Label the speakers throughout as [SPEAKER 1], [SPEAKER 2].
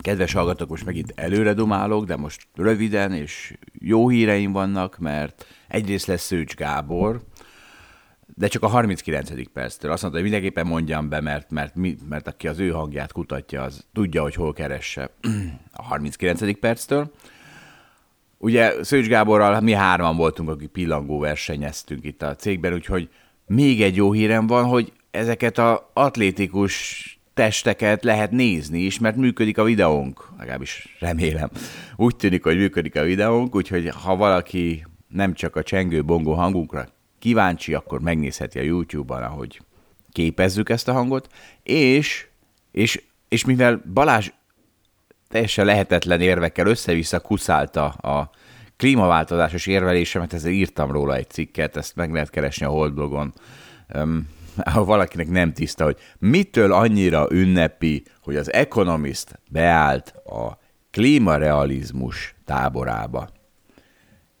[SPEAKER 1] Kedves hallgatók, most megint előre dumálok, de most röviden, és jó híreim vannak, mert egyrészt lesz Szőcs Gábor, de csak a 39. perctől. Azt mondta, hogy mindenképpen mondjam be, mert, mert, mert aki az ő hangját kutatja, az tudja, hogy hol keresse a 39. perctől. Ugye Szőcs Gáborral mi hárman voltunk, akik pillangó versenyeztünk itt a cégben, úgyhogy még egy jó hírem van, hogy ezeket a atlétikus testeket lehet nézni is, mert működik a videónk, legalábbis remélem. Úgy tűnik, hogy működik a videónk, úgyhogy ha valaki nem csak a csengő bongó hangunkra kíváncsi, akkor megnézheti a YouTube-ban, ahogy képezzük ezt a hangot, és, és, és mivel Balázs teljesen lehetetlen érvekkel össze-vissza kuszálta a klímaváltozásos érvelésemet, ezzel írtam róla egy cikket, ezt meg lehet keresni a Holdblogon. Um, ha valakinek nem tiszta, hogy mitől annyira ünnepi, hogy az Economist beállt a klímarealizmus táborába.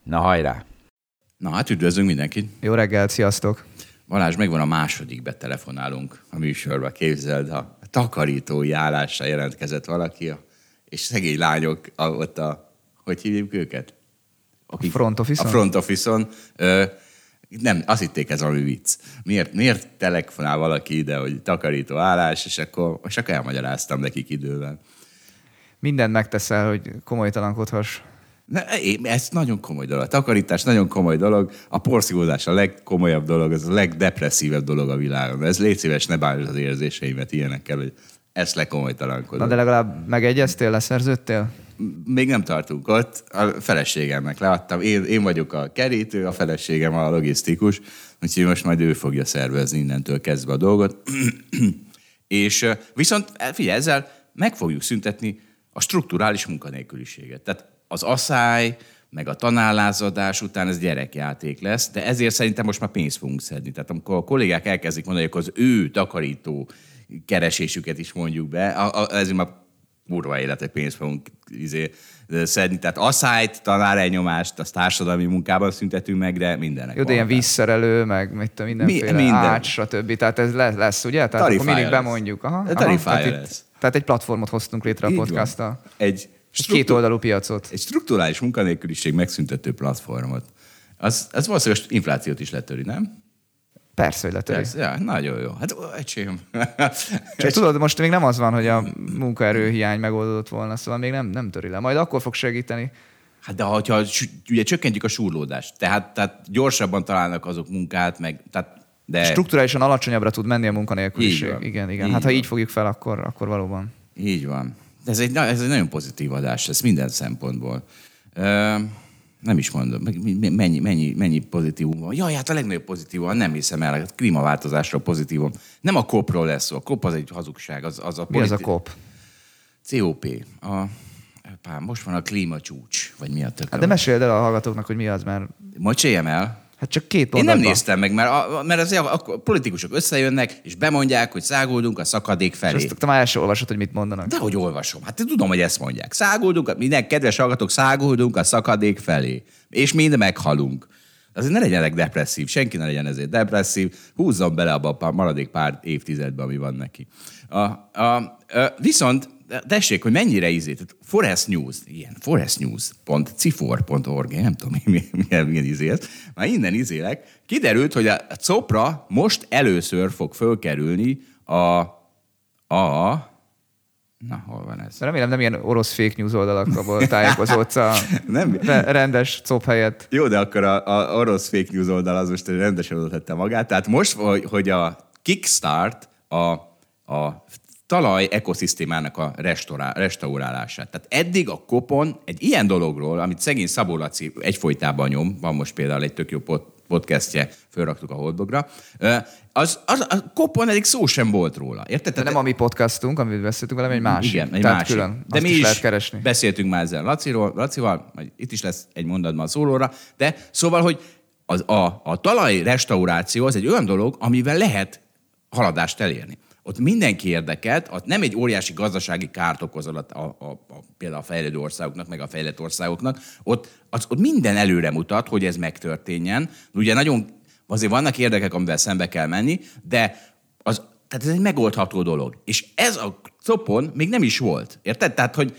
[SPEAKER 1] Na hajrá!
[SPEAKER 2] Na hát üdvözlünk mindenkit!
[SPEAKER 3] Jó reggelt, sziasztok!
[SPEAKER 2] Balázs, megvan a második betelefonálunk a műsorba. Képzeld, a takarítói állásra jelentkezett valaki, és szegény lányok ott a, hogy hívjuk őket?
[SPEAKER 3] Akik, a front office-on?
[SPEAKER 2] A front office-on. Nem, azt hitték ez valami vicc. Miért, miért telefonál valaki ide, hogy takarító állás, és akkor, akkor elmagyaráztam nekik idővel.
[SPEAKER 3] Mindent megteszel, hogy komolytalankodhass.
[SPEAKER 2] Ne, ez nagyon komoly dolog. A takarítás nagyon komoly dolog. A porszívózás a legkomolyabb dolog, ez a legdepresszívebb dolog a világon. Ez légy szíves, ne bántsd az érzéseimet ilyenekkel, hogy ezt lekomolytalankodom.
[SPEAKER 3] Na de legalább megegyeztél, leszerződtél?
[SPEAKER 2] Még nem tartunk ott, a feleségemnek leadtam. Én, én vagyok a kerítő, a feleségem a logisztikus, úgyhogy most majd ő fogja szervezni innentől kezdve a dolgot. és viszont figyelj, ezzel meg fogjuk szüntetni a strukturális munkanélküliséget. Tehát az asszály, meg a tanállázadás után ez gyerekjáték lesz, de ezért szerintem most már pénzt fogunk szedni. Tehát amikor a kollégák elkezdik mondani, hogy az ő takarító keresésüket is mondjuk be, a, a, ezért már kurva életek pénzt fogunk izé, szedni. Tehát asszályt, tanárelnyomást, az társadalmi munkában szüntetünk meg, de mindenek.
[SPEAKER 3] Jó, de ilyen vízszerelő, meg mit tudom, mindenféle Mi, minden. ács, stb. Tehát ez lesz, lesz ugye? Tehát akkor mindig bemondjuk. Aha,
[SPEAKER 2] aha, tehát,
[SPEAKER 3] lesz. Itt, tehát egy platformot hoztunk létre a podcasttal.
[SPEAKER 2] Egy,
[SPEAKER 3] egy két oldalú piacot.
[SPEAKER 2] Egy strukturális munkanélküliség megszüntető platformot. Az, az valószínűleg inflációt is letöri, nem?
[SPEAKER 3] Persze, hogy letöri. Persze,
[SPEAKER 2] ja, nagyon jó. Hát egység.
[SPEAKER 3] Csak tudod, most még nem az van, hogy a munkaerőhiány megoldódott volna, szóval még nem, nem töri le. Majd akkor fog segíteni.
[SPEAKER 2] Hát de ha ugye csökkentjük a súrlódást, tehát, tehát gyorsabban találnak azok munkát, meg tehát de...
[SPEAKER 3] Strukturálisan alacsonyabbra tud menni a munkanélküliség. Igen, igen. Így hát van. ha így fogjuk fel, akkor, akkor valóban.
[SPEAKER 2] Így van. Ez egy, ez egy nagyon pozitív adás, ez minden szempontból. Uh, nem is mondom, mennyi, mennyi, mennyi pozitívum van. Jaj, hát a legnagyobb pozitívum, nem hiszem el, a klímaváltozásra pozitívum. Nem a kopról lesz szó, a kop az egy hazugság. Az, az a
[SPEAKER 3] politi- Mi az a kop?
[SPEAKER 2] COP. A, pá, most van a klímacsúcs, vagy mi a
[SPEAKER 3] tököm. Hát de meséld el a hallgatóknak, hogy mi az, mert...
[SPEAKER 2] Mocséljem el.
[SPEAKER 3] Hát csak két
[SPEAKER 2] Én nem néztem meg, mert, a, mert az, a, a politikusok összejönnek, és bemondják, hogy száguldunk a szakadék felé. És
[SPEAKER 3] azt már első olvasod, hogy mit mondanak.
[SPEAKER 2] De hogy olvasom? Hát tudom, hogy ezt mondják. Száguldunk, minden kedves hallgatók, száguldunk a szakadék felé. És mind meghalunk. Azért ne legyenek depresszív, senki ne legyen ezért depresszív, húzzon bele abba a maradék pár évtizedbe, ami van neki. A, a, a, viszont tessék, hogy mennyire izé, tehát Forest News, ilyen forestnews.cifor.org, nem tudom, milyen, milyen, milyen izé ez, már innen izélek, kiderült, hogy a Copra most először fog fölkerülni a, a Na, hol van ez?
[SPEAKER 3] Remélem nem ilyen orosz fake news oldalakból tájékozódsz a nem. rendes cop helyett.
[SPEAKER 2] Jó, de akkor a, a orosz fake news oldal az most rendesen oda tette magát. Tehát most, hogy a Kickstart, a, a talaj ekoszisztémának a restaurá- restaurálását. Tehát eddig a kopon egy ilyen dologról, amit szegény Szabó Laci egyfolytában nyom, van most például egy tök jó pod- podcastje, fölraktuk a holdbogra, ö, az, az, a kopon eddig szó sem volt róla. Érted?
[SPEAKER 3] De nem a mi podcastunk, amit beszéltünk velem, egy másik.
[SPEAKER 2] Igen, egy
[SPEAKER 3] Tehát
[SPEAKER 2] másik.
[SPEAKER 3] külön.
[SPEAKER 2] De mi
[SPEAKER 3] is
[SPEAKER 2] is
[SPEAKER 3] lehet keresni.
[SPEAKER 2] beszéltünk már ezzel Laciról, Lacival, majd itt is lesz egy mondatban szólóra, de szóval, hogy az, a, a talaj restauráció az egy olyan dolog, amivel lehet haladást elérni. Ott mindenki érdekelt, ott nem egy óriási gazdasági kárt okozol a, a, a, a, például a fejlődő országoknak, meg a fejlett országoknak. Ott, az, ott minden előre mutat, hogy ez megtörténjen. Ugye nagyon, azért vannak érdekek, amivel szembe kell menni, de az, tehát ez egy megoldható dolog. És ez a copon még nem is volt. Érted? Tehát, hogy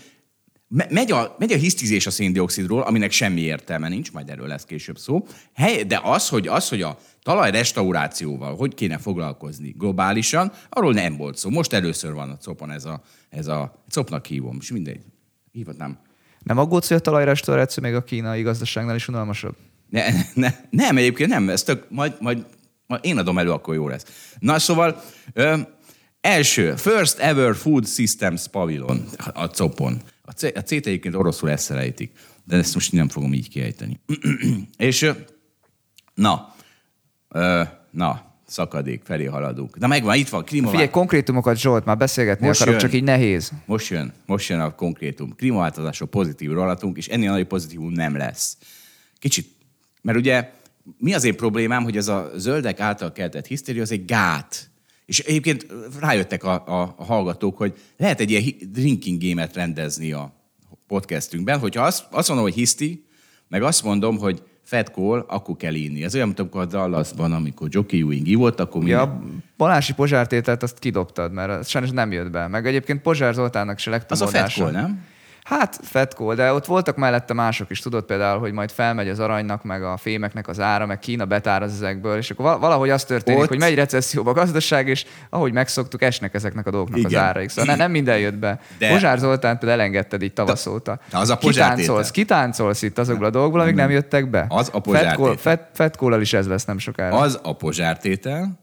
[SPEAKER 2] megy a, megy a hisztizés a széndiokszidról, aminek semmi értelme nincs, majd erről lesz később szó. Hely, de az, hogy, az, hogy a talaj restaurációval hogy kéne foglalkozni globálisan, arról nem volt szó. Most először van a copon ez a, ez a copnak hívom, és mindegy. Hívhatnám.
[SPEAKER 3] Nem aggódsz, hogy a talajrestauráció még a kínai gazdaságnál is unalmasabb?
[SPEAKER 2] Ne, ne, nem, egyébként nem, ez tök, majd, majd, majd én adom elő, akkor jó lesz. Na, szóval ö, első, First Ever Food Systems Pavilion a copon. A C, a C-t egyébként oroszul eszelejtik, de ezt most nem fogom így kiejteni. És na, ö, na, szakadék felé haladunk. Na megvan, itt van, klíma.
[SPEAKER 3] Figyelj, konkrétumokat Zsolt, már beszélgetni
[SPEAKER 2] Most
[SPEAKER 3] akarok,
[SPEAKER 2] jön.
[SPEAKER 3] csak így nehéz.
[SPEAKER 2] Most jön, most jön a konkrétum. Klímaváltozásról pozitív rollatunk, és ennél nagy pozitívum nem lesz. Kicsit, mert ugye mi az én problémám, hogy ez a zöldek által keltett hisztéria, az egy gát. És egyébként rájöttek a, a, a hallgatók, hogy lehet egy ilyen drinking game-et rendezni a podcastünkben, hogyha azt, azt mondom, hogy hiszti, meg azt mondom, hogy call, akkor kell inni. Ez olyan, mint amikor a Dallasban, amikor Jockey Ewing ivott, akkor
[SPEAKER 3] Ja,
[SPEAKER 2] minden...
[SPEAKER 3] a Balási pozsártételt azt kidobtad, mert az sajnos nem jött be. Meg egyébként Pozsár Zoltánnak se legtöbb
[SPEAKER 2] Az a call, nem?
[SPEAKER 3] Hát fetkó, de ott voltak mellette mások is, tudod például, hogy majd felmegy az aranynak, meg a fémeknek az ára, meg Kína betáraz ezekből, és akkor val- valahogy az történik,
[SPEAKER 2] Ott-
[SPEAKER 3] hogy megy recesszióba a gazdaság, és ahogy megszoktuk, esnek ezeknek a dolgoknak
[SPEAKER 2] Igen.
[SPEAKER 3] az áraik. Szóval ne, nem minden jött be.
[SPEAKER 2] De-.
[SPEAKER 3] Pozsár Zoltán például elengedted így tavasz óta.
[SPEAKER 2] de az a
[SPEAKER 3] kitáncolsz, kitáncolsz itt azokból a dolgokból, amik nem jöttek be.
[SPEAKER 2] Az a Pozsár
[SPEAKER 3] Fetkól,
[SPEAKER 2] tétel.
[SPEAKER 3] fet, fetkóllal is ez lesz nem sokára.
[SPEAKER 2] Az a pozsártétel,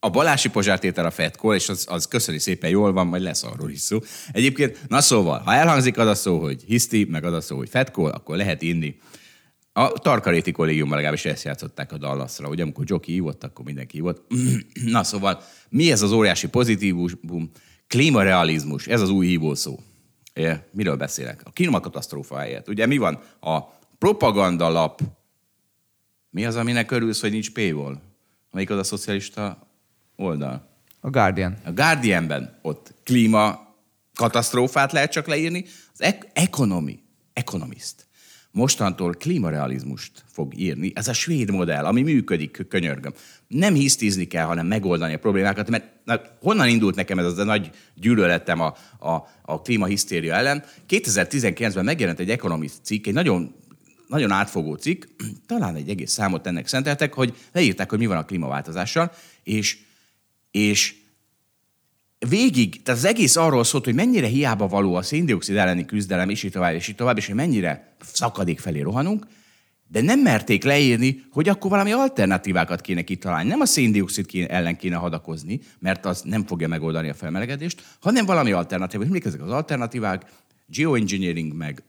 [SPEAKER 2] a balási pozsártétel a fetkol, és az, az köszöni szépen, jól van, majd lesz arról is szó. Egyébként, na szóval, ha elhangzik az a szó, hogy hiszti, meg az a szó, hogy fetkol, akkor lehet inni. A Tarkaréti kollégiumban legalábbis ezt játszották a Dallasra, hogy amikor Joki hívott, akkor mindenki hívott. Na szóval, mi ez az óriási pozitívum? Klímarealizmus, ez az új hívószó. É, Miről beszélek? A klímakatasztrófa helyett. Ugye mi van? A propagandalap mi az, aminek örülsz, hogy nincs paywall? Melyik az a szocialista oldal?
[SPEAKER 3] A Guardian.
[SPEAKER 2] A Guardianben ott klíma katasztrófát lehet csak leírni. Az ek- economy, economist. Mostantól klímarealizmust fog írni. Ez a svéd modell, ami működik, könyörgöm. Nem hisztizni kell, hanem megoldani a problémákat, mert na, honnan indult nekem ez az a nagy gyűlöletem a, a, a klímahisztéria ellen? 2019-ben megjelent egy Economist cikk, egy nagyon nagyon átfogó cikk, talán egy egész számot ennek szenteltek, hogy leírták, hogy mi van a klímaváltozással, és, és végig, tehát az egész arról szólt, hogy mennyire hiába való a széndiokszid elleni küzdelem, és így tovább, és így tovább, és hogy mennyire szakadék felé rohanunk, de nem merték leírni, hogy akkor valami alternatívákat kéne kitalálni. Nem a széndiokszid kéne, ellen kéne hadakozni, mert az nem fogja megoldani a felmelegedést, hanem valami alternatívák. És mik ezek az alternatívák? Geoengineering, meg,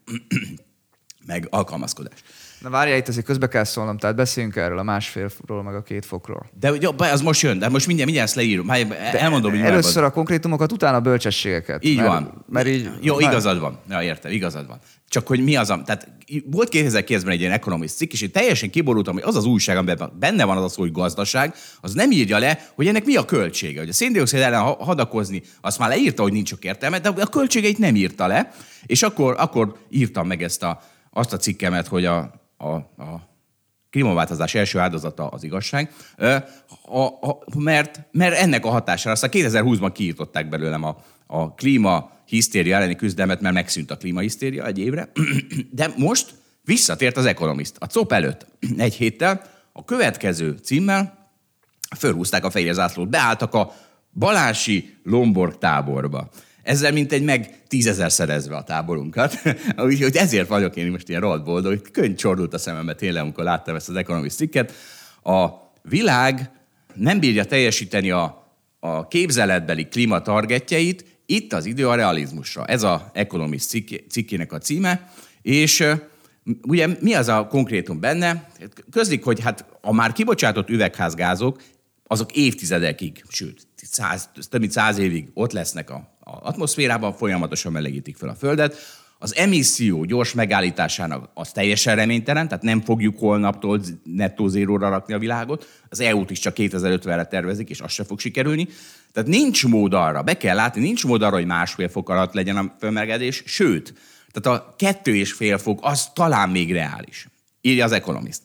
[SPEAKER 2] meg alkalmazkodás.
[SPEAKER 3] Na várjál, itt azért közbe kell szólnom, tehát beszéljünk erről a másfélról, meg a két fokról.
[SPEAKER 2] De jó, az most jön, de most mindjárt, mindjárt ezt leírom. Már elmondom, hogy
[SPEAKER 3] Először a konkrétumokat, utána a bölcsességeket.
[SPEAKER 2] Így
[SPEAKER 3] mert,
[SPEAKER 2] van.
[SPEAKER 3] Mert így,
[SPEAKER 2] Jó,
[SPEAKER 3] már-
[SPEAKER 2] igazad van. Ja, értem, igazad van. Csak hogy mi az a... Tehát volt 2009-ben egy ilyen Economist cikk, és én teljesen kiborultam, hogy az az újság, amiben benne van az a szó, hogy gazdaság, az nem írja le, hogy ennek mi a költsége. Hogy a széndiokszid ellen ha- hadakozni, azt már leírta, hogy nincs sok értelme, de a költségeit nem írta le. És akkor, akkor írtam meg ezt a, azt a cikkemet, hogy a, a, a klímaváltozás első áldozata az igazság, a, a, mert, mert ennek a hatására, aztán 2020-ban kiírtották belőlem a, a klíma hisztéria elleni küzdelmet, mert megszűnt a klímahisztéria egy évre, de most visszatért az Economist. A COP előtt egy héttel a következő címmel fölhúzták a fehér zászlót, beálltak a Balási Lomborg táborba. Ezzel mintegy meg tízezer szerezve a táborunkat. Úgyhogy ezért vagyok én most ilyen rohadt boldog, hogy könyv csordult a szemembe tényleg, amikor láttam ezt az Economist cikket. A világ nem bírja teljesíteni a, a képzeletbeli klímatargetjeit, Itt az idő a realizmusra. Ez a Economist cikk- cikkének a címe, és ugye mi az a konkrétum benne? Közlik, hogy hát a már kibocsátott üvegházgázok, azok évtizedekig, sőt, száz, több mint száz évig ott lesznek a atmoszférában, folyamatosan melegítik fel a Földet. Az emisszió gyors megállításának az teljesen reménytelen, tehát nem fogjuk holnaptól nettó zéróra rakni a világot. Az EU-t is csak 2050-re tervezik, és az se fog sikerülni. Tehát nincs mód arra, be kell látni, nincs mód arra, hogy másfél fok alatt legyen a felmelegedés, sőt, tehát a kettő és fél fok az talán még reális. Írja az Economist.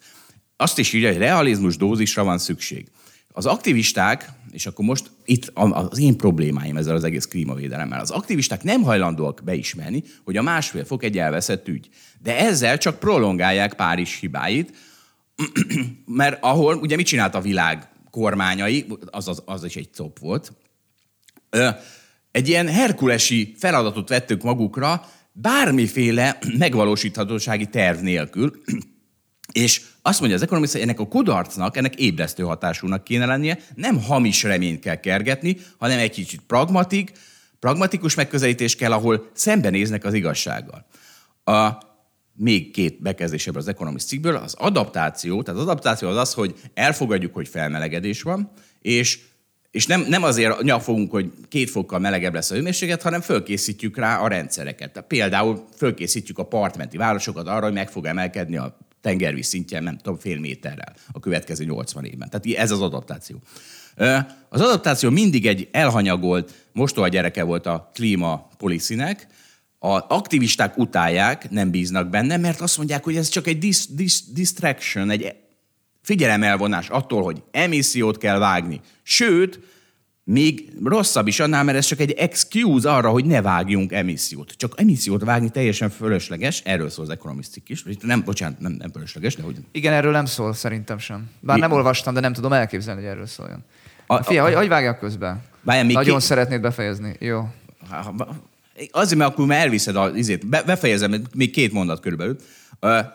[SPEAKER 2] Azt is írja, hogy realizmus dózisra van szükség. Az aktivisták, és akkor most itt az én problémáim ezzel az egész klímavédelemmel, az aktivisták nem hajlandóak beismerni, hogy a másfél fok egy elveszett ügy. De ezzel csak prolongálják Párizs hibáit, mert ahol, ugye mit csinált a világ kormányai, az, az, az is egy cop volt, egy ilyen herkulesi feladatot vettük magukra, bármiféle megvalósíthatósági terv nélkül, és azt mondja az ekonomista, hogy ennek a kudarcnak, ennek ébresztő hatásúnak kéne lennie, nem hamis reményt kell kergetni, hanem egy kicsit pragmatik, pragmatikus megközelítés kell, ahol szembenéznek az igazsággal. A, még két bekezdés ebből az Economist cikkből, az adaptáció, tehát az adaptáció az az, hogy elfogadjuk, hogy felmelegedés van, és és nem, nem azért nyafogunk, hogy két fokkal melegebb lesz a hőmérséklet, hanem fölkészítjük rá a rendszereket. Tehát például fölkészítjük a partmenti városokat arra, hogy meg fog emelkedni a tengervíz szintjén, nem tudom, fél méterrel a következő 80 évben. Tehát ez az adaptáció. Az adaptáció mindig egy elhanyagolt, mostoha gyereke volt a klíma policynek, a aktivisták utálják, nem bíznak benne, mert azt mondják, hogy ez csak egy dis, dis, distraction, egy figyelemelvonás attól, hogy emissziót kell vágni. Sőt, még rosszabb is annál, mert ez csak egy excuse arra, hogy ne vágjunk emissziót. Csak emissziót vágni teljesen fölösleges, erről szól az Economist cikk is. Nem, bocsánat, nem, nem fölösleges, de hogy...
[SPEAKER 3] Igen, erről nem szól szerintem sem. Bár Mi? nem olvastam, de nem tudom elképzelni, hogy erről szóljon. A, Fia, a, hogy, hogy vágjak közben? Várjál, még Nagyon két... szeretnéd befejezni. Jó.
[SPEAKER 2] Azért, mert akkor már elviszed az izét. Be, befejezem, még két mondat körülbelül.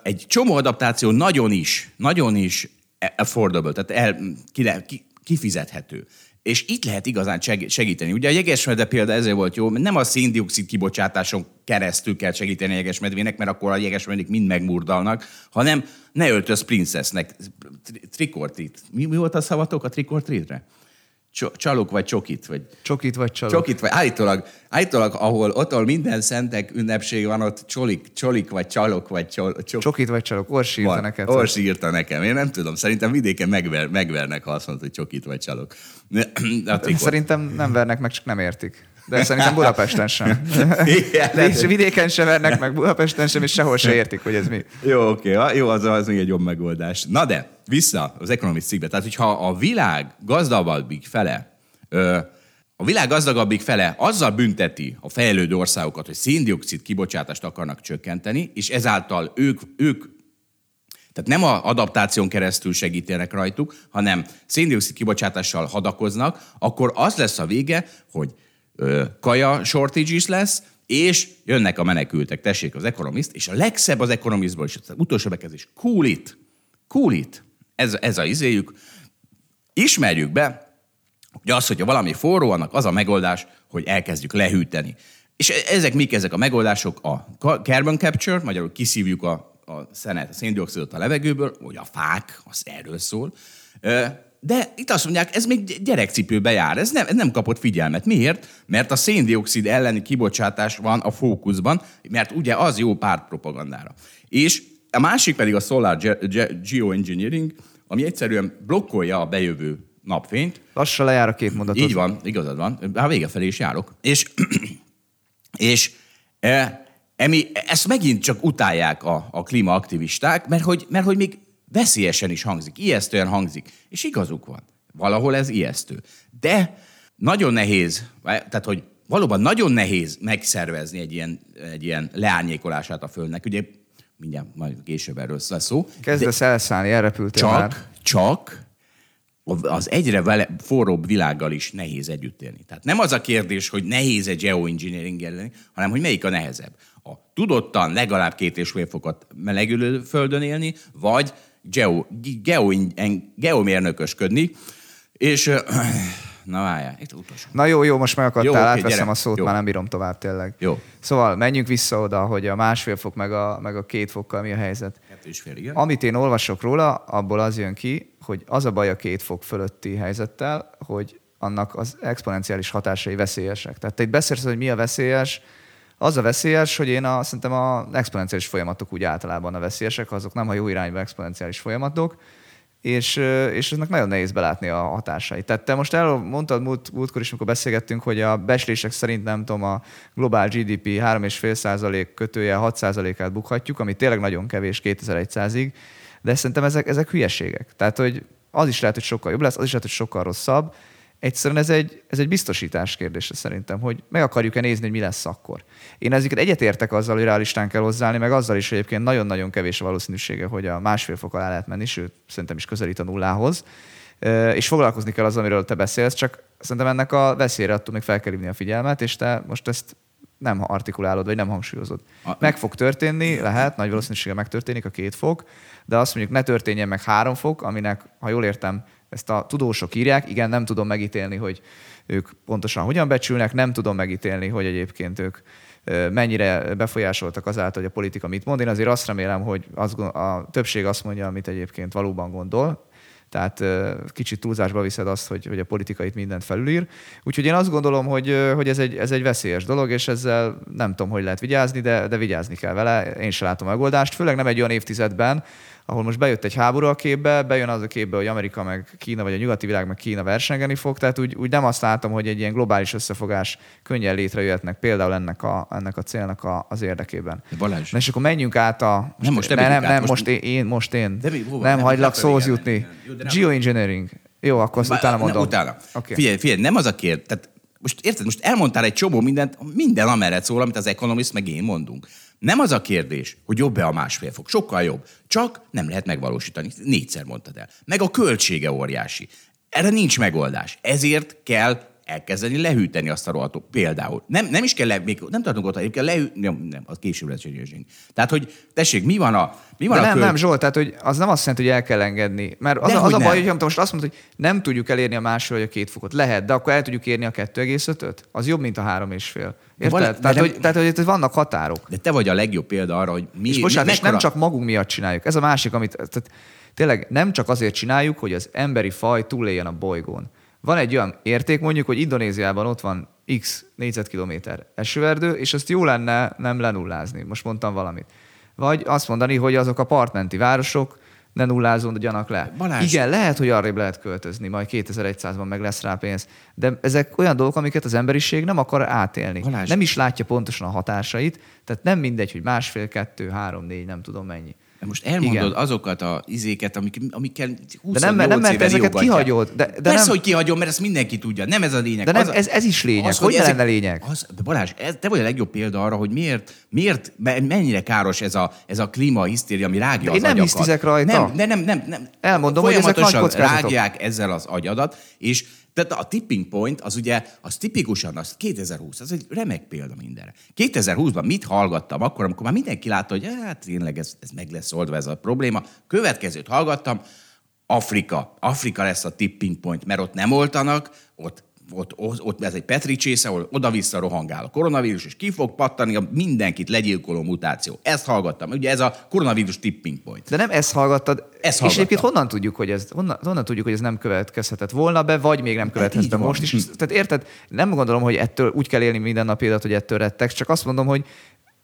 [SPEAKER 2] Egy csomó adaptáció nagyon is, nagyon is affordable, tehát el, ki, kifizethető. És itt lehet igazán segíteni. Ugye a jegesmedve példa ezért volt jó, mert nem a széndiokszid kibocsátáson keresztül kell segíteni a jegesmedvének, mert akkor a jegesmedvék mind megmurdalnak, hanem ne öltöz princesznek. Trikortrit. Mi, mi volt a szavatok a trikortritre? Csalok vagy csokit? Vagy...
[SPEAKER 3] Csokit vagy csalok.
[SPEAKER 2] Csokit vagy, állítólag, állítólag ahol, ott, ahol minden szentek ünnepség van, ott csolik, csolik vagy csalok vagy csol,
[SPEAKER 3] csok... Csokit vagy csalok, Orsi írta neked.
[SPEAKER 2] Orsi írta nekem, én nem tudom, szerintem vidéken megver, megvernek, ha azt mondod, hogy csokit vagy csalok.
[SPEAKER 3] Szerintem nem vernek meg, csak nem értik. De szerintem Budapesten sem. De és vidéken sem vernek meg, Budapesten sem, és sehol se értik, hogy ez mi.
[SPEAKER 2] Jó, oké, okay. jó, az, az még egy jobb megoldás. Na de, vissza az Economist cikkbe. Tehát, hogyha a világ gazdagabbik fele, a világ gazdagabbik fele azzal bünteti a fejlődő országokat, hogy széndiokszid kibocsátást akarnak csökkenteni, és ezáltal ők, ők tehát nem a adaptáción keresztül segítenek rajtuk, hanem széndiokszid kibocsátással hadakoznak, akkor az lesz a vége, hogy kaja shortage is lesz, és jönnek a menekültek, tessék az Economist, és a legszebb az Economistból is, az utolsó bekezdés, cool it, cool it, ez, ez a izéjük, ismerjük be, hogy az, hogyha valami forró, annak az a megoldás, hogy elkezdjük lehűteni. És ezek mik? Ezek a megoldások? A carbon capture, magyarul kiszívjuk a, a szenet, a széndiokszidot a levegőből, vagy a fák, az erről szól. De itt azt mondják, ez még gyerekcipőbe jár, ez nem, ez nem kapott figyelmet. Miért? Mert a széndiokszid elleni kibocsátás van a fókuszban, mert ugye az jó pártpropagandára. És a másik pedig a Solar Geoengineering, ami egyszerűen blokkolja a bejövő napfényt.
[SPEAKER 3] Lassan lejár a két mondatot.
[SPEAKER 2] Így van, igazad van. A vége felé is járok. És, és e, emi, ezt megint csak utálják a, a klímaaktivisták, mert hogy, mert hogy még veszélyesen is hangzik, ijesztően hangzik. És igazuk van. Valahol ez ijesztő. De nagyon nehéz, tehát hogy valóban nagyon nehéz megszervezni egy ilyen, egy ilyen leárnyékolását a Földnek. Ugye mindjárt majd később erről lesz szó.
[SPEAKER 3] Kezdesz elszállni, elrepültél
[SPEAKER 2] csak,
[SPEAKER 3] már.
[SPEAKER 2] Csak az egyre vele, forróbb világgal is nehéz együtt élni. Tehát nem az a kérdés, hogy nehéz egy geoengineering elleni, hanem hogy melyik a nehezebb. A tudottan legalább két és fél fokat melegülő földön élni, vagy geo, geo, geomérnökösködni, és Na várjál, itt utolsó.
[SPEAKER 3] Na jó, jó, most meg akartál,
[SPEAKER 2] Jó, oké,
[SPEAKER 3] átveszem
[SPEAKER 2] gyere.
[SPEAKER 3] a szót,
[SPEAKER 2] Jó.
[SPEAKER 3] már nem bírom tovább tényleg.
[SPEAKER 2] Jó.
[SPEAKER 3] Szóval menjünk vissza oda, hogy a másfél fok meg a, meg a két fokkal mi a helyzet.
[SPEAKER 2] Kettő és fél, igen.
[SPEAKER 3] Amit én olvasok róla, abból az jön ki, hogy az a baj a két fok fölötti helyzettel, hogy annak az exponenciális hatásai veszélyesek. Tehát te itt beszélsz, hogy mi a veszélyes, az a veszélyes, hogy én a, szerintem a exponenciális folyamatok úgy általában a veszélyesek, azok nem a jó irányba exponenciális folyamatok, és, és eznek nagyon nehéz belátni a hatásait. Tehát te most elmondtad múlt, múltkor is, amikor beszélgettünk, hogy a beslések szerint nem tudom, a globál GDP 3,5% kötője 6%-át bukhatjuk, ami tényleg nagyon kevés 2100-ig, de szerintem ezek, ezek hülyeségek. Tehát, hogy az is lehet, hogy sokkal jobb lesz, az is lehet, hogy sokkal rosszabb. Egyszerűen ez egy, ez egy biztosítás kérdése szerintem, hogy meg akarjuk-e nézni, hogy mi lesz akkor. Én ezeket egyetértek azzal, hogy realistán kell hozzáállni, meg azzal is, hogy egyébként nagyon-nagyon kevés a valószínűsége, hogy a másfél fok alá lehet menni, sőt, szerintem is közelít a nullához. És foglalkozni kell azzal, amiről te beszélsz, csak szerintem ennek a veszélyre attól még fel kell hívni a figyelmet, és te most ezt nem artikulálod, vagy nem hangsúlyozod. Meg fog történni, lehet, nagy valószínűséggel megtörténik a két fok, de azt mondjuk ne történjen meg három fok, aminek, ha jól értem, ezt a tudósok írják, igen, nem tudom megítélni, hogy ők pontosan hogyan becsülnek, nem tudom megítélni, hogy egyébként ők mennyire befolyásoltak azáltal, hogy a politika mit mond. Én azért azt remélem, hogy az, a többség azt mondja, amit egyébként valóban gondol, tehát kicsit túlzásba viszed azt, hogy, hogy a politika itt mindent felülír. Úgyhogy én azt gondolom, hogy, hogy ez, egy, ez egy veszélyes dolog, és ezzel nem tudom, hogy lehet vigyázni, de, de vigyázni kell vele. Én sem látom a megoldást, főleg nem egy olyan évtizedben, ahol most bejött egy háború a képbe, bejön az a képbe, hogy Amerika meg Kína, vagy a nyugati világ meg Kína versengeni fog, tehát úgy, úgy nem azt látom, hogy egy ilyen globális összefogás könnyen létrejöhetnek például ennek a, ennek a célnak a, az érdekében.
[SPEAKER 2] De Balázs,
[SPEAKER 3] Na és akkor menjünk át a...
[SPEAKER 2] Nem, most
[SPEAKER 3] nem, nem,
[SPEAKER 2] át,
[SPEAKER 3] nem,
[SPEAKER 2] most-
[SPEAKER 3] most én, én, most én.
[SPEAKER 2] De mi- hova?
[SPEAKER 3] nem,
[SPEAKER 2] Nem,
[SPEAKER 3] hagylak
[SPEAKER 2] nem
[SPEAKER 3] szóhoz
[SPEAKER 2] pedig
[SPEAKER 3] jutni.
[SPEAKER 2] jó, nem-
[SPEAKER 3] Geoengineering. Jó, akkor azt
[SPEAKER 2] Bá-
[SPEAKER 3] utána mondom.
[SPEAKER 2] Utána.
[SPEAKER 3] Oké.
[SPEAKER 2] Okay. Figyelj, figyelj, nem az a kérdés. Tehát most érted, most elmondtál egy csomó mindent, minden amellett szól, amit az Economist meg én mondunk. Nem az a kérdés, hogy jobb-e a másfél fok. Sokkal jobb. Csak nem lehet megvalósítani. Négyszer mondtad el. Meg a költsége óriási. Erre nincs megoldás. Ezért kell elkezdeni lehűteni azt a rohadtó. Például. Nem, nem is kell, le, még nem tartunk ott, hogy kell lehűteni. Nem, nem, az később lesz egy Tehát, hogy tessék, mi van a, mi van
[SPEAKER 3] De
[SPEAKER 2] a
[SPEAKER 3] nem,
[SPEAKER 2] költ-
[SPEAKER 3] nem, Zsolt, tehát hogy az nem azt jelenti, hogy el kell engedni. Mert az,
[SPEAKER 2] Dehogy
[SPEAKER 3] az a baj,
[SPEAKER 2] nem.
[SPEAKER 3] hogy most azt mondod, hogy nem tudjuk elérni a másfél vagy a két fokot. Lehet, de akkor el tudjuk érni a 2,5-öt? Az jobb, mint a három és fél. Érted?
[SPEAKER 2] van- de
[SPEAKER 3] tehát,
[SPEAKER 2] nem-
[SPEAKER 3] hogy, tehát, hogy itt vannak határok.
[SPEAKER 2] De te vagy a legjobb példa arra, hogy mi,
[SPEAKER 3] És bocsánat,
[SPEAKER 2] mi,
[SPEAKER 3] és nem csak magunk miatt csináljuk. Ez a másik, amit tehát tényleg nem csak azért csináljuk, hogy az emberi faj túléljen a bolygón. Van egy olyan érték, mondjuk, hogy Indonéziában ott van x négyzetkilométer esőerdő, és azt jó lenne nem lenullázni. Most mondtam valamit. Vagy azt mondani, hogy azok a partmenti városok ne nullázódjanak le.
[SPEAKER 2] Balázs.
[SPEAKER 3] Igen, lehet, hogy arrébb lehet költözni, majd 2100-ban meg lesz rá pénz, de ezek olyan dolgok, amiket az emberiség nem akar átélni.
[SPEAKER 2] Balázs.
[SPEAKER 3] Nem is látja pontosan a hatásait, tehát nem mindegy, hogy másfél, kettő, három, négy, nem tudom mennyi.
[SPEAKER 2] De most elmondod
[SPEAKER 3] Igen.
[SPEAKER 2] Azokat az izéket, amik, amikkel 28
[SPEAKER 3] De nem, nem, mert ezeket kihagyod. De, de
[SPEAKER 2] Persze,
[SPEAKER 3] nem,
[SPEAKER 2] hogy kihagyom, mert ezt mindenki tudja. Nem ez a lényeg.
[SPEAKER 3] De nem,
[SPEAKER 2] Az a-
[SPEAKER 3] ez- ez is lényeg. Hogy ne lenne lényeg?
[SPEAKER 2] Az, de Balázs, ez, te vagy a legjobb példa arra, hogy miért, miért me- mennyire káros ez a, ez a klímahisztéria, ami rágja
[SPEAKER 3] De
[SPEAKER 2] az
[SPEAKER 3] én nem hisztizek rajta.
[SPEAKER 2] Nem, de nem, nem, nem.
[SPEAKER 3] Elmondom, hogy ezek nagy
[SPEAKER 2] rágják ezzel az agyadat, és tehát a tipping point az ugye, az tipikusan, az 2020, az egy remek példa mindenre. 2020-ban mit hallgattam akkor, amikor már mindenki látta, hogy hát tényleg ez, ez meg lesz oldva ez a probléma. Következőt hallgattam, Afrika. Afrika lesz a tipping point, mert ott nem oltanak, ott ott, ott, ez egy Petri csésze, ahol oda-vissza rohangál a koronavírus, és ki fog pattani a mindenkit legyilkoló mutáció. Ezt hallgattam. Ugye ez a koronavírus tipping point.
[SPEAKER 3] De nem ezt hallgattad.
[SPEAKER 2] Ezt
[SPEAKER 3] és egyébként honnan tudjuk, hogy ez, honnan, honnan tudjuk, hogy ez nem következhetett volna be, vagy még nem követhez
[SPEAKER 2] így
[SPEAKER 3] be most is. Tehát érted? Nem gondolom, hogy ettől úgy kell élni minden nap élet, hogy ettől rettek, csak azt mondom, hogy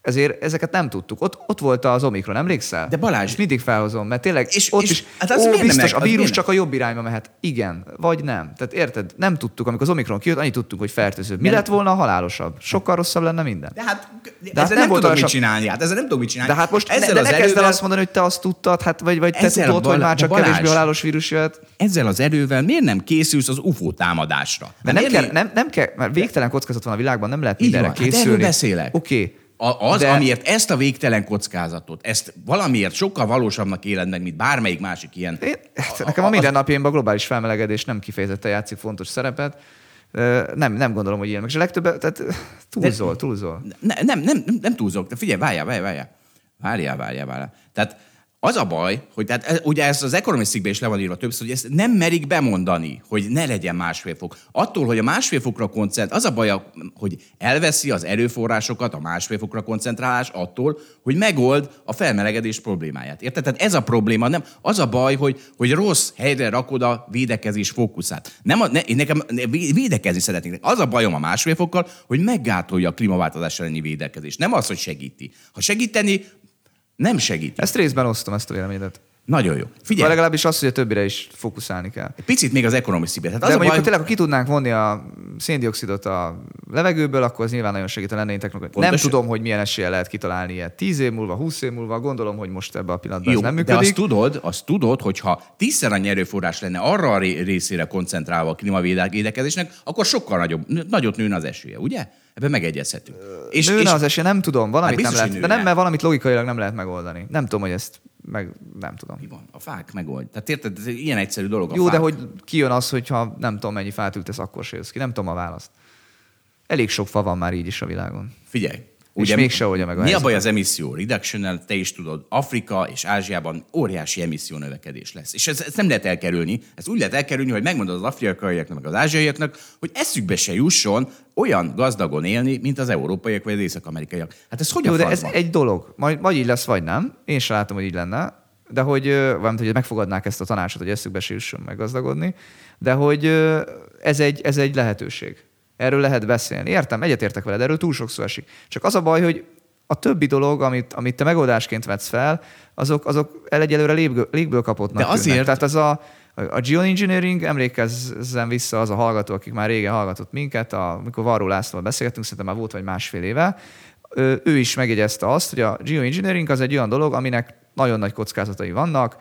[SPEAKER 3] ezért ezeket nem tudtuk. Ott, ott volt az Omikron, emlékszel?
[SPEAKER 2] De Balázs-
[SPEAKER 3] Ezt mindig felhozom, mert tényleg
[SPEAKER 2] És-
[SPEAKER 3] és, ott
[SPEAKER 2] és-
[SPEAKER 3] is,
[SPEAKER 2] hát az
[SPEAKER 3] ó, biztos,
[SPEAKER 2] meg-
[SPEAKER 3] a vírus csak a jobb irányba mehet. Igen, vagy nem. Tehát érted? Nem tudtuk, amikor az Omikron kijött, annyit tudtuk, hogy fertőző. Mi lett volna a halálosabb? Sokkal rosszabb lenne minden.
[SPEAKER 2] De hát, de
[SPEAKER 3] De hát nem
[SPEAKER 2] nem, tudok mit csinálni. Hát ezzel nem tudok mit csinálni.
[SPEAKER 3] De hát most
[SPEAKER 2] ezzel
[SPEAKER 3] ne, de
[SPEAKER 2] az
[SPEAKER 3] ne kezd el
[SPEAKER 2] erővel,
[SPEAKER 3] azt mondani, hogy te azt tudtad, hát, vagy, vagy te tudod, hogy már csak
[SPEAKER 2] de Balázs-
[SPEAKER 3] kevésbé halálos vírus jöhet.
[SPEAKER 2] ezzel az erővel miért nem készülsz az UFO támadásra?
[SPEAKER 3] De nem kell,
[SPEAKER 2] nem-
[SPEAKER 3] nem, kell, mert végtelen kockázat van a világban, nem lehet mindenre
[SPEAKER 2] hát
[SPEAKER 3] készülni. Oké.
[SPEAKER 2] A, az,
[SPEAKER 3] de-
[SPEAKER 2] amiért ezt a végtelen kockázatot, ezt valamiért sokkal valósabbnak éled meg, mint bármelyik másik ilyen.
[SPEAKER 3] Én, hát nekem a mindennapjaimban a globális felmelegedés nem kifejezetten játszik fontos szerepet. Nem, nem gondolom, hogy ilyen. És a legtöbb, tehát túlzol, túlzol.
[SPEAKER 2] Ne, nem, nem, nem, nem túlzok, de figyelj, várjál, várjál, várjál. Várjál, várjál, várjál. Tehát az a baj, hogy tehát ez, ugye ez az Economist is le van írva többször, hogy ezt nem merik bemondani, hogy ne legyen másfél fok. Attól, hogy a másfél fokra koncentrál, az a baj, hogy elveszi az erőforrásokat, a másfél fokra koncentrálás attól, hogy megold a felmelegedés problémáját. Érted? Tehát ez a probléma, nem az a baj, hogy, hogy rossz helyre rakod a védekezés fókuszát. Nem a, ne, én nekem védekezni szeretnék. Az a bajom a másfél fokkal, hogy meggátolja a klímaváltozás elleni védekezés. Nem az, hogy segíti. Ha segíteni, nem segít.
[SPEAKER 3] Ezt részben osztom, ezt a véleményedet.
[SPEAKER 2] Nagyon jó.
[SPEAKER 3] Figyelj. Vagy legalábbis az, hogy a többire is fókuszálni kell.
[SPEAKER 2] Picit még az economist
[SPEAKER 3] hát De mondjuk, baj... ha tényleg, ha ki tudnánk vonni a széndiokszidot a levegőből, akkor az nyilván nagyon segít a technológia. Nem tudom, hogy milyen esélye lehet kitalálni ilyet. 10 év múlva, 20 év múlva, gondolom, hogy most ebbe a pillanatban jó, ez nem működik.
[SPEAKER 2] De azt tudod, azt tudod, hogy ha tízszer annyi erőforrás lenne arra a részére koncentrálva a klímavédekezésnek, akkor sokkal nagyobb, nagyot nőne az esélye, ugye? Ebben megegyezhetünk.
[SPEAKER 3] És, nőne és, az esélye, nem tudom, valamit hát nem lehet, de nem, mert valamit logikailag nem lehet megoldani. Nem tudom, hogy ezt meg nem tudom.
[SPEAKER 2] Mi van? A fák megold. Tehát érted, ez ilyen egyszerű dolog. A
[SPEAKER 3] Jó,
[SPEAKER 2] fák.
[SPEAKER 3] de hogy kijön az, hogyha nem tudom, mennyi fát ültesz, akkor se ki. Nem tudom a választ. Elég sok fa van már így is a világon.
[SPEAKER 2] Figyelj,
[SPEAKER 3] Ugye, és mégse oldja meg a
[SPEAKER 2] Mi a baj az emisszió reduction Te is tudod, Afrika és Ázsiában óriási emisszió növekedés lesz. És ezt, ezt nem lehet elkerülni. Ez úgy lehet elkerülni, hogy megmondod az afrikaiaknak, meg az ázsiaiaknak, hogy eszükbe se jusson olyan gazdagon élni, mint az európaiak vagy az észak-amerikaiak. Hát ez hogy
[SPEAKER 3] a de ez egy dolog. Majd, vagy így lesz, vagy nem. Én sem látom, hogy így lenne. De hogy, valamint, hogy megfogadnák ezt a tanácsot, hogy eszükbe se jusson meggazdagodni, de hogy ez egy, ez egy lehetőség. Erről lehet beszélni. Értem, egyetértek veled, erről túl sok szó esik. Csak az a baj, hogy a többi dolog, amit, amit te megoldásként vetsz fel, azok, azok el egyelőre légből, légből kapottnak
[SPEAKER 2] De azért... Tűnnek.
[SPEAKER 3] Tehát ez a, a geoengineering, emlékezzen vissza az a hallgató, akik már régen hallgatott minket, amikor Varró Lászlóval beszélgettünk, szerintem már volt vagy másfél éve, ő is megjegyezte azt, hogy a geoengineering az egy olyan dolog, aminek nagyon nagy kockázatai vannak,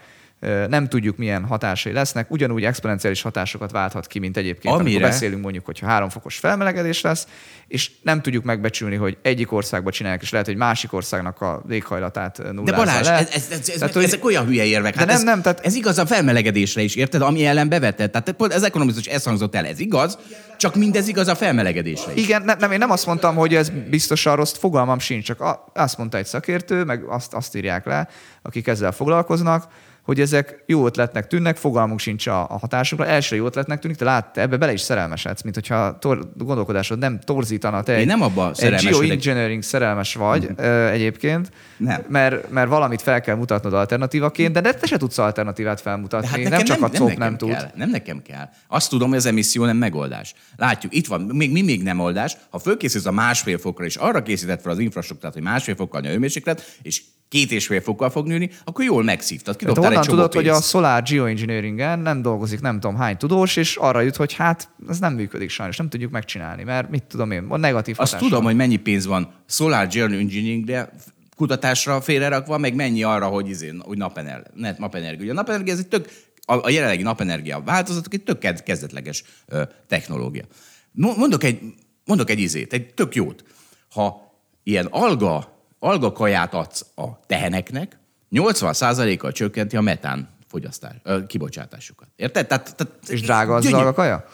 [SPEAKER 3] nem tudjuk, milyen hatásai lesznek, ugyanúgy exponenciális hatásokat válthat ki, mint egyébként, Amire... amikor beszélünk mondjuk, hogyha három fokos felmelegedés lesz, és nem tudjuk megbecsülni, hogy egyik országban csinálják, és lehet, hogy másik országnak a léghajlatát nullázza
[SPEAKER 2] De Balázs, le. Ez, ez, ez, tehát, hogy... ezek olyan hülye érvek.
[SPEAKER 3] Hát de nem,
[SPEAKER 2] ez,
[SPEAKER 3] nem, tehát...
[SPEAKER 2] ez igaz a felmelegedésre is, érted? Ami ellen bevetett. Tehát ez ekonomizmus, ez hangzott el, ez igaz, csak mindez igaz a felmelegedésre is.
[SPEAKER 3] Igen, nem, nem, én nem azt mondtam, hogy ez biztosan rossz, fogalmam sincs, csak azt mondta egy szakértő, meg azt, azt írják le, akik ezzel foglalkoznak, hogy ezek jó ötletnek tűnnek, fogalmunk sincs a, a hatásukra. Első jó ötletnek tűnik, te lát, ebbe bele is szerelmesedsz, mint hogyha tor- gondolkodásod nem torzítana. Te
[SPEAKER 2] Én
[SPEAKER 3] egy,
[SPEAKER 2] nem abba
[SPEAKER 3] egy geoengineering szerelmes vagy mm. uh, egyébként,
[SPEAKER 2] nem.
[SPEAKER 3] Mert, mert valamit fel kell mutatnod alternatívaként, de te se tudsz alternatívát felmutatni, hát nem csak nem, a COP nem, nem tud.
[SPEAKER 2] Kell, nem nekem kell. Azt tudom, hogy az emisszió nem megoldás. Látjuk, itt van, még mi még nem oldás. Ha fölkészülsz a másfél fokra, és arra készített fel az infrastruktúrát, hogy másfél fokkal a hőmérséklet, és két és fél fokkal fog nőni, akkor jól megszívtad.
[SPEAKER 3] Kidobtál honnan egy tudod, pénzt. hogy a Solar Geoengineeringen nem dolgozik nem tudom hány tudós, és arra jut, hogy hát ez nem működik sajnos, nem tudjuk megcsinálni, mert mit tudom én, a negatív
[SPEAKER 2] Azt tudom, hogy mennyi pénz van Solar Geoengineeringre, kutatásra félrerakva, meg mennyi arra, hogy, izé, hogy napenergia. napenergia. Ugye a napenergia ez egy tök, a, a jelenlegi napenergia változatok egy tök kezdetleges ö, technológia. Mondok egy, mondok egy izét, egy tök jót. Ha ilyen alga algakaját adsz a teheneknek, 80%-kal csökkenti a metán fogyasztás, kibocsátásukat. Érted? Tehát, tehát,
[SPEAKER 3] És drága az, az algakaja?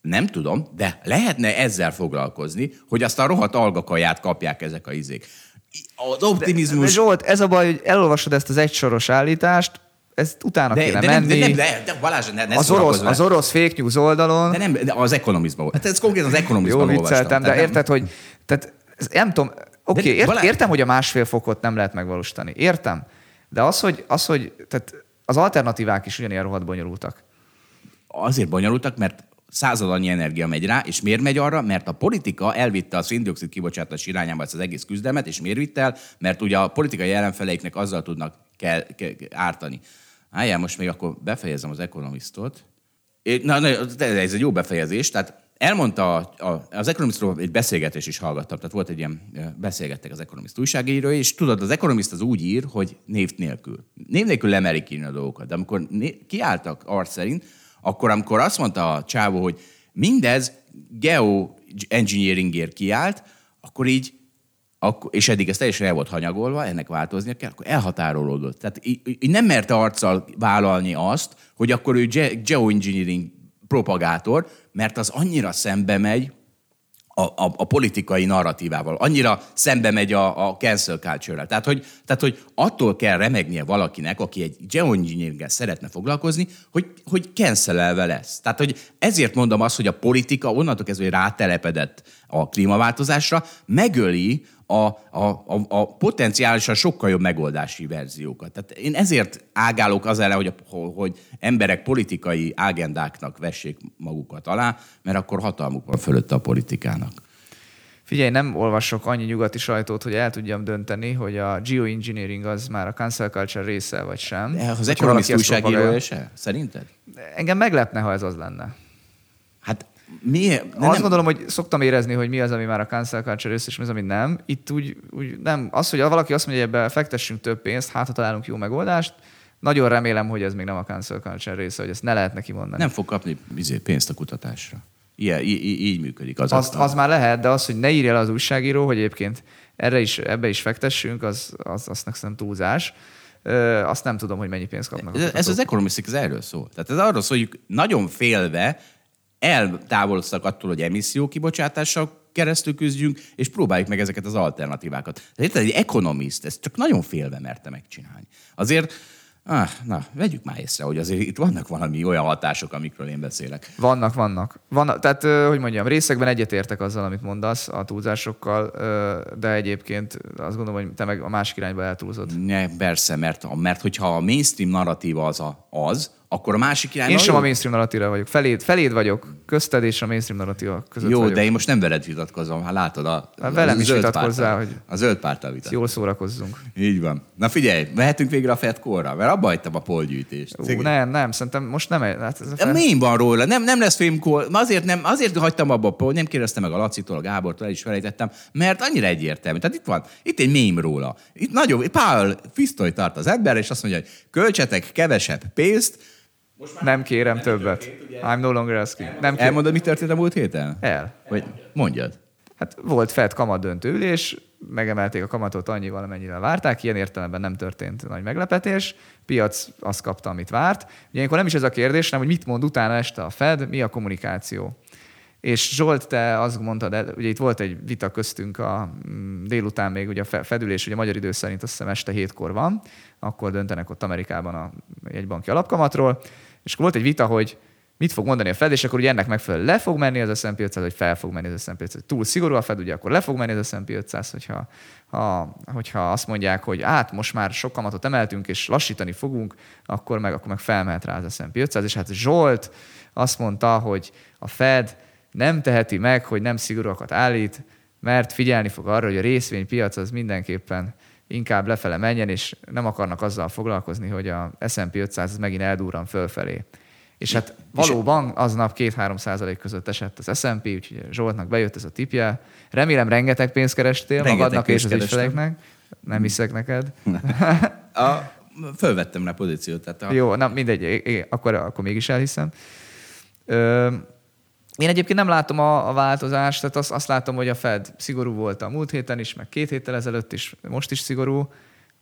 [SPEAKER 2] Nem tudom, de lehetne ezzel foglalkozni, hogy azt a rohadt algakaját kapják ezek a izék. Az optimizmus... De, de
[SPEAKER 3] Zsolt, ez a baj, hogy elolvasod ezt az egysoros állítást, ezt utána de, kéne de menni.
[SPEAKER 2] Nem, de, nem, de, de Balázs, ne, ne
[SPEAKER 3] az, orosz, az orosz fake news oldalon.
[SPEAKER 2] De nem, de az ekonomizban. Hát ez konkrétan az ekonomizban
[SPEAKER 3] Jó, vicceltem, de érted, hogy tehát, nem tudom, Oké, okay, ért, értem, hogy a másfél fokot nem lehet megvalósítani. Értem. De az, hogy, az, hogy tehát az alternatívák is ugyanilyen rohadt bonyolultak.
[SPEAKER 2] Azért bonyolultak, mert század annyi energia megy rá, és miért megy arra? Mert a politika elvitte a széndiokszid kibocsátás irányába ezt az egész küzdelmet, és miért vitt el? Mert ugye a politikai ellenfeleiknek azzal tudnak kell, kell, ártani. Álljál, most még akkor befejezem az ekonomisztot. Na, na, ez egy jó befejezés. Tehát elmondta, a, a, az Economistról egy beszélgetés is hallgattam, tehát volt egy ilyen, beszélgettek az Economist újságírói, és tudod, az Economist az úgy ír, hogy név nélkül. Név nélkül lemerik írni a dolgokat, de amikor né- kiálltak arc szerint, akkor amikor azt mondta a csávó, hogy mindez geoengineeringért kiállt, akkor így akkor, és eddig ez teljesen el volt hanyagolva, ennek változnia kell, akkor elhatárolódott. Tehát így, így nem merte arccal vállalni azt, hogy akkor ő geoengineering propagátor, mert az annyira szembe megy a, a, a politikai narratívával. Annyira szembe megy a, a cancel culture tehát hogy, tehát, hogy attól kell remegnie valakinek, aki egy geoengineering szeretne foglalkozni, hogy, hogy cancelelve lesz. Tehát, hogy ezért mondom azt, hogy a politika onnantól kezdve, hogy rátelepedett a klímaváltozásra, megöli a, a, a, a potenciálisan sokkal jobb megoldási verziókat. Tehát én ezért ágálok az ellen, hogy, hogy emberek politikai agendáknak vessék magukat alá, mert akkor hatalmuk van fölött a politikának.
[SPEAKER 3] Figyelj, nem olvasok annyi nyugati sajtót, hogy el tudjam dönteni, hogy a geoengineering az már a cancel culture része, vagy sem.
[SPEAKER 2] Az Economist újságírója se? Szerinted?
[SPEAKER 3] Engem meglepne, ha ez az lenne.
[SPEAKER 2] Hát Miért?
[SPEAKER 3] De Azt nem... gondolom, hogy szoktam érezni, hogy mi az, ami már a cancel culture és mi az, ami nem. Itt úgy, úgy nem. Az, hogy valaki azt mondja, hogy ebbe fektessünk több pénzt, hát ha találunk jó megoldást, nagyon remélem, hogy ez még nem a cancel culture része, hogy ezt ne lehet neki mondani.
[SPEAKER 2] Nem fog kapni izé, pénzt a kutatásra. Ilyen, így, így működik
[SPEAKER 3] az. Az, az már lehet, de az, hogy ne írja el az újságíró, hogy egyébként erre is, ebbe is fektessünk, az, az, az szerintem túlzás. Ö, azt nem tudom, hogy mennyi pénzt kapnak.
[SPEAKER 2] Ez, ez az Economist, ez erről szól. Tehát ez arról szól, hogy nagyon félve eltávolodtak attól, hogy emisszió kibocsátással keresztül küzdjünk, és próbáljuk meg ezeket az alternatívákat. Tehát egy ekonomiszt ezt csak nagyon félve merte megcsinálni. Azért Ah, na, vegyük már észre, hogy azért itt vannak valami olyan hatások, amikről én beszélek.
[SPEAKER 3] Vannak, vannak. vannak tehát, hogy mondjam, részekben egyetértek azzal, amit mondasz, a túlzásokkal, de egyébként azt gondolom, hogy te meg a másik irányba eltúlzod.
[SPEAKER 2] Ne, persze, mert, mert hogyha a mainstream narratíva az, a, az akkor a másik irányba...
[SPEAKER 3] Én sem a mainstream narratíva vagyok. Feléd, feléd vagyok. Közted és a mainstream narratíva között
[SPEAKER 2] Jó,
[SPEAKER 3] vagyok.
[SPEAKER 2] de én most nem veled vitatkozom. Hát látod, a,
[SPEAKER 3] hát velem is vitatkozzál, hogy
[SPEAKER 2] a zöld párttal vitatkozom.
[SPEAKER 3] Jól szórakozzunk.
[SPEAKER 2] Így van. Na figyelj, mehetünk végre a fedkorra, mert abba hagytam a polgyűjtést.
[SPEAKER 3] Ú, nem, nem, szerintem most nem. Hát ez
[SPEAKER 2] a fel... Mény van róla, nem, nem lesz filmkor. Azért, nem, azért hagytam abba a poll, nem kérdeztem meg a Lacitól, a Gábortól, el is felejtettem, mert annyira egyértelmű. Tehát itt van, itt egy mém róla. Itt nagyon, Pál Fisztoly tart az ember, és azt mondja, hogy költsetek kevesebb pénzt,
[SPEAKER 3] nem kérem többet. Ugye? I'm no longer asking. Nem
[SPEAKER 2] kér... Elmondod, mi történt a múlt héten?
[SPEAKER 3] El.
[SPEAKER 2] Vagy mondjad.
[SPEAKER 3] Hát volt Fed kamat döntő ülés, megemelték a kamatot annyival, amennyivel várták, ilyen értelemben nem történt nagy meglepetés, piac azt kapta, amit várt. Ugye ilyenkor nem is ez a kérdés, hanem hogy mit mond utána este a Fed, mi a kommunikáció. És Zsolt, te azt mondtad, ugye itt volt egy vita köztünk a mm, délután még, ugye a fedülés, ugye a magyar idő szerint azt hiszem este hétkor van, akkor döntenek ott Amerikában a jegybanki alapkamatról, és akkor volt egy vita, hogy mit fog mondani a Fed, és akkor ugye ennek megfelelően le fog menni az S&P 500, vagy fel fog menni az S&P 500. Túl szigorú a Fed, ugye akkor le fog menni az S&P 500, hogyha, ha, hogyha azt mondják, hogy át most már sok kamatot emeltünk, és lassítani fogunk, akkor meg, akkor meg felmehet rá az S&P 500. És hát Zsolt azt mondta, hogy a Fed nem teheti meg, hogy nem szigorúakat állít, mert figyelni fog arra, hogy a részvénypiac az mindenképpen inkább lefele menjen, és nem akarnak azzal foglalkozni, hogy a S&P 500 megint eldurran fölfelé. És hát valóban aznap 2-3 százalék között esett az S&P, úgyhogy Zsoltnak bejött ez a tipje. Remélem rengeteg pénzt kerestél rengeteg magadnak és az ügyfeleknek. Nem hiszek neked.
[SPEAKER 2] a, fölvettem rá pozíciót. Tehát a...
[SPEAKER 3] Jó, na mindegy, é, é, akkor, akkor mégis elhiszem. Ö, én egyébként nem látom a, a változást, tehát azt, azt látom, hogy a Fed szigorú volt a múlt héten is, meg két héttel ezelőtt is, most is szigorú,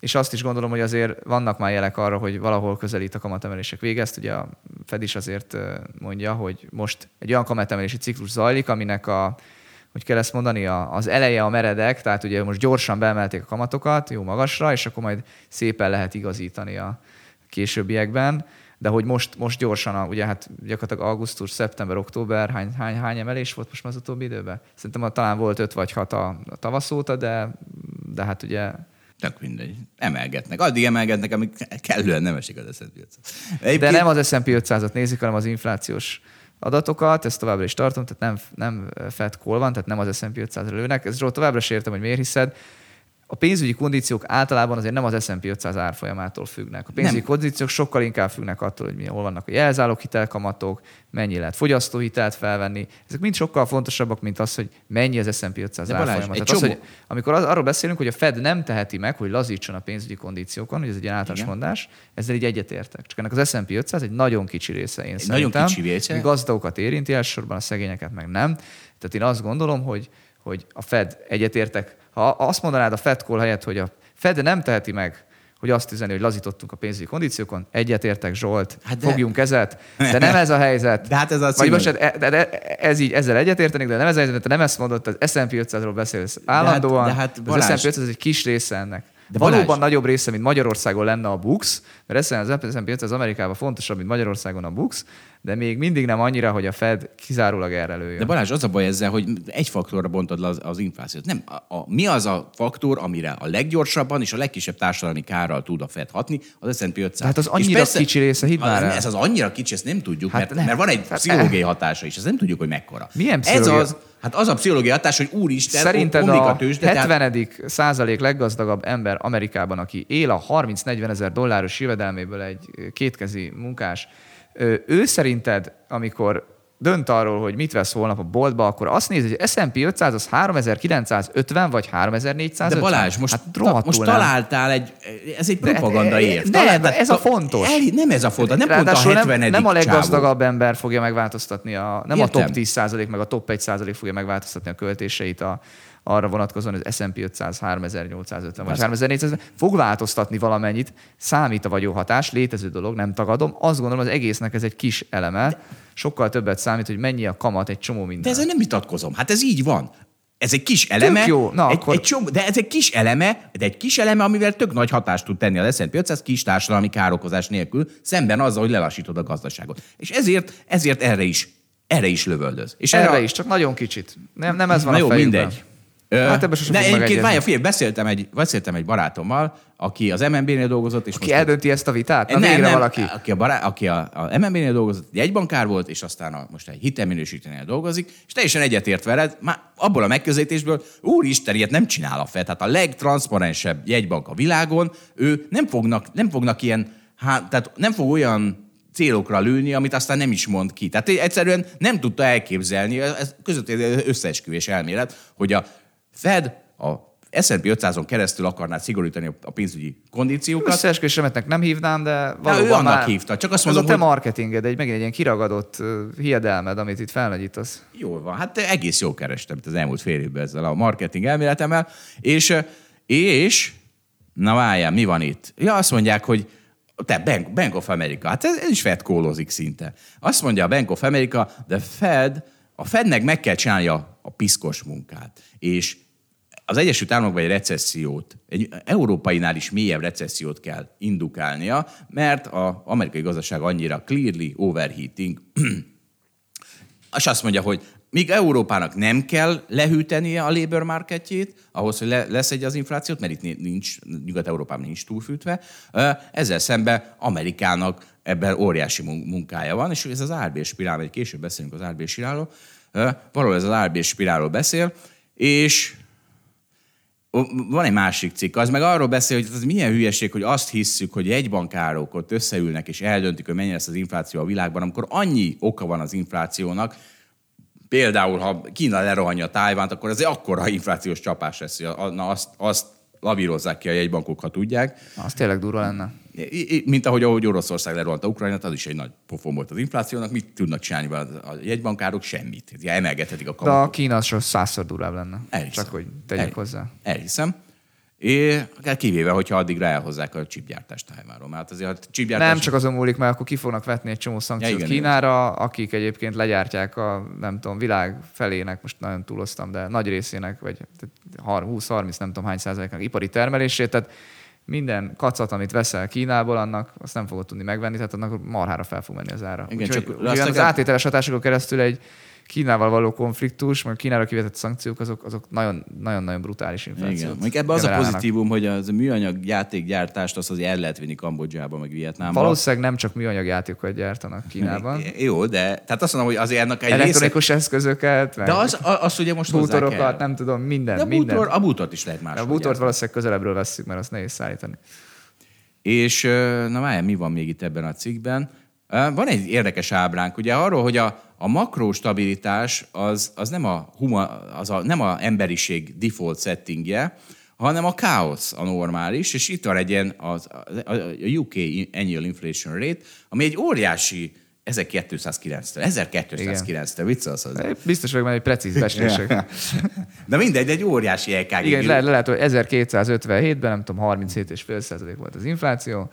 [SPEAKER 3] és azt is gondolom, hogy azért vannak már jelek arra, hogy valahol közelít a kamatemelések végezt. Ugye a Fed is azért mondja, hogy most egy olyan kamatemelési ciklus zajlik, aminek a, hogy kell ezt mondani, az eleje a meredek, tehát ugye most gyorsan beemelték a kamatokat, jó magasra, és akkor majd szépen lehet igazítani a későbbiekben de hogy most, most gyorsan, ugye hát gyakorlatilag augusztus, szeptember, október, hány, hány, hány emelés volt most már az utóbbi időben? Szerintem talán volt öt vagy hat a, a tavasz óta, de, de hát ugye
[SPEAKER 2] Tök mindegy. Emelgetnek. Addig emelgetnek, amíg kellően nem esik az S&P 500.
[SPEAKER 3] Egyébként... De nem az S&P 500-at nézik, hanem az inflációs adatokat, ezt továbbra is tartom, tehát nem, nem Fed call van, tehát nem az S&P 500 lőnek. Ez továbbra sem értem, hogy miért hiszed a pénzügyi kondíciók általában azért nem az S&P 500 árfolyamától függnek. A pénzügyi nem. kondíciók sokkal inkább függnek attól, hogy hol vannak a jelzálók hitelkamatok, mennyi lehet fogyasztóhitelt felvenni. Ezek mind sokkal fontosabbak, mint az, hogy mennyi az S&P 500 árfolyama. Tehát az, hogy amikor az, arról beszélünk, hogy a Fed nem teheti meg, hogy lazítson a pénzügyi kondíciókon, hogy ez egy ilyen általános Igen. mondás, ezzel így egyetértek. Csak ennek az S&P 500 egy nagyon kicsi része, én egy szerintem. Nagyon kicsi része. Gazdagokat érinti elsősorban, a szegényeket meg nem. Tehát én azt gondolom, hogy hogy a Fed egyetértek. Ha azt mondanád a Fed call helyett, hogy a Fed nem teheti meg, hogy azt üzeni, hogy lazítottunk a pénzügyi kondíciókon, egyetértek Zsolt,
[SPEAKER 2] Hát
[SPEAKER 3] hát
[SPEAKER 2] de-
[SPEAKER 3] fogjunk kezet, de nem ez a helyzet.
[SPEAKER 2] De hát ez a
[SPEAKER 3] Vagy most, e- de, de, ez így, ezzel egyetértenek, de nem ez a helyzet, mert te nem ezt mondod, az S&P 500-ról beszélsz állandóan,
[SPEAKER 2] de hát
[SPEAKER 3] az
[SPEAKER 2] Balázs-
[SPEAKER 3] S&P 500 egy kis része ennek.
[SPEAKER 2] De
[SPEAKER 3] De Valóban
[SPEAKER 2] Balázs-
[SPEAKER 3] nagyobb része, mint Magyarországon lenne a BUX, mert ezt az S&P 500 Amerikában fontosabb, mint Magyarországon a BUX, de még mindig nem annyira, hogy a Fed kizárólag erre lőjön.
[SPEAKER 2] De Balázs, az a baj ezzel, hogy egy faktorra bontod le az, az inflációt. Nem, a, a, mi az a faktor, amire a leggyorsabban és a legkisebb társadalmi kárral tud a Fed hatni? Az S&P 500.
[SPEAKER 3] De hát az annyira kicsi része, hidd már.
[SPEAKER 2] Ez az annyira kicsi, ezt nem tudjuk,
[SPEAKER 3] Hát
[SPEAKER 2] mert,
[SPEAKER 3] nem.
[SPEAKER 2] mert van egy
[SPEAKER 3] Hát
[SPEAKER 2] pszichológiai hatása is, ezt nem tudjuk, hogy mekkora.
[SPEAKER 3] Milyen
[SPEAKER 2] Ez az, hát az a pszichológiai hatás, hogy úristen,
[SPEAKER 3] Szerinted
[SPEAKER 2] omlik
[SPEAKER 3] a
[SPEAKER 2] tőzsde, tehát-
[SPEAKER 3] 70. százalék leggazdagabb ember Amerikában, aki él a 30-40 ezer dolláros jövedelméből egy kétkezi munkás, ő szerinted, amikor dönt arról, hogy mit vesz holnap a boltba, akkor azt nézi, hogy S&P 500 az 3950 vagy 3450.
[SPEAKER 2] De Balázs, most,
[SPEAKER 3] hát rohadtul
[SPEAKER 2] most
[SPEAKER 3] nem.
[SPEAKER 2] találtál egy, ez egy
[SPEAKER 3] De-
[SPEAKER 2] propaganda év.
[SPEAKER 3] nem,
[SPEAKER 2] Találtál-
[SPEAKER 3] ez a fontos.
[SPEAKER 2] El, nem ez a fontos, nem pont a
[SPEAKER 3] Ráadásul
[SPEAKER 2] 70
[SPEAKER 3] nem, nem a
[SPEAKER 2] csávó.
[SPEAKER 3] leggazdagabb ember fogja megváltoztatni, a, nem
[SPEAKER 2] Értem.
[SPEAKER 3] a top 10% meg a top 1% fogja megváltoztatni a költéseit a, arra vonatkozóan, hogy az S&P 500 3850 vagy
[SPEAKER 2] Az-
[SPEAKER 3] 3400 fog változtatni valamennyit, számít a vagyóhatás, létező dolog, nem tagadom. Azt gondolom, az egésznek ez egy kis eleme, sokkal többet számít, hogy mennyi a kamat egy csomó minden.
[SPEAKER 2] De ezzel nem vitatkozom. Hát ez így van. Ez egy kis eleme,
[SPEAKER 3] jó. Na,
[SPEAKER 2] egy,
[SPEAKER 3] akkor-
[SPEAKER 2] egy csomó, de ez egy kis eleme, de egy kis eleme, amivel tök nagy hatást tud tenni a S&P 500 kis társadalmi károkozás nélkül, szemben azzal, hogy lelassítod a gazdaságot. És ezért, ezért erre is, erre is lövöldöz. És
[SPEAKER 3] Erre
[SPEAKER 2] a-
[SPEAKER 3] is, csak nagyon kicsit. Nem, nem ez van
[SPEAKER 2] Na
[SPEAKER 3] a
[SPEAKER 2] jó,
[SPEAKER 3] fejükben.
[SPEAKER 2] mindegy.
[SPEAKER 3] Hát ebben sosem
[SPEAKER 2] de egyébként várja, figyelj, beszéltem egy, beszéltem egy barátommal, aki az MNB-nél dolgozott, és
[SPEAKER 3] Ki
[SPEAKER 2] most
[SPEAKER 3] eldönti ezt a vitát? Na végre valaki.
[SPEAKER 2] Aki a, bará, aki a, a MNB-nél dolgozott, egy egybankár volt, és aztán a, most egy hitelminősítőnél dolgozik, és teljesen egyetért veled, már abból a megközelítésből, úristen, ilyet nem csinál a FED. Tehát a legtranszparensebb jegybank a világon, ő nem fognak, nem fognak ilyen, hát, tehát nem fog olyan célokra lőni, amit aztán nem is mond ki. Tehát egyszerűen nem tudta elképzelni, ez között egy összeesküvés elmélet, hogy a Fed a S&P 500-on keresztül akarná szigorítani a- pénzügyi kondíciókat,
[SPEAKER 3] Összeesküvésemetnek nem hívnám, de
[SPEAKER 2] ő
[SPEAKER 3] valóban
[SPEAKER 2] annak
[SPEAKER 3] már
[SPEAKER 2] hívta, csak azt
[SPEAKER 3] ez
[SPEAKER 2] mondom,
[SPEAKER 3] a te
[SPEAKER 2] hogy-
[SPEAKER 3] marketinged, egy megint egy ilyen kiragadott ö, hiedelmed, amit itt felnagyítasz.
[SPEAKER 2] Jól van, hát egész jól kerestem itt az elmúlt fél évben ezzel a marketing elméletemmel, és, és na várjál, mi van itt? Ja, azt mondják, hogy te, Bank, Bank of America, hát ez, ez is Fed kólózik szinte. Azt mondja a Bank of America, de Fed, a Fednek meg kell csinálja a piszkos munkát. És az Egyesült Államokban egy recessziót, egy európainál is mélyebb recessziót kell indukálnia, mert az amerikai gazdaság annyira clearly overheating, és azt mondja, hogy míg Európának nem kell lehűtenie a labor marketjét, ahhoz, hogy le, lesz egy az inflációt, mert itt nincs, Nyugat-Európában nincs túlfűtve, ezzel szemben Amerikának ebben óriási mun- munkája van, és ez az árbér spirál, vagy később beszélünk az árbér spirálról, valahol ez az árbér spirálról beszél, és van egy másik cikk, az meg arról beszél, hogy ez milyen hülyeség, hogy azt hisszük, hogy egybankárok ott összeülnek és eldöntik, hogy mennyi lesz az infláció a világban, amikor annyi oka van az inflációnak, például, ha Kína lerohanja Tájvánt, akkor ez egy akkora inflációs csapás lesz, na, azt, azt lavírozzák ki a jegybankok, ha tudják.
[SPEAKER 3] Az tényleg durva lenne.
[SPEAKER 2] Mint ahogy, ahogy Oroszország lerohanta Ukrajnát, az is egy nagy pofon volt az inflációnak. Mit tudnak csinálni a jegybankárok? Semmit. Emelgethetik a
[SPEAKER 3] De
[SPEAKER 2] kamatot.
[SPEAKER 3] a Kína az százszor durvább lenne.
[SPEAKER 2] Elhiszem.
[SPEAKER 3] Csak hogy tegyük
[SPEAKER 2] El-
[SPEAKER 3] hozzá.
[SPEAKER 2] Elhiszem. É, hát kivéve, hogyha addigra elhozzák a csipgyártást Tájvánról. Mert azért a csipgyártás...
[SPEAKER 3] Nem csak azon múlik, mert akkor ki fognak vetni egy csomó szankciót
[SPEAKER 2] Ja, igen,
[SPEAKER 3] Kínára, akik egyébként legyártják a, nem tudom, világ felének, most nagyon túloztam, de nagy részének, vagy 20-30, nem tudom hány százaléknak ipari termelését, tehát minden kacat, amit veszel Kínából, annak azt nem fogod tudni megvenni, tehát annak marhára fel fog menni az ára.
[SPEAKER 2] Igen,
[SPEAKER 3] Úgyhogy,
[SPEAKER 2] csak
[SPEAKER 3] az
[SPEAKER 2] legalább-
[SPEAKER 3] átételes hatásokon keresztül egy Kínával való konfliktus, meg Kínára kivetett szankciók, azok, azok nagyon, nagyon-nagyon brutális inflációt
[SPEAKER 2] Igen. Ebben az a pozitívum, hogy az a műanyag játékgyártást azt azért el lehet vinni Kambodzsába, meg Vietnámba.
[SPEAKER 3] Valószínűleg nem csak műanyag játékokat gyártanak Kínában.
[SPEAKER 2] Jó, de tehát azt mondom, hogy azért ennek egy része...
[SPEAKER 3] Elektronikus eszközöket, meg
[SPEAKER 2] De az, a- az ugye most
[SPEAKER 3] bútorokat, nem tudom, minden,
[SPEAKER 2] De a,
[SPEAKER 3] minden.
[SPEAKER 2] bútor, a bútort is lehet
[SPEAKER 3] a
[SPEAKER 2] máshol
[SPEAKER 3] bútort valószínűleg közelebbről vesszük, mert azt nehéz szállítani.
[SPEAKER 2] És na várjál, mi van még itt ebben a cikkben? Van egy érdekes ábránk, ugye arról, hogy a, a makrostabilitás az, az, nem, a huma, az a, nem a emberiség default settingje, hanem a káosz a normális, és itt van egy ilyen az, a, UK Annual Inflation Rate, ami egy óriási 1209-től. 1209-től, viccelsz az?
[SPEAKER 3] Biztos vagyok, mert egy precíz becslések.
[SPEAKER 2] De mindegy, egy óriási EKG.
[SPEAKER 3] Igen, le, le lehet, hogy 1257-ben, nem tudom, 37,5% volt az infláció.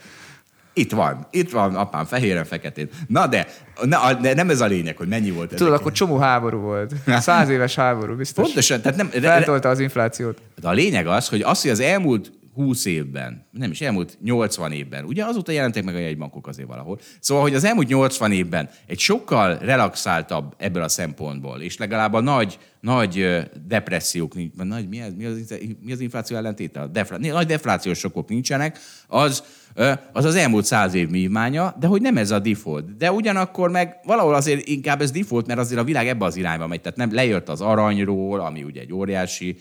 [SPEAKER 2] Itt van, itt van, apám, fehéren, feketén. Na de, na, de nem ez a lényeg, hogy mennyi volt.
[SPEAKER 3] Tudod, akkor csomó háború volt. Száz éves háború, biztos.
[SPEAKER 2] Pontosan, tehát nem,
[SPEAKER 3] Feltolta az inflációt.
[SPEAKER 2] De a lényeg az, hogy az, hogy az elmúlt 20 évben, nem is elmúlt 80 évben, ugye azóta jelentek meg a jegybankok azért valahol. Szóval, hogy az elmúlt 80 évben egy sokkal relaxáltabb ebből a szempontból, és legalább a nagy, nagy depressziók, nagy, mi, az, mi, az, mi az infláció ellentéte? A defla, nagy deflációs sokok nincsenek, az, az az elmúlt száz év vívmánya, de hogy nem ez a default. De ugyanakkor meg valahol azért inkább ez default, mert azért a világ ebbe az irányba megy. Tehát nem lejött az aranyról, ami ugye egy óriási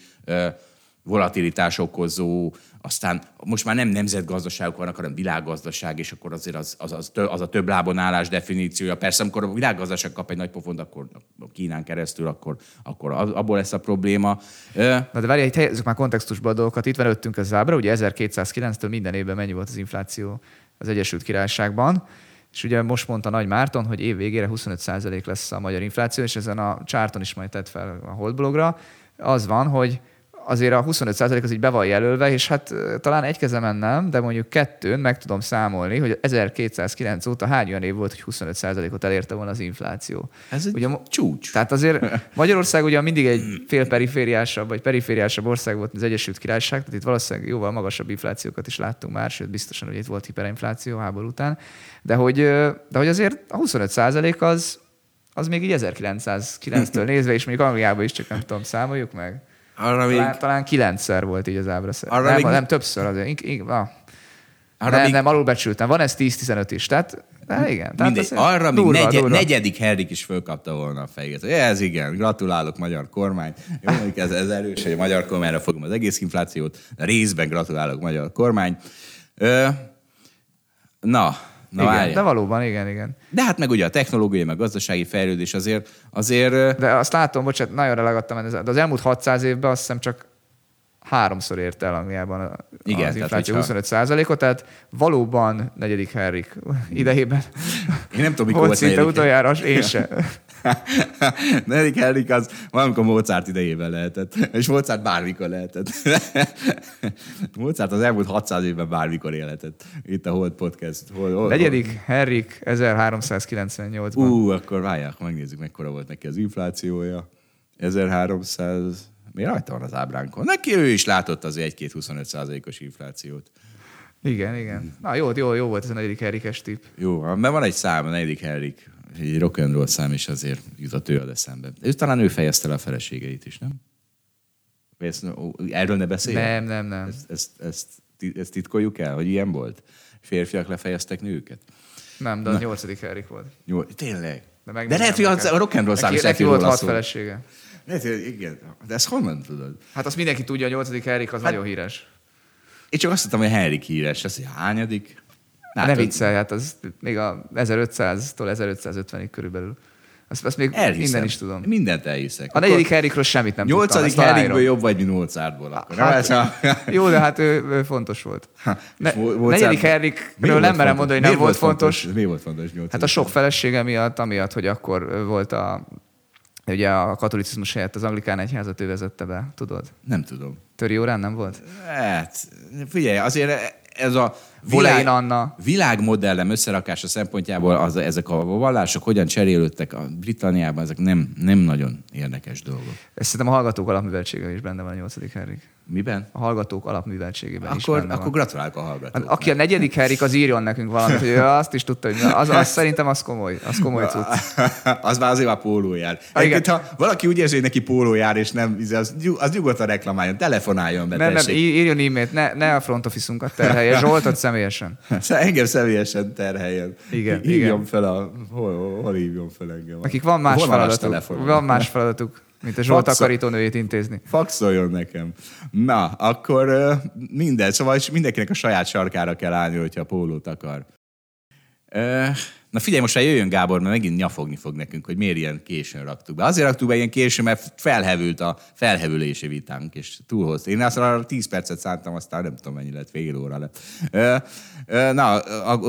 [SPEAKER 2] volatilitás okozó, aztán most már nem nemzetgazdaságok vannak, hanem világgazdaság, és akkor azért az, az, az, az a több lábon állás definíciója. Persze, amikor a világgazdaság kap egy nagy pofont, akkor Kínán keresztül, akkor, akkor abból lesz a probléma.
[SPEAKER 3] Na de várj, itt helyezzük már kontextusba a dolgokat. Itt van előttünk az ábra, ugye 1209-től minden évben mennyi volt az infláció az Egyesült Királyságban. És ugye most mondta Nagy Márton, hogy év végére 25% lesz a magyar infláció, és ezen a csárton is majd tett fel a Holdblogra. Az van, hogy azért a 25% az így be van jelölve, és hát talán egy kezemen nem, de mondjuk kettőn meg tudom számolni, hogy 1209 óta hány olyan év volt, hogy 25%-ot elérte volna az infláció.
[SPEAKER 2] Ez egy
[SPEAKER 3] Ugye
[SPEAKER 2] csúcs.
[SPEAKER 3] Tehát azért Magyarország ugye mindig egy fél perifériásabb, vagy perifériásabb ország volt, mint az Egyesült Királyság, tehát itt valószínűleg jóval magasabb inflációkat is láttunk már, sőt biztosan, hogy itt volt hiperinfláció háború után, de hogy, de hogy azért a 25 százalék az, az még így 1909-től nézve, és még Angliában is csak nem tudom, számoljuk meg.
[SPEAKER 2] Arra még,
[SPEAKER 3] Talán, talán kilencszer volt így az ábra.
[SPEAKER 2] Arra
[SPEAKER 3] nem,
[SPEAKER 2] még-
[SPEAKER 3] nem, többször azért. Ink, ink, ah.
[SPEAKER 2] arra
[SPEAKER 3] nem,
[SPEAKER 2] még,
[SPEAKER 3] nem, alulbecsültem. Van ez 10-15 is. Tehát, de igen. Tehát
[SPEAKER 2] mindegy,
[SPEAKER 3] azért
[SPEAKER 2] arra még
[SPEAKER 3] durva,
[SPEAKER 2] negye,
[SPEAKER 3] durva.
[SPEAKER 2] negyedik Henrik is fölkapta volna a fejét. Ez igen, gratulálok magyar kormány. Jó, ez, ez erős, hogy a magyar kormányra fogom az egész inflációt. Részben gratulálok magyar kormány. Ö, na, na
[SPEAKER 3] igen,
[SPEAKER 2] várjál.
[SPEAKER 3] de valóban, igen, igen.
[SPEAKER 2] De hát meg ugye a technológiai, meg gazdasági fejlődés azért, azért
[SPEAKER 3] De azt látom, bocsánat, nagyon relegadtam, de az elmúlt 600 évben azt hiszem csak háromszor érte el Angliában a-
[SPEAKER 2] Igen,
[SPEAKER 3] az
[SPEAKER 2] tehát
[SPEAKER 3] infláció
[SPEAKER 2] hogyha-
[SPEAKER 3] 25%-ot, tehát valóban negyedik Henrik idejében
[SPEAKER 2] én nem tudom, mikor
[SPEAKER 3] volt
[SPEAKER 2] volt
[SPEAKER 3] szinte utoljára, én se.
[SPEAKER 2] negyedik Henrik az valamikor Mozart idejében lehetett. És Mozart bármikor lehetett. Mozart az elmúlt 600 évben bármikor élhetett. Itt a Hold Podcast. Hold, hold,
[SPEAKER 3] Negyedik Henrik 1398-ban.
[SPEAKER 2] Ú, akkor várják, megnézzük, mekkora volt neki az inflációja. 1300... Mi rajta van az ábránkon? Neki ő is látott az 1-2-25 százalékos inflációt.
[SPEAKER 3] Igen, igen. Na jó, jó, jó volt ez a negyedik Henrikes tipp.
[SPEAKER 2] Jó, mert van egy szám, a negyedik Henrik, egy rock and roll szám, és azért jutott ő ad eszembe. Ő talán ő fejezte le a feleségeit is, nem? Ezt, erről ne beszélj?
[SPEAKER 3] Nem, nem, nem.
[SPEAKER 2] Ezt, ezt, ezt, ezt titkoljuk el, hogy ilyen volt? Férfiak lefejeztek nőket?
[SPEAKER 3] Nem, de a nyolcadik Henrik volt.
[SPEAKER 2] Jó, tényleg.
[SPEAKER 3] De,
[SPEAKER 2] De,
[SPEAKER 3] meg
[SPEAKER 2] de lehet, hogy az, a rock and roll szám is
[SPEAKER 3] neki volt hat felesége.
[SPEAKER 2] Lehet, hogy igen. De ezt honnan tudod?
[SPEAKER 3] Hát azt mindenki tudja, a nyolcadik Henrik az nagyon híres.
[SPEAKER 2] Én csak azt mondtam, hogy Henrik híres. Ez, hogy hányadik?
[SPEAKER 3] Ne viccelj, hát az még a 1500-tól 1550-ig körülbelül. Azt, azt még
[SPEAKER 2] Elhiszem.
[SPEAKER 3] minden is tudom.
[SPEAKER 2] Mindent elhiszek.
[SPEAKER 3] A negyedik Henrikről semmit nem tudtam.
[SPEAKER 2] Nyolcadik. Henrikből jobb vagy, mint Mozartból. Akkor. Nem,
[SPEAKER 3] Hát,
[SPEAKER 2] a...
[SPEAKER 3] jó, de hát ő, ő fontos volt. Ne,
[SPEAKER 2] Mozart-
[SPEAKER 3] negyedik Henrikről nem merem
[SPEAKER 2] fontos?
[SPEAKER 3] mondani, hogy nem volt fontos.
[SPEAKER 2] Miért volt fontos nyolcadik?
[SPEAKER 3] Hát a sok felesége miatt, amiatt, hogy akkor volt a Ugye a katolicizmus helyett az anglikán egyházat ő vezette be, tudod?
[SPEAKER 2] Nem tudom.
[SPEAKER 3] Töri órán nem volt?
[SPEAKER 2] Hát, figyelj, azért ez a
[SPEAKER 3] Volein Anna.
[SPEAKER 2] világmodellem összerakása szempontjából az, ezek a vallások hogyan cserélődtek a Britanniában, ezek nem, nem nagyon érdekes dolgok.
[SPEAKER 3] Ez szerintem a hallgatók alapműveltsége is benne van a nyolcadik Henrik.
[SPEAKER 2] Miben?
[SPEAKER 3] A hallgatók alapműveltségében is
[SPEAKER 2] Akkor,
[SPEAKER 3] benne
[SPEAKER 2] akkor
[SPEAKER 3] van.
[SPEAKER 2] gratulálok a hallgatóknak.
[SPEAKER 3] aki a negyedik Henrik, az írjon nekünk valamit, hogy ő azt is tudta, hogy az, az szerintem az komoly, az komoly cucc.
[SPEAKER 2] az már azért már póló jár.
[SPEAKER 3] Ah.
[SPEAKER 2] Egyébként, ha valaki úgy érzi, hogy neki póló jár, és nem, az, nyug- az nyugodtan reklamáljon, telefonáljon be,
[SPEAKER 3] Nem, nem, írjon e-mailt, ne, ne a front office-unkat terhelje, Zsoltot személyesen.
[SPEAKER 2] Engem személyesen terheljen.
[SPEAKER 3] Igen,
[SPEAKER 2] Hívjon
[SPEAKER 3] igen.
[SPEAKER 2] fel a... Hol, hol, hol hívjon fel engem?
[SPEAKER 3] Akik van más
[SPEAKER 2] Vonalas
[SPEAKER 3] feladatuk, van más feladatuk, mint a Zsolt
[SPEAKER 2] Faxo-
[SPEAKER 3] takarítónőjét intézni.
[SPEAKER 2] Faxoljon nekem. Na, akkor minden, szóval mindenkinek a saját sarkára kell állni, hogyha pólót akar. Na figyelj, most már jöjjön Gábor, mert megint nyafogni fog nekünk, hogy miért ilyen későn raktuk be. Azért raktuk be ilyen későn, mert felhevült a felhevülési vitánk, és túl hosszú. Én azt arra 10 percet szántam, aztán nem tudom mennyi lett, fél óra lett. Na,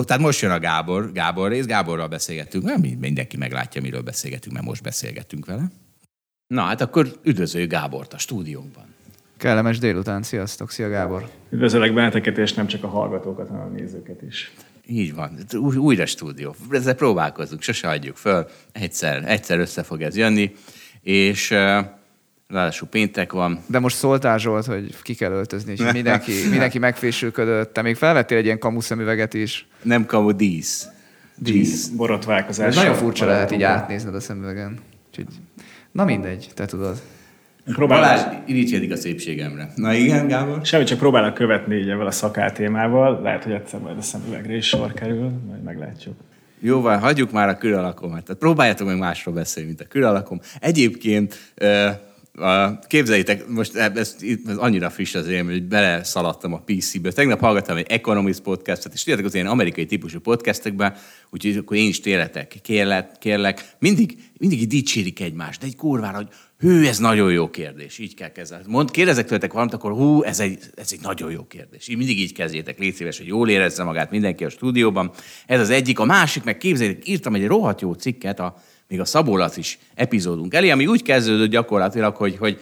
[SPEAKER 2] tehát most jön a Gábor, Gábor rész, Gáborral beszélgettünk, mert mindenki meglátja, miről beszélgetünk, mert most beszélgettünk vele. Na, hát akkor üdvözöljük Gábort a stúdiónkban.
[SPEAKER 3] Kellemes délután, sziasztok, szia Gábor!
[SPEAKER 4] Üdvözöllek benneteket, és nem csak a hallgatókat, hanem a nézőket is.
[SPEAKER 2] Így van. Új, újra stúdió. Ezzel próbálkozunk, sose adjuk föl. Egyszer, egyszer össze fog ez jönni, és ráadásul péntek van.
[SPEAKER 3] De most szóltál Zsolt, hogy ki kell öltözni, és mindenki, mindenki megfésülködött. Te még felvettél egy ilyen kamu szemüveget is.
[SPEAKER 2] Nem kamu, dísz.
[SPEAKER 4] Dísz. Borotválkozás.
[SPEAKER 3] Ez nagyon furcsa lehet így átnézned a szemüvegen. Úgyhogy, na mindegy, te tudod.
[SPEAKER 2] Próbál... Balázs irítsédik a szépségemre. Na igen, Gábor?
[SPEAKER 4] Semmi, csak próbálok követni így ebben a szakáltémával. Lehet, hogy egyszer majd a szemüvegre is sor kerül, majd meglátjuk.
[SPEAKER 2] Jó, van, hagyjuk már a külalakomat. Tehát próbáljátok meg másról beszélni, mint a külalakom. Egyébként képzeljétek, most ez, ez, ez annyira friss az élmény, hogy bele szaladtam a PC-be. Tegnap hallgattam egy Economist podcastet, és tudjátok, az ilyen amerikai típusú podcastekben, úgyhogy akkor én is tényletek, kérlek, kérlek, mindig, mindig így dicsérik egymást, de egy kurvára, hogy hű, ez nagyon jó kérdés, így kell kezelni. Mond, kérdezek tőletek valamit, akkor hú, ez egy, ez egy nagyon jó kérdés. Így mindig így kezdjétek, légy szíves, hogy jól érezze magát mindenki a stúdióban. Ez az egyik. A másik, meg képzeljétek, írtam egy rohadt jó cikket, a, még a Szabólac is epizódunk elé, ami úgy kezdődött gyakorlatilag, hogy, hogy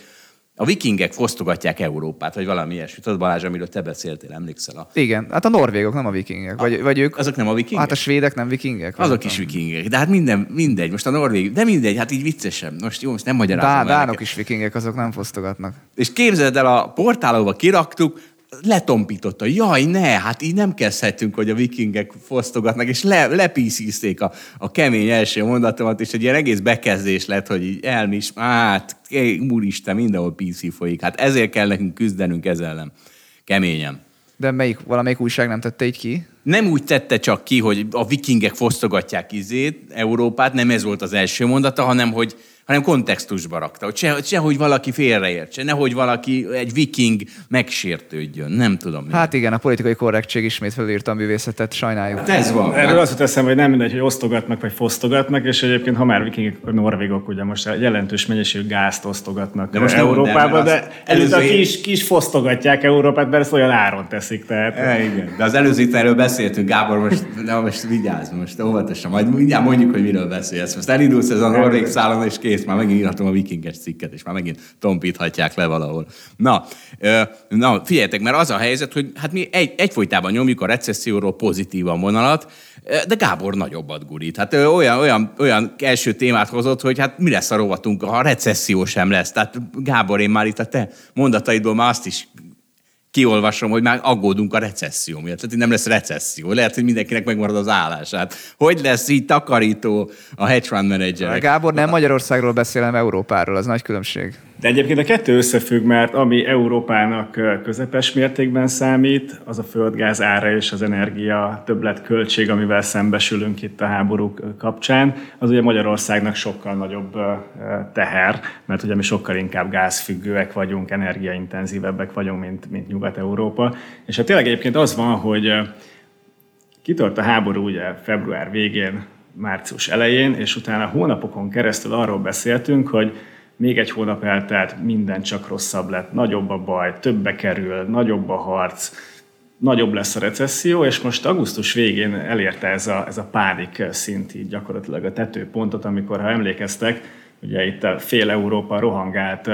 [SPEAKER 2] a vikingek fosztogatják Európát, vagy valami ilyesmi. Tudod, Balázs, amiről te beszéltél, emlékszel? A...
[SPEAKER 3] Igen, hát a norvégok nem a vikingek. Vagy, vagy ők...
[SPEAKER 2] Azok nem a vikingek?
[SPEAKER 3] Hát a svédek nem vikingek?
[SPEAKER 2] Azok is vikingek. De hát minden, mindegy. Most a norvég, de mindegy, hát így viccesen. Most jó, most nem magyarázom.
[SPEAKER 3] Dá, dánok is vikingek, azok nem fosztogatnak.
[SPEAKER 2] És képzeld el, a portálóba kiraktuk, letompította. Jaj, ne, hát így nem kezdhetünk, hogy a vikingek fosztogatnak, és le, lepíszízték a, a kemény első mondatomat, és egy ilyen egész bekezdés lett, hogy így elmis, hát, úristen, mindenhol PC folyik. Hát ezért kell nekünk küzdenünk ezzel ellen. Keményen.
[SPEAKER 3] De melyik, valamelyik újság nem tette így ki?
[SPEAKER 2] Nem úgy tette csak ki, hogy a vikingek fosztogatják izét, Európát, nem ez volt az első mondata, hanem hogy hanem kontextusba rakta, hogy se, sehogy valaki félreértse, nehogy valaki, egy viking megsértődjön, nem tudom.
[SPEAKER 3] Hát igen, a politikai korrektség ismét felírta a művészetet, sajnáljuk. Hát
[SPEAKER 2] ez van.
[SPEAKER 4] Erről azt teszem, hogy nem mindegy, hogy osztogatnak vagy fosztogatnak, és egyébként, ha már vikingek, akkor norvégok ugye most jelentős mennyiségű gázt osztogatnak de most Európába, de, de előző ki ki is fosztogatják Európát, mert ezt olyan áron teszik. Tehát...
[SPEAKER 2] E, igen. De az előző erről beszéltünk, Gábor, most, de most vigyázz, most óvatosan, majd mindjárt mondjuk, hogy miről beszélsz. Most elindulsz ez a norvég szálon, és kész, már megint írhatom a vikinges cikket, és már megint tompíthatják le valahol. Na, na figyeljetek, mert az a helyzet, hogy hát mi egy, egyfolytában nyomjuk a recesszióról pozitívan vonalat, de Gábor nagyobbat gurít. Hát olyan, olyan, olyan első témát hozott, hogy hát mi lesz a rovatunk, ha a recesszió sem lesz. Tehát Gábor, én már itt a te mondataidból már azt is kiolvasom, hogy már aggódunk a recesszió miatt. Tehát nem lesz recesszió. Lehet, hogy mindenkinek megmarad az állását. Hogy lesz így takarító a hedge fund manager?
[SPEAKER 3] Gábor, nem Magyarországról beszélem, Európáról, az nagy különbség.
[SPEAKER 4] De egyébként a kettő összefügg, mert ami Európának közepes mértékben számít, az a földgáz ára és az energia többlet költség, amivel szembesülünk itt a háború kapcsán, az ugye Magyarországnak sokkal nagyobb teher, mert ugye mi sokkal inkább gázfüggőek vagyunk, energiaintenzívebbek vagyunk, mint, mint Nyugat-Európa. És hát tényleg egyébként az van, hogy kitört a háború ugye február végén, március elején, és utána hónapokon keresztül arról beszéltünk, hogy még egy hónap eltelt, minden csak rosszabb lett, nagyobb a baj, többe kerül, nagyobb a harc, nagyobb lesz a recesszió, és most augusztus végén elérte ez a, ez a pánik szint így gyakorlatilag a tetőpontot, amikor, ha emlékeztek, Ugye itt a fél Európa rohangált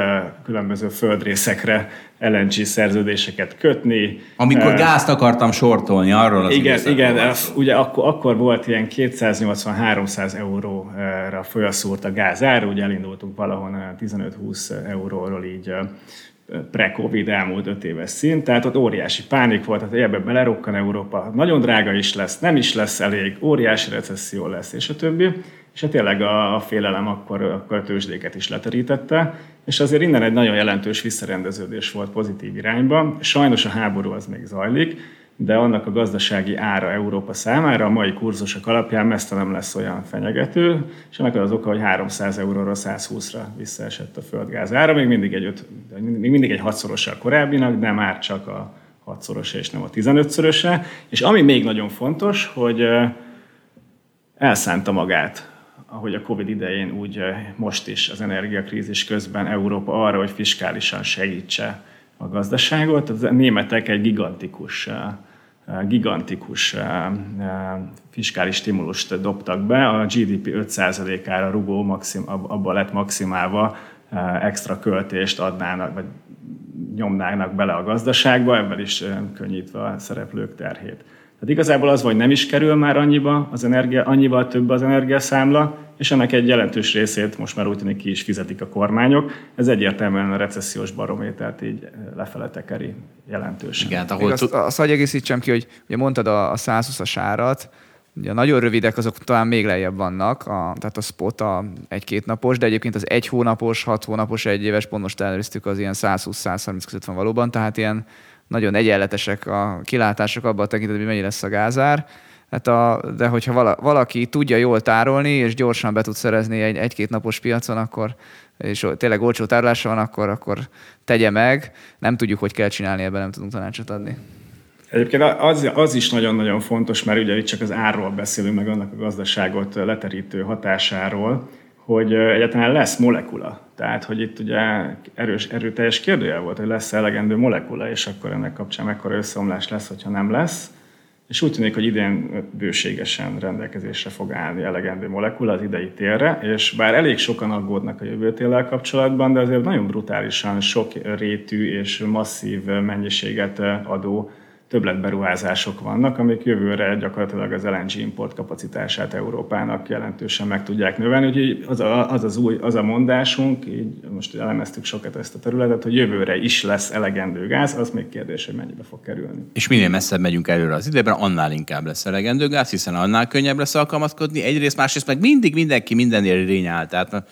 [SPEAKER 4] különböző földrészekre LNG szerződéseket kötni.
[SPEAKER 2] Amikor gázt akartam sortolni, arról az
[SPEAKER 4] Igen, igen ugye akkor, akkor volt ilyen 280-300 euróra folyaszúrt a gázár, ugye elindultunk valahol 15-20 euróról így pre-Covid elmúlt öt éves szint, tehát ott óriási pánik volt, tehát ebbe belerokkan Európa, nagyon drága is lesz, nem is lesz elég, óriási recesszió lesz, és a többi és hát tényleg a, a félelem akkor, akkor a tőzsdéket is leterítette, és azért innen egy nagyon jelentős visszarendeződés volt pozitív irányba. Sajnos a háború az még zajlik, de annak a gazdasági ára Európa számára a mai kurzusok alapján messze nem lesz olyan fenyegető, és ennek az oka, hogy 300 euróra 120-ra visszaesett a földgáz ára, még mindig egy, öt, még mindig egy hatszorosa a korábbinak, de már csak a hatszorosa és nem a 15-szöröse. És ami még nagyon fontos, hogy elszánta magát ahogy a Covid idején, úgy most is az energiakrízis közben Európa arra, hogy fiskálisan segítse a gazdaságot. A németek egy gigantikus, gigantikus fiskális stimulust dobtak be, a GDP 5%-ára rugó maxim, abba lett maximálva extra költést adnának, vagy nyomnának bele a gazdaságba, ebben is könnyítve a szereplők terhét. Tehát igazából az, hogy nem is kerül már annyiba az energia, annyival több az energiaszámla, és ennek egy jelentős részét most már úgy tűnik ki is fizetik a kormányok. Ez egyértelműen a recessziós barométert így lefele tekeri jelentősen. Igen,
[SPEAKER 3] ahol Még azt, azt hagyj egészítsem ki, hogy ugye mondtad a, a 120-as árat, Ugye a nagyon rövidek azok talán még lejjebb vannak, a, tehát a spot a egy-két napos, de egyébként az egy hónapos, hat hónapos, egy éves, pont most az ilyen 120-130 között van valóban, tehát ilyen nagyon egyenletesek a kilátások abban a tekintetben, hogy mennyi lesz a gázár. Hát a, de hogyha vala, valaki tudja jól tárolni, és gyorsan be tud szerezni egy, egy-két napos piacon, akkor és tényleg olcsó tárolása van, akkor, akkor tegye meg. Nem tudjuk, hogy kell csinálni, ebben nem tudunk tanácsot adni.
[SPEAKER 4] Egyébként az, az is nagyon-nagyon fontos, mert ugye itt csak az árról beszélünk, meg annak a gazdaságot leterítő hatásáról, hogy egyáltalán lesz molekula. Tehát, hogy itt ugye erős, erőteljes kérdője volt, hogy lesz elegendő molekula, és akkor ennek kapcsán mekkora összeomlás lesz, hogyha nem lesz. És úgy tűnik, hogy idén bőségesen rendelkezésre fog állni elegendő molekula az idei térre, és bár elég sokan aggódnak a jövő téllel kapcsolatban, de azért nagyon brutálisan sok rétű és masszív mennyiséget adó többletberuházások vannak, amik jövőre gyakorlatilag az LNG import kapacitását Európának jelentősen meg tudják növelni. Úgyhogy az, a, az, az új, az a mondásunk, így most elemeztük sokat ezt a területet, hogy jövőre is lesz elegendő gáz, az még kérdés, hogy mennyibe fog kerülni.
[SPEAKER 2] És minél messzebb megyünk előre az időben, annál inkább lesz elegendő gáz, hiszen annál könnyebb lesz alkalmazkodni. Egyrészt, másrészt meg mindig mindenki mindennél irényál, tehát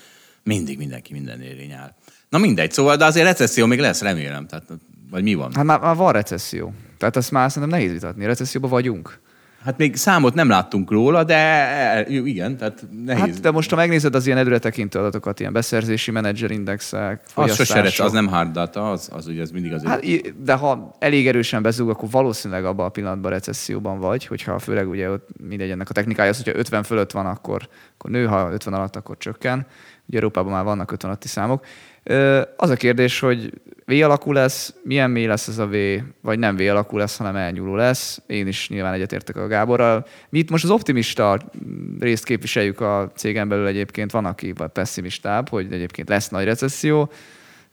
[SPEAKER 2] mindig mindenki mindennél irényál. Na mindegy, szóval, de azért recesszió még lesz, remélem. Tehát, vagy mi van?
[SPEAKER 3] Hát már, már van recesszió. Tehát azt már szerintem nehéz vitatni. Recesszióban vagyunk.
[SPEAKER 2] Hát még számot nem láttunk róla, de igen, tehát nehéz. Hát,
[SPEAKER 3] de most, ha megnézed az ilyen előretekintő adatokat, ilyen beszerzési menedzserindexek,
[SPEAKER 2] Az sose az nem hard data, az, az ugye ez mindig az.
[SPEAKER 3] Hát, de ha elég erősen bezúg, akkor valószínűleg abban a pillanatban recesszióban vagy, hogyha főleg ugye ott mindegy ennek a technikája az, hogyha 50 fölött van, akkor, akkor nő, ha 50 alatt, akkor csökken. Ugye Európában már vannak 50 alatti számok. Az a kérdés, hogy V alakú lesz, milyen mély lesz ez a V, vagy nem V alakú lesz, hanem elnyúló lesz. Én is nyilván egyetértek a Gáborral. Mi itt most az optimista részt képviseljük a cégen belül egyébként, van, aki pessimistább, hogy egyébként lesz nagy recesszió.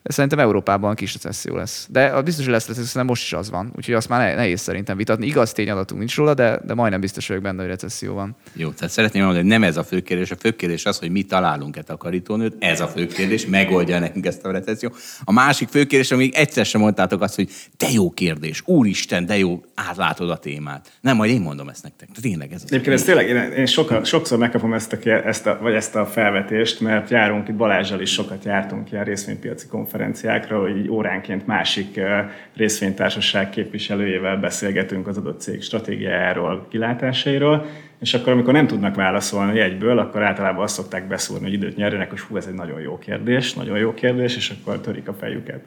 [SPEAKER 3] Szerintem Európában kis recesszió lesz. De biztos, hogy lesz recesszió, most is az van. Úgyhogy azt már nehéz szerintem vitatni. Igaz tényadatunk nincs róla, de, de majdnem biztos vagyok benne, hogy recesszió van.
[SPEAKER 2] Jó, tehát szeretném mondani, hogy nem ez a fő kérdés. A fő kérdés az, hogy mi találunk-e takarítónőt. Ez a fő kérdés, megoldja nekünk ezt a recesszió. A másik fő kérdés, amíg egyszer sem mondtátok azt, hogy de jó kérdés, úristen, de jó, átlátod a témát. Nem, majd én mondom ezt nektek. Tényleg ez az.
[SPEAKER 4] Egyébként ez tényleg, én, én soka, sokszor megkapom ezt a, ezt a, vagy ezt a felvetést, mert járunk itt Balázsjal is sokat jártunk ilyen részvénypiaci konferenciákra konferenciákra, hogy így óránként másik részvénytársaság képviselőjével beszélgetünk az adott cég stratégiájáról, kilátásairól, és akkor, amikor nem tudnak válaszolni egyből, akkor általában azt szokták beszúrni, hogy időt nyerjenek, hogy hú, ez egy nagyon jó kérdés, nagyon jó kérdés, és akkor törik a fejüket.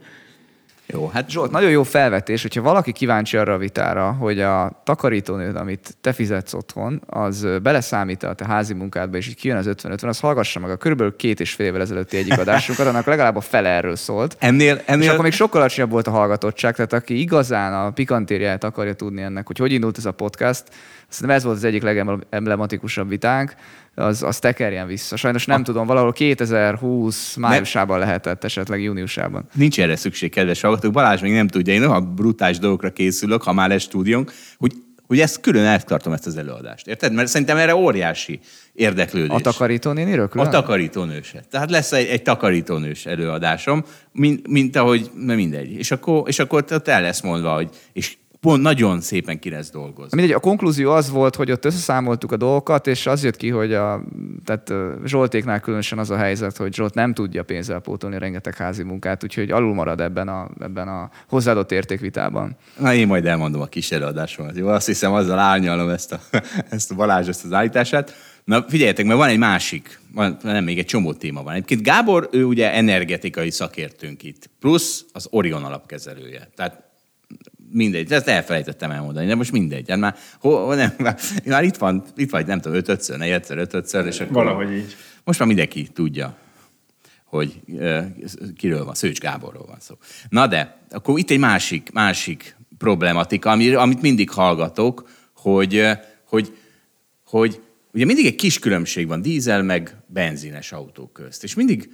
[SPEAKER 3] Jó, hát Zsolt, nagyon jó felvetés, hogyha valaki kíváncsi arra a vitára, hogy a takarítónőd, amit te fizetsz otthon, az beleszámít a te házi munkádba, és így kijön az 50-50, az hallgassa meg a körülbelül két és fél évvel ezelőtti egyik adásunkat, annak legalább a fele erről szólt.
[SPEAKER 2] Ennél, ennél...
[SPEAKER 3] És akkor még sokkal alacsonyabb volt a hallgatottság, tehát aki igazán a pikantériát akarja tudni ennek, hogy hogy indult ez a podcast, Szerintem ez volt az egyik legemblematikusabb vitánk, az, az tekerjen vissza. Sajnos nem a... tudom, valahol 2020 májusában lehetett, esetleg júniusában.
[SPEAKER 2] Nincs erre szükség, kedves hallgatók. Balázs még nem tudja, én olyan brutális dolgokra készülök, ha már lesz stúdiónk, hogy hogy ezt külön eltartom ezt az előadást. Érted? Mert szerintem erre óriási érdeklődés.
[SPEAKER 3] A takarítónéniről
[SPEAKER 2] külön? A takarítónős. Tehát lesz egy, egy takarítónős előadásom, mint, mint ahogy, mindegy. És akkor, és akkor el lesz mondva, hogy és pont nagyon szépen ki lesz dolgozni.
[SPEAKER 3] Mindegy, a konklúzió az volt, hogy ott összeszámoltuk a dolgokat, és az jött ki, hogy a, tehát Zsoltéknál különösen az a helyzet, hogy Zsolt nem tudja pénzzel pótolni rengeteg házi munkát, úgyhogy alul marad ebben a, ebben a hozzáadott értékvitában.
[SPEAKER 2] Na, én majd elmondom a kis előadásomat. Jó, azt hiszem, azzal árnyalom ezt a, ezt a Balázs, ezt az állítását. Na figyeljetek, mert van egy másik, van, nem, még egy csomó téma van. Egyébként Gábor, ő ugye energetikai szakértőnk itt, plusz az Orion alapkezelője. Tehát mindegy, ezt elfelejtettem elmondani, de most mindegy. Hát már, ho, nem, már, itt van, itt vagy, nem tudom, ötötször, negyedszer, ötödször, és akkor...
[SPEAKER 4] Valahogy így.
[SPEAKER 2] Most már mindenki tudja, hogy kiről van, Szőcs Gáborról van szó. Na de, akkor itt egy másik, másik problematika, amit mindig hallgatok, hogy, hogy, hogy ugye mindig egy kis különbség van dízel meg benzines autók közt. És mindig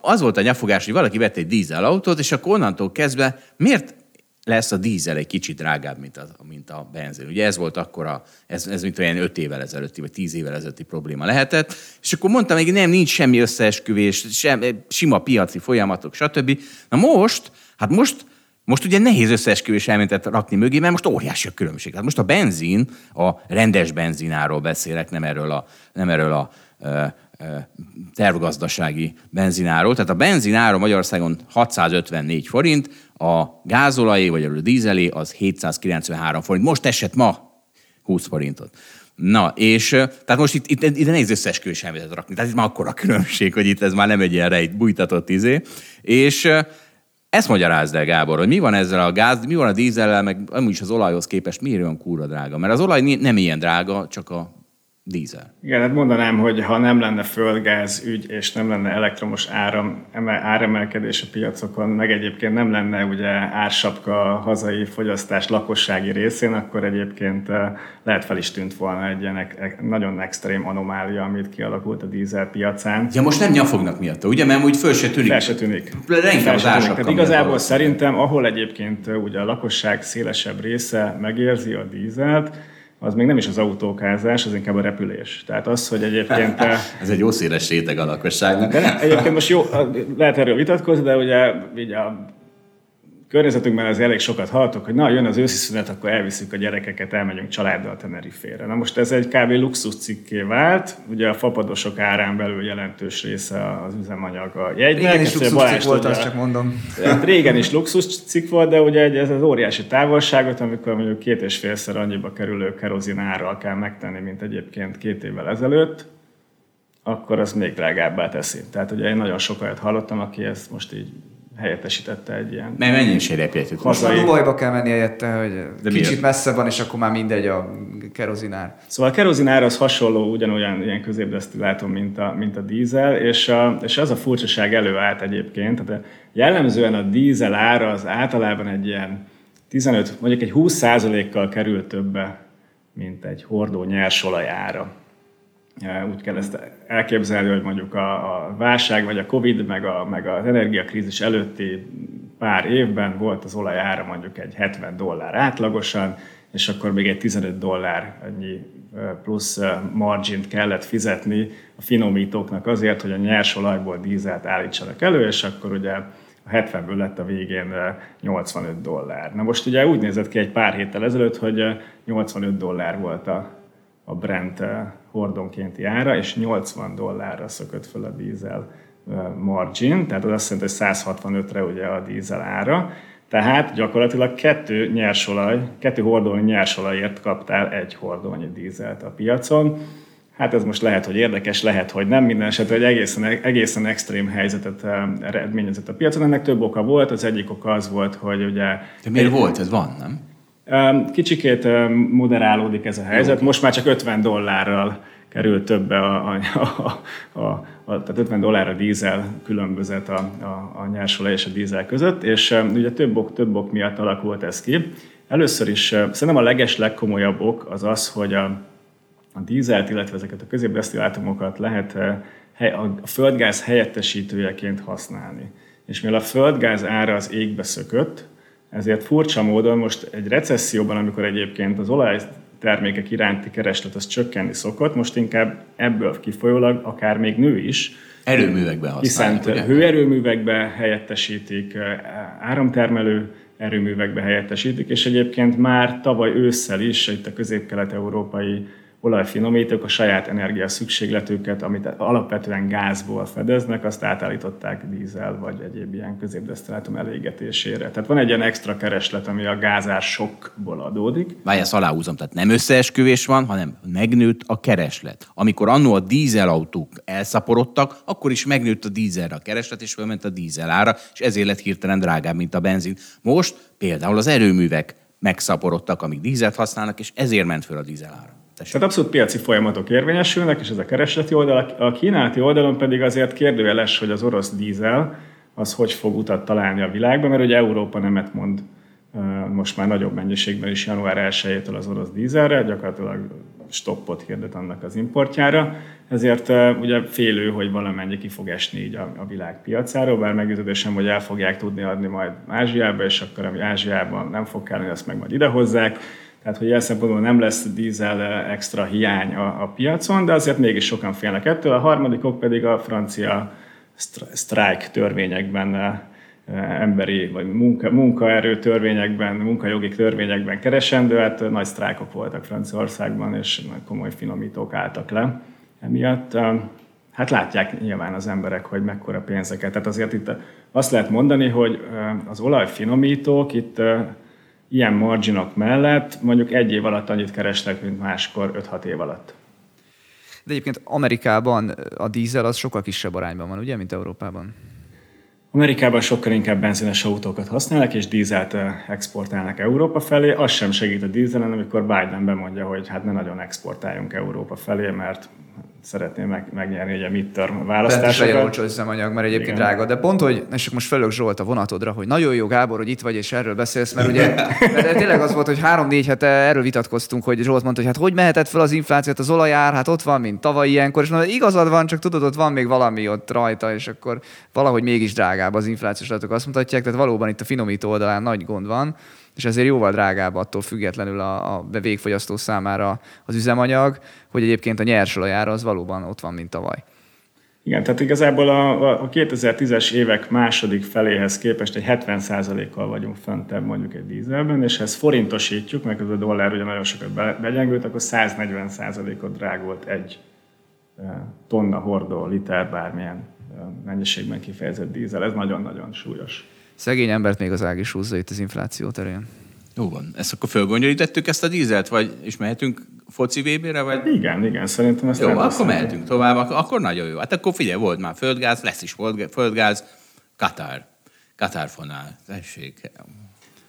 [SPEAKER 2] az volt a nyafogás, hogy valaki vett egy dízel autót, és akkor onnantól kezdve miért lesz a dízel egy kicsit drágább, mint a, mint a benzin. Ugye ez volt akkor, a, ez, ez mint olyan 5 évvel ezelőtti, vagy 10 évvel ezelőtti probléma lehetett, és akkor mondtam hogy nem, nincs semmi összeesküvés, sem, sima piaci folyamatok, stb. Na most, hát most most ugye nehéz összeesküvés elméletet rakni mögé, mert most óriási a különbség. Hát most a benzin, a rendes benzináról beszélek, nem erről a, nem erről a tervgazdasági benzináról. Tehát a benzináról Magyarországon 654 forint, a gázolajé vagy a dízelé az 793 forint. Most esett ma 20 forintot. Na, és tehát most itt, itt, itt nehéz összeesküvés elméletet rakni. Tehát itt már akkor a különbség, hogy itt ez már nem egy ilyen rejt, bújtatott izé. És ezt magyarázd el, Gábor, hogy mi van ezzel a gáz, mi van a dízellel, meg amúgy is az olajhoz képest miért olyan kúra drága? Mert az olaj nem ilyen drága, csak a dízel.
[SPEAKER 4] Igen, hát mondanám, hogy ha nem lenne földgáz ügy, és nem lenne elektromos áram, áremelkedés a piacokon, meg egyébként nem lenne ugye ársapka a hazai fogyasztás lakossági részén, akkor egyébként eh, lehet fel is tűnt volna egy ilyen nagyon extrém anomália, amit kialakult a dízel piacán.
[SPEAKER 2] Ja, most nem nyafognak miatta, ugye? Mert úgy föl se tűnik.
[SPEAKER 4] Fel se tűnik.
[SPEAKER 2] Fel
[SPEAKER 4] se tűnik. Tehát igazából szerintem, ahol egyébként eh, ugye a lakosság szélesebb része megérzi a dízelt, az még nem is az autókázás, az inkább a repülés. Tehát az, hogy egyébként...
[SPEAKER 2] Ez egy jó széles réteg a lakosságnak.
[SPEAKER 4] Egyébként most jó, lehet erről vitatkozni, de ugye így a környezetünkben az elég sokat hallottok, hogy na, jön az őszi szünet, akkor elviszük a gyerekeket, elmegyünk családdal Tenerifére. Na most ez egy kb. luxus cikké vált, ugye a fapadosok árán belül jelentős része az üzemanyag a jegynek.
[SPEAKER 3] Régen is luxus cikk volt, azt csak mondom.
[SPEAKER 4] Hát régen is luxus cikk volt, de ugye ez az óriási távolságot, amikor mondjuk két és félszer annyiba kerülő kerozin árral kell megtenni, mint egyébként két évvel ezelőtt, akkor az még drágábbá teszi. Tehát ugye én nagyon sokat hallottam, aki ezt most így helyettesítette egy ilyen...
[SPEAKER 2] Mert mennyi is egy repjegyet?
[SPEAKER 3] Most a Dubajba kell menni helyette, hogy De kicsit miért? messze van, és akkor már mindegy a kerozinár.
[SPEAKER 4] Szóval a kerozinár az hasonló, ugyanolyan ilyen középdesztillátum, mint a, mint a dízel, és, a, és az a furcsaság előállt egyébként. Tehát jellemzően a dízel ára az általában egy ilyen 15, mondjuk egy 20 kal kerül többe, mint egy hordó nyersolaj ára úgy kell ezt elképzelni, hogy mondjuk a, a válság, vagy a Covid, meg, a, meg az energiakrízis előtti pár évben volt az olaj ára mondjuk egy 70 dollár átlagosan, és akkor még egy 15 dollár annyi plusz margint kellett fizetni a finomítóknak azért, hogy a nyers olajból dízelt állítsanak elő, és akkor ugye a 70-ből lett a végén 85 dollár. Na most ugye úgy nézett ki egy pár héttel ezelőtt, hogy 85 dollár volt a, a Brent hordonkénti ára, és 80 dollárra szökött föl a dízel margin, tehát az azt jelenti, hogy 165-re ugye a dízel ára, tehát gyakorlatilag kettő nyersolaj, kettő hordónyi nyersolajért kaptál egy hordónyi dízelt a piacon. Hát ez most lehet, hogy érdekes, lehet, hogy nem. Minden esetre egy egészen, egészen extrém helyzetet eredményezett a piacon. Ennek több oka volt. Az egyik oka az volt, hogy ugye...
[SPEAKER 2] De miért egy, volt? Ez van, nem?
[SPEAKER 4] Kicsikét moderálódik ez a helyzet. Most már csak 50 dollárral kerül többe a, a, a, a, a tehát 50 dollár a dízel különbözet a, a, a nyersolaj és a dízel között, és ugye több ok, több ok miatt alakult ez ki. Először is szerintem a leges legkomolyabb ok az az, hogy a, a dízelt, illetve ezeket a középdesztillátumokat lehet a földgáz helyettesítőjeként használni. És mivel a földgáz ára az égbe szökött, ezért furcsa módon most egy recesszióban, amikor egyébként az olaj termékek iránti kereslet az csökkenni szokott, most inkább ebből kifolyólag akár még nő is.
[SPEAKER 2] Erőművekben
[SPEAKER 4] használják. Hiszen hőerőművekbe helyettesítik, áramtermelő erőművekbe helyettesítik, és egyébként már tavaly ősszel is itt a közép-kelet-európai olajfinomítók a saját energia szükségletüket, amit alapvetően gázból fedeznek, azt átállították dízel vagy egyéb ilyen középdesztillátum elégetésére. Tehát van egy ilyen extra kereslet, ami a gázár sokból adódik.
[SPEAKER 1] Várj, ezt aláhúzom, tehát nem összeesküvés van, hanem megnőtt a kereslet. Amikor annó a dízelautók elszaporodtak, akkor is megnőtt a dízelre a kereslet, és fölment a dízel ára, és ezért lett hirtelen drágább, mint a benzin. Most például az erőművek megszaporodtak, amik dízelt használnak, és ezért ment föl a dízel ára.
[SPEAKER 4] Tessék. Tehát abszolút piaci folyamatok érvényesülnek, és ez a keresleti oldal. A kínálati oldalon pedig azért kérdőjeles, hogy az orosz dízel az hogy fog utat találni a világban, mert ugye Európa nemet mond most már nagyobb mennyiségben is január 1-től az orosz dízelre, gyakorlatilag stoppot hirdet annak az importjára, ezért ugye félő, hogy valamennyi ki fog esni így a, a világ piacáról, bár meggyőződésem, hogy el fogják tudni adni majd Ázsiába, és akkor ami Ázsiában nem fog kelleni, azt meg majd idehozzák. Tehát, hogy ilyen szempontból nem lesz dízel extra hiány a, a piacon, de azért mégis sokan félnek ettől. A harmadikok pedig a francia sztrájk törvényekben emberi vagy munka, munkaerő törvényekben, munkajogi törvényekben keresendő, hát nagy sztrájkok voltak Franciaországban, és komoly finomítók álltak le emiatt. Hát látják nyilván az emberek, hogy mekkora pénzeket. Tehát azért itt azt lehet mondani, hogy az olajfinomítók itt ilyen marginok mellett mondjuk egy év alatt annyit kerestek, mint máskor 5-6 év alatt.
[SPEAKER 3] De egyébként Amerikában a dízel az sokkal kisebb arányban van, ugye, mint Európában?
[SPEAKER 4] Amerikában sokkal inkább benzines autókat használnak, és dízelt exportálnak Európa felé. Az sem segít a dízelen, amikor Biden bemondja, hogy hát ne nagyon exportáljunk Európa felé, mert szeretném meg, megnyerni egy a midterm választásokat.
[SPEAKER 3] Legyen olcsó üzemanyag, mert egyébként Igen. drága. De pont, hogy, és most felök Zsolt a vonatodra, hogy nagyon jó Gábor, hogy itt vagy és erről beszélsz, mert ugye mert tényleg az volt, hogy három-négy hete erről vitatkoztunk, hogy Zsolt mondta, hogy hát hogy mehetett fel az inflációt, az olajár, hát ott van, mint tavaly ilyenkor, és mondta, igazad van, csak tudod, ott van még valami ott rajta, és akkor valahogy mégis drágább az inflációs adatok azt mutatják, tehát valóban itt a finomító oldalán nagy gond van és ezért jóval drágább attól függetlenül a, a végfogyasztó számára az üzemanyag, hogy egyébként a nyersolajára az valóban ott van, mint tavaly.
[SPEAKER 4] Igen, tehát igazából a, a 2010-es évek második feléhez képest egy 70%-kal vagyunk föntebb mondjuk egy dízelben, és ha ezt forintosítjuk, mert a dollár ugye nagyon sokat begyengült, akkor 140%-ot drágult egy e, tonna hordó, liter, bármilyen e, mennyiségben kifejezett dízel. Ez nagyon-nagyon súlyos.
[SPEAKER 3] Szegény embert még az ág is húzza itt az infláció terén.
[SPEAKER 1] Jó van. Ezt akkor fölgondolítettük ezt a dízelt, vagy és mehetünk foci VB-re? Vagy? Hát
[SPEAKER 4] igen, igen, szerintem ezt
[SPEAKER 1] Jó, akkor beszélni. mehetünk tovább, akkor nagyon jó. Hát akkor figyelj, volt már földgáz, lesz is földgáz, Katar. Katar fonál, tessék.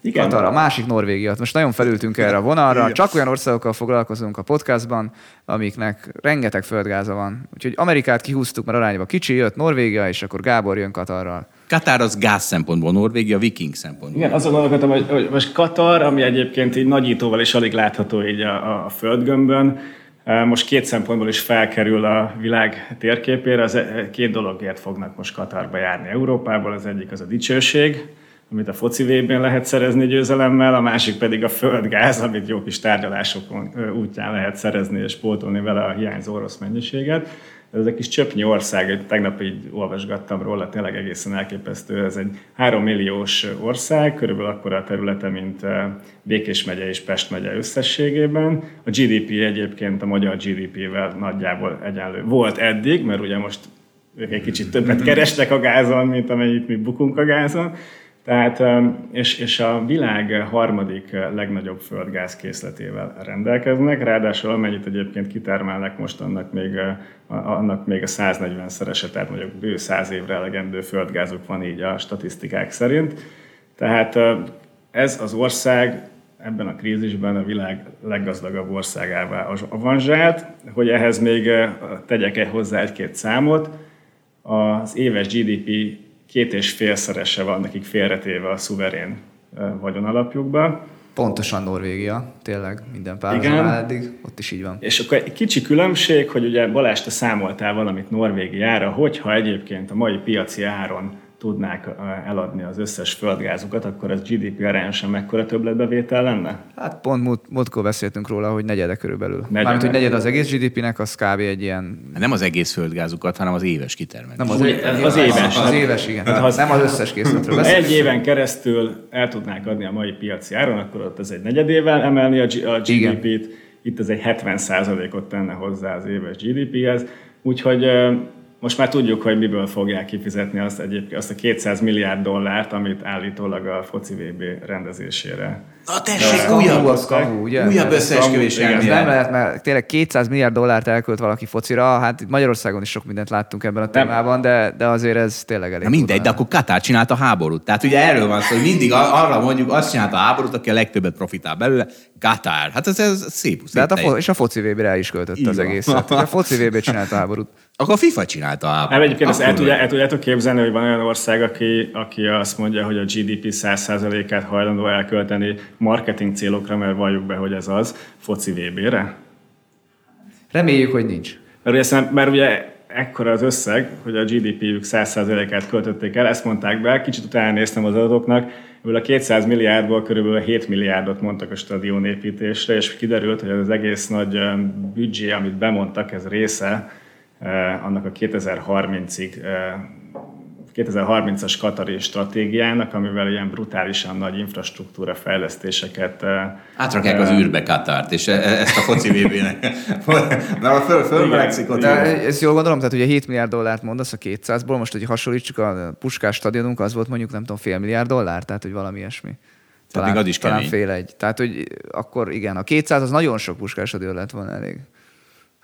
[SPEAKER 3] Igen. Katar, a másik Norvégia. Most nagyon felültünk erre a vonalra. Csak olyan országokkal foglalkozunk a podcastban, amiknek rengeteg földgáza van. Úgyhogy Amerikát kihúztuk, mert arányban kicsi, jött Norvégia, és akkor Gábor jön Katarral.
[SPEAKER 1] Katar az gáz szempontból, Norvégia viking szempontból.
[SPEAKER 4] Igen, azon gondolkodtam, hogy, hogy most Katar, ami egyébként így nagyítóval is alig látható így a, a földgömbön, e, most két szempontból is felkerül a világ térképére. Az e, két dologért fognak most Katarba járni Európából. Az egyik az a dicsőség, amit a foci vében lehet szerezni győzelemmel, a másik pedig a földgáz, amit jó kis tárgyalások útján lehet szerezni és pótolni vele a hiányzó orosz mennyiséget. Ez egy kis csöpnyi ország, tegnap így olvasgattam róla, tényleg egészen elképesztő. Ez egy három milliós ország, körülbelül akkora a területe, mint Békés megye és Pest megye összességében. A GDP egyébként a magyar GDP-vel nagyjából egyenlő volt eddig, mert ugye most ők egy kicsit többet kerestek a gázon, mint amennyit mi bukunk a gázon, tehát, és, és a világ harmadik legnagyobb földgáz készletével rendelkeznek, ráadásul amennyit egyébként kitermelnek most, annak még, annak még a 140 szerese, tehát mondjuk bő 100 évre elegendő földgázuk van így a statisztikák szerint. Tehát ez az ország ebben a krízisben a világ leggazdagabb országává avanzsált, hogy ehhez még tegyek-e hozzá egy-két számot. Az éves GDP két és félszerese van nekik félretéve a szuverén vagyonalapjukba.
[SPEAKER 3] Pontosan Norvégia, tényleg minden párhuzam eddig, ott is így van.
[SPEAKER 4] És akkor egy kicsi különbség, hogy ugye Balázs, te számoltál valamit Norvégiára, hogyha egyébként a mai piaci áron tudnák eladni az összes földgázukat, akkor ez GDP arányosan mekkora többletbevétel lenne?
[SPEAKER 3] Hát pont múlt, múltkor beszéltünk róla, hogy negyede körülbelül. Negyede. Mármint, hogy negyed az egész GDP-nek, az kb. egy ilyen...
[SPEAKER 1] Nem az egész földgázukat, hanem az éves kitermelés.
[SPEAKER 4] Nem az, Úgy, az, az éves.
[SPEAKER 3] Az, az éves, igen. Hát, az, nem az összes készletről
[SPEAKER 4] beszélünk. Egy éven keresztül el tudnák adni a mai piaci áron, akkor ott ez egy negyedével emelni a, GDP-t, itt ez egy 70%-ot tenne hozzá az éves GDP-hez, úgyhogy most már tudjuk, hogy miből fogják kifizetni azt, egyébként, azt a 200 milliárd dollárt, amit állítólag a foci VB rendezésére
[SPEAKER 2] Na tessék, újabb,
[SPEAKER 3] az kamu, ugye?
[SPEAKER 2] újabb összeesküvés
[SPEAKER 3] Ez nem lehet, mert tényleg 200 milliárd dollárt elkölt valaki focira, hát Magyarországon is sok mindent láttunk ebben a témában, de, de azért ez tényleg elég.
[SPEAKER 2] Na mindegy, de akkor Katár csinálta a háborút. Tehát ugye erről van szó, hogy mindig arra mondjuk azt csinálta a háborút, aki a legtöbbet profitál belőle, Katár. Hát ez, ez szép. szép
[SPEAKER 3] de hát a fo- és a foci VB-re is költötte az egészet. A foci VB csinálta a háborút.
[SPEAKER 2] Akkor a FIFA csinálta a háborút.
[SPEAKER 4] Nem, egyébként ezt el, tudja, el tudjátok képzelni, hogy van olyan ország, aki, aki azt mondja, hogy a GDP 100%-át hajlandó elkölteni marketing célokra, mert valljuk be, hogy ez az, foci VB-re?
[SPEAKER 3] Reméljük, hogy nincs.
[SPEAKER 4] Mert ugye, mert ugye ekkora az összeg, hogy a GDP-jük 100%-át költötték el, ezt mondták be, kicsit utána néztem az adatoknak, ebből a 200 milliárdból körülbelül 7 milliárdot mondtak a stadion építésre, és kiderült, hogy az egész nagy büdzsé, amit bemondtak, ez része annak a 2030-ig eh, 2030-as Katari stratégiának, amivel ilyen brutálisan nagy infrastruktúra fejlesztéseket eh,
[SPEAKER 2] Átrakják az űrbe Katárt, és e- e- ezt a foci VB-nek. Mert föl, fölmelegszik ott.
[SPEAKER 3] Ezt jól gondolom, tehát ugye 7 milliárd dollárt mondasz a 200-ból, most hogy hasonlítsuk a Puskás stadionunk, az volt mondjuk nem tudom fél milliárd dollár, tehát hogy valami ilyesmi. Talán,
[SPEAKER 2] még az is
[SPEAKER 3] talán
[SPEAKER 2] kemény.
[SPEAKER 3] fél egy. Tehát, hogy akkor igen, a 200 az nagyon sok Puskás stadion lett volna elég.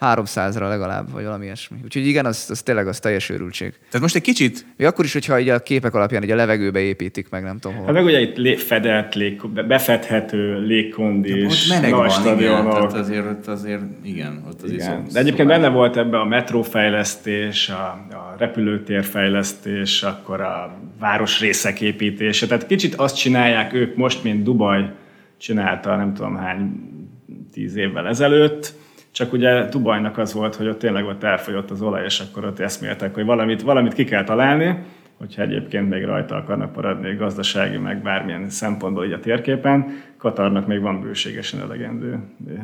[SPEAKER 3] 300-ra legalább, vagy valami ilyesmi. Úgyhogy igen, az, az tényleg az teljes őrültség.
[SPEAKER 2] Tehát most egy kicsit
[SPEAKER 3] Még akkor is, hogyha így a képek alapján így a levegőbe építik meg, nem tudom hol.
[SPEAKER 4] Hát meg ugye itt lé- fedett, lég, befedhető, légkondis,
[SPEAKER 2] ott meleg
[SPEAKER 4] nagy stadionok.
[SPEAKER 2] tehát azért, ott azért, igen, ott azért
[SPEAKER 4] Igen.
[SPEAKER 2] szó-
[SPEAKER 4] De egyébként benne volt ebbe a metrófejlesztés, a, a repülőtérfejlesztés, akkor a városrészek építése. Tehát kicsit azt csinálják ők most, mint Dubaj csinálta nem tudom hány tíz évvel ezelőtt, csak ugye Dubajnak az volt, hogy ott tényleg ott elfogyott az olaj, és akkor ott eszméltek, hogy valamit, valamit ki kell találni, hogyha egyébként még rajta akarnak maradni gazdasági, meg bármilyen szempontból így a térképen. Katarnak még van bőségesen elegendő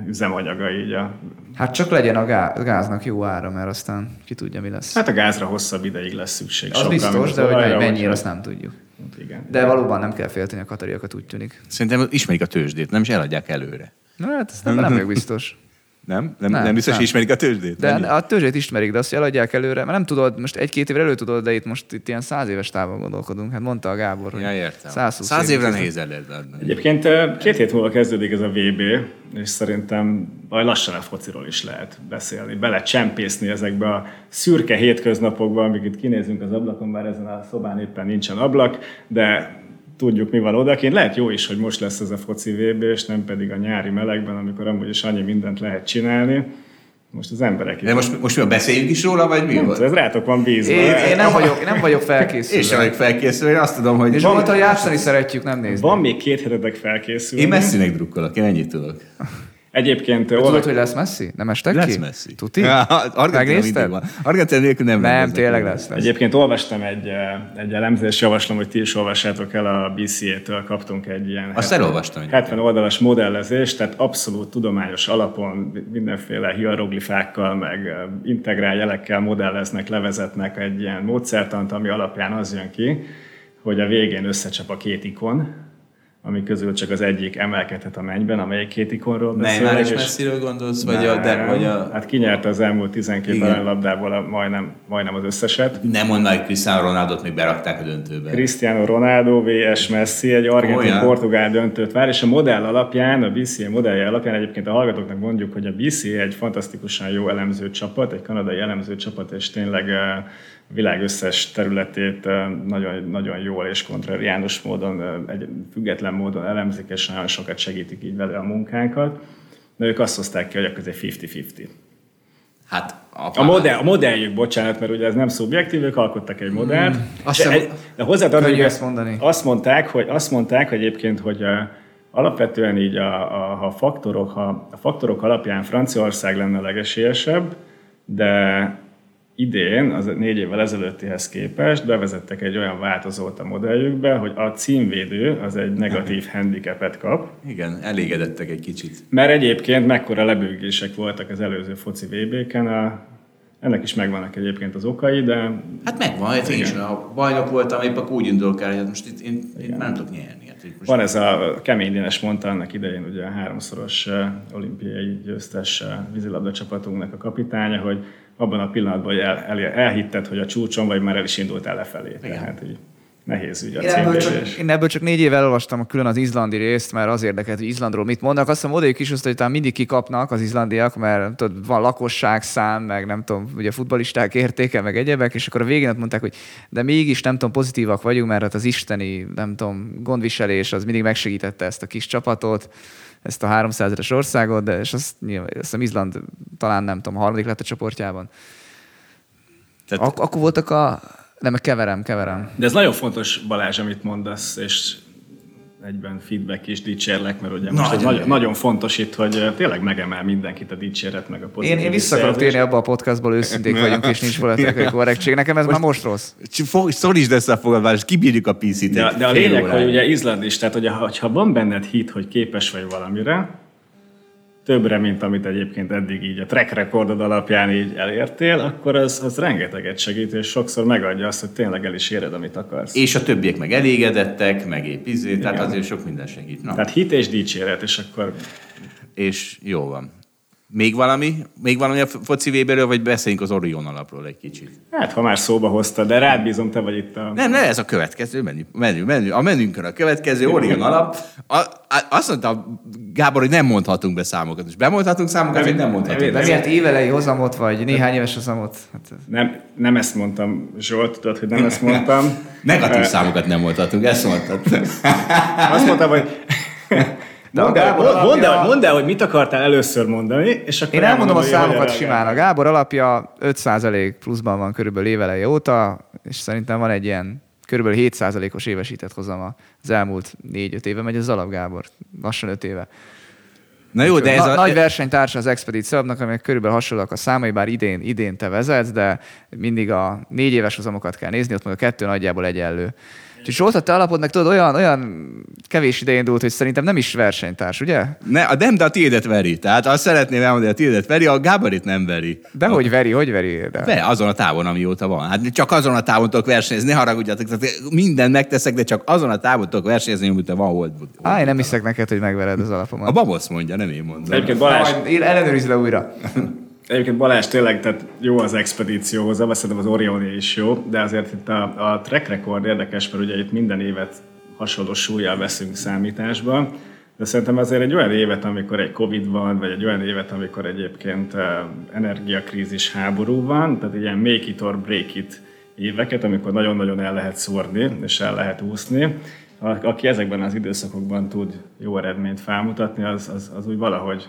[SPEAKER 4] üzemanyaga így a
[SPEAKER 3] Hát csak legyen a gá- gáznak jó ára, mert aztán ki tudja, mi lesz.
[SPEAKER 4] Hát a gázra hosszabb ideig lesz szükség.
[SPEAKER 3] az
[SPEAKER 4] sokkal,
[SPEAKER 3] biztos, de hogy mennyire,
[SPEAKER 4] úgyhogy-
[SPEAKER 3] azt nem tudjuk.
[SPEAKER 4] Igen.
[SPEAKER 3] De valóban nem kell félteni a katariakat, úgy tűnik.
[SPEAKER 2] Szerintem ismerik a tőzsdét, nem is eladják előre.
[SPEAKER 3] Na, hát ezt nem, nem vagyok biztos.
[SPEAKER 2] Nem? Nem,
[SPEAKER 3] Nem,
[SPEAKER 2] nem, biztos,
[SPEAKER 3] nem.
[SPEAKER 2] hogy ismerik a tőzsdét?
[SPEAKER 3] De
[SPEAKER 2] Mennyi?
[SPEAKER 3] a törzsét ismerik, de azt eladják előre, mert nem tudod, most egy-két évre elő tudod, de itt most itt ilyen száz éves távon gondolkodunk. Hát mondta a Gábor, hogy
[SPEAKER 2] Ja, értem.
[SPEAKER 3] 120
[SPEAKER 2] Száz
[SPEAKER 3] év
[SPEAKER 2] évre nehéz el lehet adni.
[SPEAKER 4] Egyébként két hét múlva kezdődik ez a VB, és szerintem majd lassan a fociról is lehet beszélni. Bele csempészni ezekbe a szürke hétköznapokba, amik itt kinézünk az ablakon, bár ezen a szobán éppen nincsen ablak, de tudjuk, mi van odakint. Lehet jó is, hogy most lesz ez a foci VB, és nem pedig a nyári melegben, amikor amúgy is annyi mindent lehet csinálni. Most az emberek.
[SPEAKER 2] De most, most mi beszéljünk is róla, vagy mi
[SPEAKER 4] nem,
[SPEAKER 2] volt?
[SPEAKER 4] tudom, ez rátok van bízva.
[SPEAKER 3] Én, én, nem vagyok, én nem vagyok felkészülve.
[SPEAKER 2] Én sem vagyok felkészülve, én azt tudom, hogy
[SPEAKER 3] És mondta, hogy játszani szeretjük, nem nézni.
[SPEAKER 4] Van még két hetetek felkészülni.
[SPEAKER 2] én messzinek drukkolok, én ennyit tudok.
[SPEAKER 4] Egyébként
[SPEAKER 3] Tudod,
[SPEAKER 4] olvas-
[SPEAKER 3] hogy lesz Messi? Nem estek
[SPEAKER 2] Lesz
[SPEAKER 3] ki?
[SPEAKER 2] messzi.
[SPEAKER 3] Tuti? Megnézted?
[SPEAKER 2] Argentina nélkül nem
[SPEAKER 3] Nem, tényleg lesz. lesz.
[SPEAKER 4] Egyébként olvastam egy, eh, egy elemzést, javaslom, hogy ti is olvassátok el a BCA-től, kaptunk egy ilyen
[SPEAKER 2] Azt
[SPEAKER 4] 70
[SPEAKER 2] elolvastam.
[SPEAKER 4] 70 oldalas modellezést, tehát abszolút tudományos alapon mindenféle hieroglifákkal, meg eh, integrál jelekkel modelleznek, levezetnek egy ilyen módszertant, ami alapján az jön ki, hogy a végén összecsap a két ikon, ami közül csak az egyik emelkedhet a mennyben, amelyik két ikonról beszélek.
[SPEAKER 2] Neymar és- messziről gondolsz, vagy a, de, vagy a...
[SPEAKER 4] Hát kinyerte az elmúlt 12
[SPEAKER 2] Igen.
[SPEAKER 4] aranylabdából a, majdnem, majdnem az összeset.
[SPEAKER 2] Nem mondd meg, Cristiano Ronaldo-t még berakták a döntőbe.
[SPEAKER 4] Cristiano Ronaldo vs. Messi egy argentin-portugál döntőt vár, és a modell alapján, a BCA modellje alapján egyébként a hallgatóknak mondjuk, hogy a BCA egy fantasztikusan jó elemző csapat, egy kanadai elemző csapat, és tényleg a világ összes területét nagyon, nagyon jól és kontrariánus módon, egy független módon elemzik, és nagyon sokat segítik így vele a munkánkat. De ők azt hozták ki, hogy akkor ez egy 50-50.
[SPEAKER 2] Hát
[SPEAKER 4] A, modell, a modelljük, bocsánat, mert ugye ez nem szubjektív, ők alkottak egy modellt.
[SPEAKER 3] Azt
[SPEAKER 4] De, egy- de hozzátartozik,
[SPEAKER 3] ezt mondani.
[SPEAKER 4] Azt mondták, hogy, azt mondták hogy egyébként, hogy a, alapvetően így a, a, a, faktorok, ha a faktorok alapján Franciaország lenne a legesélyesebb, de idén, az négy évvel ezelőttihez képest bevezettek egy olyan változót a modelljükbe, hogy a címvédő az egy negatív handicapet kap,
[SPEAKER 2] Igen, elégedettek egy kicsit.
[SPEAKER 4] mert egyébként mekkora lebőgések voltak az előző foci VB-ken a Ennek is megvannak egyébként az okai, de...
[SPEAKER 2] Hát megvan, hát én is, ha bajnok voltam, épp akkor úgy indulok el, hogy most itt én, én nem tudok nyerni. Hát most
[SPEAKER 4] Van ez a kemény Dénes mondta annak idején, ugye a háromszoros uh, olimpiai győztes uh, vízilabda csapatunknak a kapitánya, hogy abban a pillanatban, hogy el, el, elhitted, hogy a csúcson vagy, már el is indultál lefelé. Igen. Tehát így nehéz ügy a
[SPEAKER 3] Én ebből, csak, én ebből csak négy éve elolvastam külön az izlandi részt, mert az érdekelt, hogy Izlandról mit mondanak. Azt hiszem odajuk is azt, hogy talán mindig kikapnak az izlandiak, mert tudod, van lakosságszám, meg nem tudom, ugye futbalisták értéke, meg egyebek, és akkor a végén ott mondták, hogy de mégis nem tudom, pozitívak vagyunk, mert hát az isteni, nem tudom, gondviselés az mindig megsegítette ezt a kis csapatot ezt a 300 eres országot, de és azt, nyilván, azt hiszem Izland talán nem tudom, a harmadik lett a csoportjában.
[SPEAKER 2] Tehát-
[SPEAKER 3] Ak- akkor voltak a... Nem, keverem, keverem.
[SPEAKER 4] De ez nagyon fontos, Balázs, amit mondasz, és egyben feedback is dicsérlek, mert ugye most
[SPEAKER 2] Nagyon
[SPEAKER 4] ez nagyon, fontos itt, hogy tényleg megemel mindenkit a dicséret, meg a
[SPEAKER 3] Én,
[SPEAKER 4] pozitív
[SPEAKER 3] én vissza akarok térni abba a podcastból, őszinték vagyunk, és nincs politikai korrektség. Nekem ez már most rossz.
[SPEAKER 2] Szorítsd ezt a fogadvást, kibírjuk a PC-t.
[SPEAKER 4] De, de a lényeg, hogy ugye Izland is, tehát hogy ha, ha van benned hit, hogy képes vagy valamire, többre, mint amit egyébként eddig így a track recordod alapján így elértél, akkor az, az rengeteget segít, és sokszor megadja azt, hogy tényleg el is éred, amit akarsz.
[SPEAKER 2] És a többiek meg elégedettek, meg épp izé, tehát azért sok minden segít. Na,
[SPEAKER 4] Tehát hit és dicséret, és akkor
[SPEAKER 2] és jó van. Még valami? Még valami a foci vébéről, vagy beszéljünk az Orion alapról egy kicsit?
[SPEAKER 4] hát ha már szóba hoztad, de rád bízom, te vagy itt a...
[SPEAKER 2] Nem, ne, ez a következő menü, menü, menü. A menünkön a következő Orion alap. A, a, azt mondta Gábor, hogy nem mondhatunk be számokat. És bemondhatunk számokat, vagy nem mondhatunk
[SPEAKER 3] De
[SPEAKER 2] be.
[SPEAKER 3] miért évelei hozamot, vagy néhány éves hozamot? Hát,
[SPEAKER 4] Nem, nem ezt mondtam, Zsolt, tudod, hogy nem ezt mondtam.
[SPEAKER 2] Negatív számokat nem mondhatunk, ezt mondtad.
[SPEAKER 4] Azt mondtam, hogy
[SPEAKER 3] De a
[SPEAKER 4] mondd el,
[SPEAKER 3] Gábor
[SPEAKER 4] mondd, el, mondd el, hogy mit akartál először mondani, és akkor
[SPEAKER 3] Én elmondom a
[SPEAKER 4] hogy hogyan
[SPEAKER 3] számokat simán. A Gábor alapja 5% pluszban van körülbelül éveleje óta, és szerintem van egy ilyen körülbelül 7%-os évesített hozama. Az elmúlt 4-5 éve megy az alap Gábor. Lassan 5 éve.
[SPEAKER 2] Na jó, de ez
[SPEAKER 3] Na,
[SPEAKER 2] a...
[SPEAKER 3] Nagy versenytársa az Expedit Szabnak, amelyek körülbelül hasonlóak a számai, bár idén, idén te vezetsz, de mindig a négy éves hozamokat kell nézni, ott meg a kettő nagyjából egyenlő. Úgyhogy Zsolt, a te alapodnak tudod, olyan, olyan kevés ide indult, hogy szerintem nem is versenytárs, ugye?
[SPEAKER 2] Ne, a nem, de a tiédet veri. Tehát azt szeretném elmondani, a tiédet veri, a Gáborit nem veri.
[SPEAKER 3] De hogy veri, hogy veri? De.
[SPEAKER 2] Be, azon a távon, amióta van. Hát csak azon a távon tudok versenyezni, ne haragudjatok, tehát mindent megteszek, de csak azon a távon tudok versenyezni, amióta van hold.
[SPEAKER 3] Á, én nem hiszek neked, hogy megvered az alapomat.
[SPEAKER 2] A babosz mondja, nem én mondom.
[SPEAKER 4] Egyébként Balázs,
[SPEAKER 3] Majd én ellenőrizd le újra.
[SPEAKER 4] Egyébként Balázs tényleg, tehát jó az expedícióhoz, de szerintem az Orioné is jó, de azért itt a, a track record érdekes, mert ugye itt minden évet hasonló súlyjal veszünk számításba, de szerintem azért egy olyan évet, amikor egy Covid van, vagy egy olyan évet, amikor egyébként energiakrízis háború van, tehát ilyen make it or break it éveket, amikor nagyon-nagyon el lehet szórni, és el lehet úszni, aki ezekben az időszakokban tud jó eredményt felmutatni, az, az, az úgy valahogy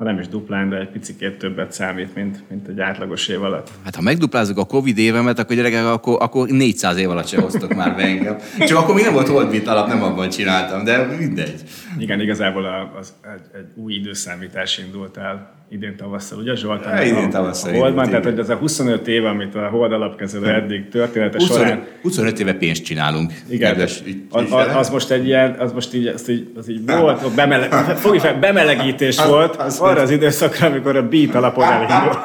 [SPEAKER 4] ha nem is duplán, de egy picit többet számít, mint, mint egy átlagos év alatt.
[SPEAKER 2] Hát ha megduplázzuk a Covid évemet, akkor gyerekek, akkor, akkor 400 év alatt se hoztok már be engem. Csak akkor még nem volt holdbit alap, nem abban csináltam, de mindegy.
[SPEAKER 4] Igen, igazából a, az, egy, egy új időszámítás indult el idén tavasszal, ugye Zsolt?
[SPEAKER 2] Ja, idén tavasszal
[SPEAKER 4] A Holdban, tehát hogy ez a 25 év, amit a Hold alapkezelő eddig története
[SPEAKER 2] 25,
[SPEAKER 4] során
[SPEAKER 2] 25 éve pénzt csinálunk.
[SPEAKER 4] igen,
[SPEAKER 2] kedves ügy-
[SPEAKER 4] az, az, az, most egy ilyen, az most így, az így, az így volt, bemele, fogj fel, bemelegítés volt
[SPEAKER 2] az-
[SPEAKER 4] arra az időszakra, amikor a beat alapon elindult.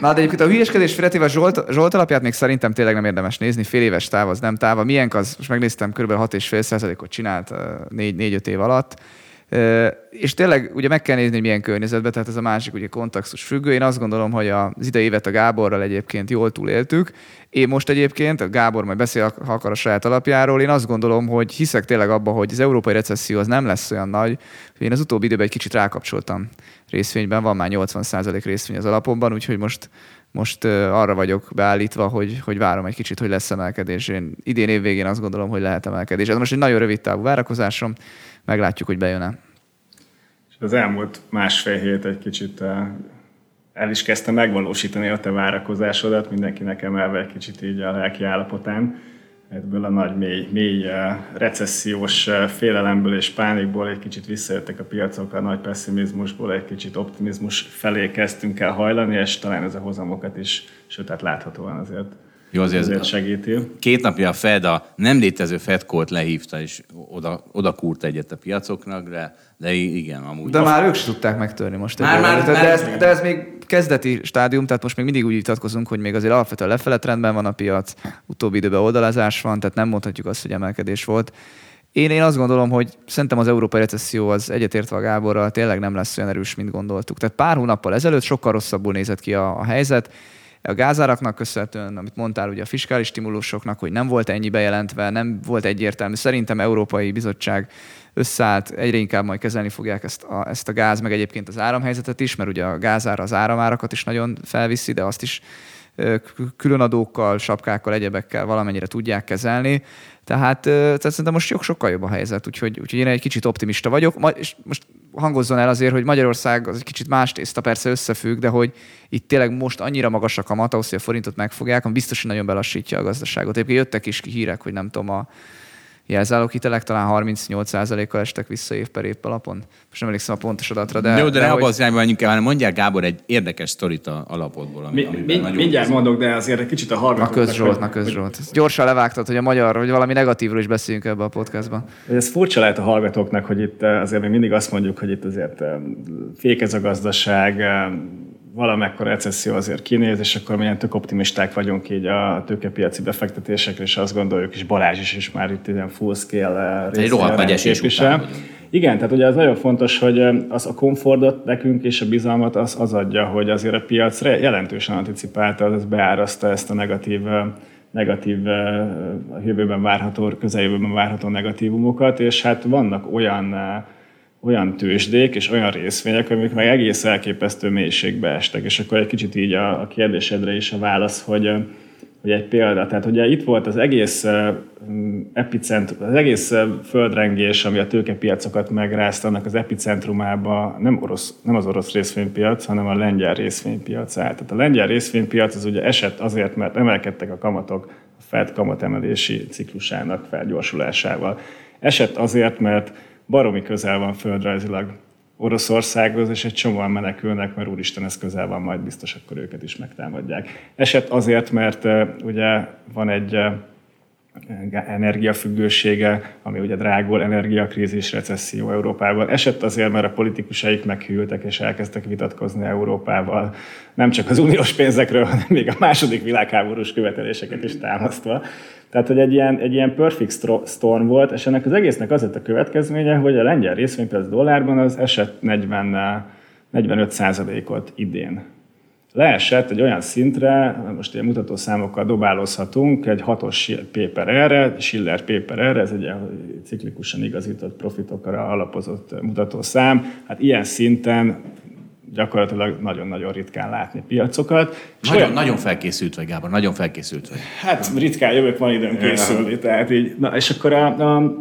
[SPEAKER 3] Na, de egyébként a hülyeskedés félretéve Zsolt, Zsolt alapját még szerintem tényleg nem érdemes nézni. Fél éves táv az nem táv. A miénk az, most megnéztem, kb. 6,5%-ot csinált 4-5 év alatt. És tényleg ugye meg kell nézni, hogy milyen környezetben, tehát ez a másik ugye kontextus függő. Én azt gondolom, hogy az idei évet a Gáborral egyébként jól túléltük. Én most egyébként, a Gábor majd beszél, ha akar a saját alapjáról, én azt gondolom, hogy hiszek tényleg abba, hogy az európai recesszió az nem lesz olyan nagy, én az utóbbi időben egy kicsit rákapcsoltam részvényben, van már 80% részvény az alapomban, úgyhogy most, most arra vagyok beállítva, hogy, hogy várom egy kicsit, hogy lesz emelkedés. Én idén évvégén azt gondolom, hogy lehet emelkedés. Ez most egy nagyon rövid távú várakozásom, meglátjuk, hogy bejön-e.
[SPEAKER 4] És az elmúlt másfél hét egy kicsit eh, el is kezdte megvalósítani a te várakozásodat, mindenkinek emelve egy kicsit így a lelki állapotán. Ebből a nagy, mély, mély eh, recessziós eh, félelemből és pánikból egy kicsit visszajöttek a piacok, a nagy pessimizmusból egy kicsit optimizmus felé kezdtünk el hajlani, és talán ez a hozamokat is, sőt, hát láthatóan azért,
[SPEAKER 2] Jó, azért-
[SPEAKER 4] azért segíti.
[SPEAKER 2] Két napja a Fed a nem létező Fed call lehívta, és oda, oda kúrt egyet a piacoknak, de, de igen, amúgy.
[SPEAKER 3] De már ők sem tudták megtörni most.
[SPEAKER 2] Már- már-
[SPEAKER 3] de,
[SPEAKER 2] már-
[SPEAKER 3] de, ez, de ez még kezdeti stádium, tehát most még mindig úgy vitatkozunk, hogy még azért alapvetően lefele trendben van a piac, utóbbi időben oldalazás van, tehát nem mondhatjuk azt, hogy emelkedés volt. Én, én azt gondolom, hogy szerintem az európai recesszió az egyetértve a Gáborral tényleg nem lesz olyan erős, mint gondoltuk. Tehát pár hónappal ezelőtt sokkal rosszabbul nézett ki a, a helyzet. A gázáraknak köszönhetően, amit mondtál, ugye a fiskális stimulusoknak, hogy nem volt ennyi bejelentve, nem volt egyértelmű. Szerintem Európai Bizottság összeállt, egyre inkább majd kezelni fogják ezt a, ezt a gáz, meg egyébként az áramhelyzetet is, mert ugye a gázára az áramárakat is nagyon felviszi, de azt is különadókkal, sapkákkal, egyebekkel valamennyire tudják kezelni. Tehát, tehát szerintem most sokkal jobb a helyzet, úgyhogy, úgyhogy én egy kicsit optimista vagyok. Ma, és most hangozzon el azért, hogy Magyarország az egy kicsit más tészta, persze összefügg, de hogy itt tényleg most annyira magas a kamat, ahhoz, hogy a forintot megfogják, ami biztos, hogy nagyon belassítja a gazdaságot. Egyébként jöttek is hírek, hogy nem tudom, a, jelzáloghitelek talán 38%-kal estek vissza év per év alapon. Most nem emlékszem a pontos adatra, de...
[SPEAKER 2] Jó, de,
[SPEAKER 3] de
[SPEAKER 2] ne
[SPEAKER 3] hogy...
[SPEAKER 2] abban az irányba menjünk el, hanem mondják Gábor egy érdekes sztorit a alapodból. Ami,
[SPEAKER 4] mi, mi, mindjárt mondok, de azért egy kicsit a hallgatóknak...
[SPEAKER 3] Na közzsolt, na közzsolt. Gyorsan levágtad, hogy a magyar, hogy valami negatívról is beszéljünk ebbe a podcastban.
[SPEAKER 4] Ez furcsa lehet a hallgatóknak, hogy itt eh, azért még mindig azt mondjuk, hogy itt azért eh, fékez a gazdaság, eh, valamekkora recesszió azért kinéz, és akkor milyen tök optimisták vagyunk így a tőkepiaci befektetésekre, és azt gondoljuk, és Balázs is, is már itt ilyen full scale
[SPEAKER 2] esés után
[SPEAKER 4] Igen, tehát ugye az nagyon fontos, hogy az a komfortot nekünk és a bizalmat az, az adja, hogy azért a piac jelentősen anticipálta, az beáraszta ezt a negatív negatív, a jövőben várható, közeljövőben várható negatívumokat, és hát vannak olyan olyan tőzsdék és olyan részvények, amik meg egész elképesztő mélységbe estek. És akkor egy kicsit így a, a kérdésedre is a válasz, hogy, hogy egy példa. Tehát ugye itt volt az egész epicentrum, az egész földrengés, ami a tőkepiacokat megrázta, annak az epicentrumába nem, orosz, nem az orosz részvénypiac, hanem a lengyel részvénypiac állt. Tehát a lengyel részvénypiac az ugye esett azért, mert emelkedtek a kamatok a Fed kamatemelési ciklusának felgyorsulásával. Esett azért, mert baromi közel van földrajzilag Oroszországhoz, és egy csomóan menekülnek, mert úristen, ez közel van, majd biztos akkor őket is megtámadják. Eset azért, mert ugye van egy energiafüggősége, ami ugye drágul, energiakrízis, recesszió Európában. Esett azért, mert a politikusaik meghűltek és elkezdtek vitatkozni Európával, nem csak az uniós pénzekről, hanem még a második világháborús követeléseket is támasztva. Tehát, hogy egy ilyen, egy ilyen perfect storm volt, és ennek az egésznek az lett a következménye, hogy a lengyel részvénypiac dollárban az esett 40, 45 ot idén. Leesett egy olyan szintre, most ilyen mutató számokkal dobálozhatunk, egy hatos P per R-re, Schiller P per R, ez egy ciklikusan igazított profitokra alapozott mutatószám. Hát ilyen szinten gyakorlatilag nagyon-nagyon ritkán látni piacokat.
[SPEAKER 2] Nagyon, olyan, nagyon felkészült vagy, Gábor, nagyon felkészült vagy.
[SPEAKER 4] Hát ritkán jövök, van időm készülni, tehát így, na és akkor a, a,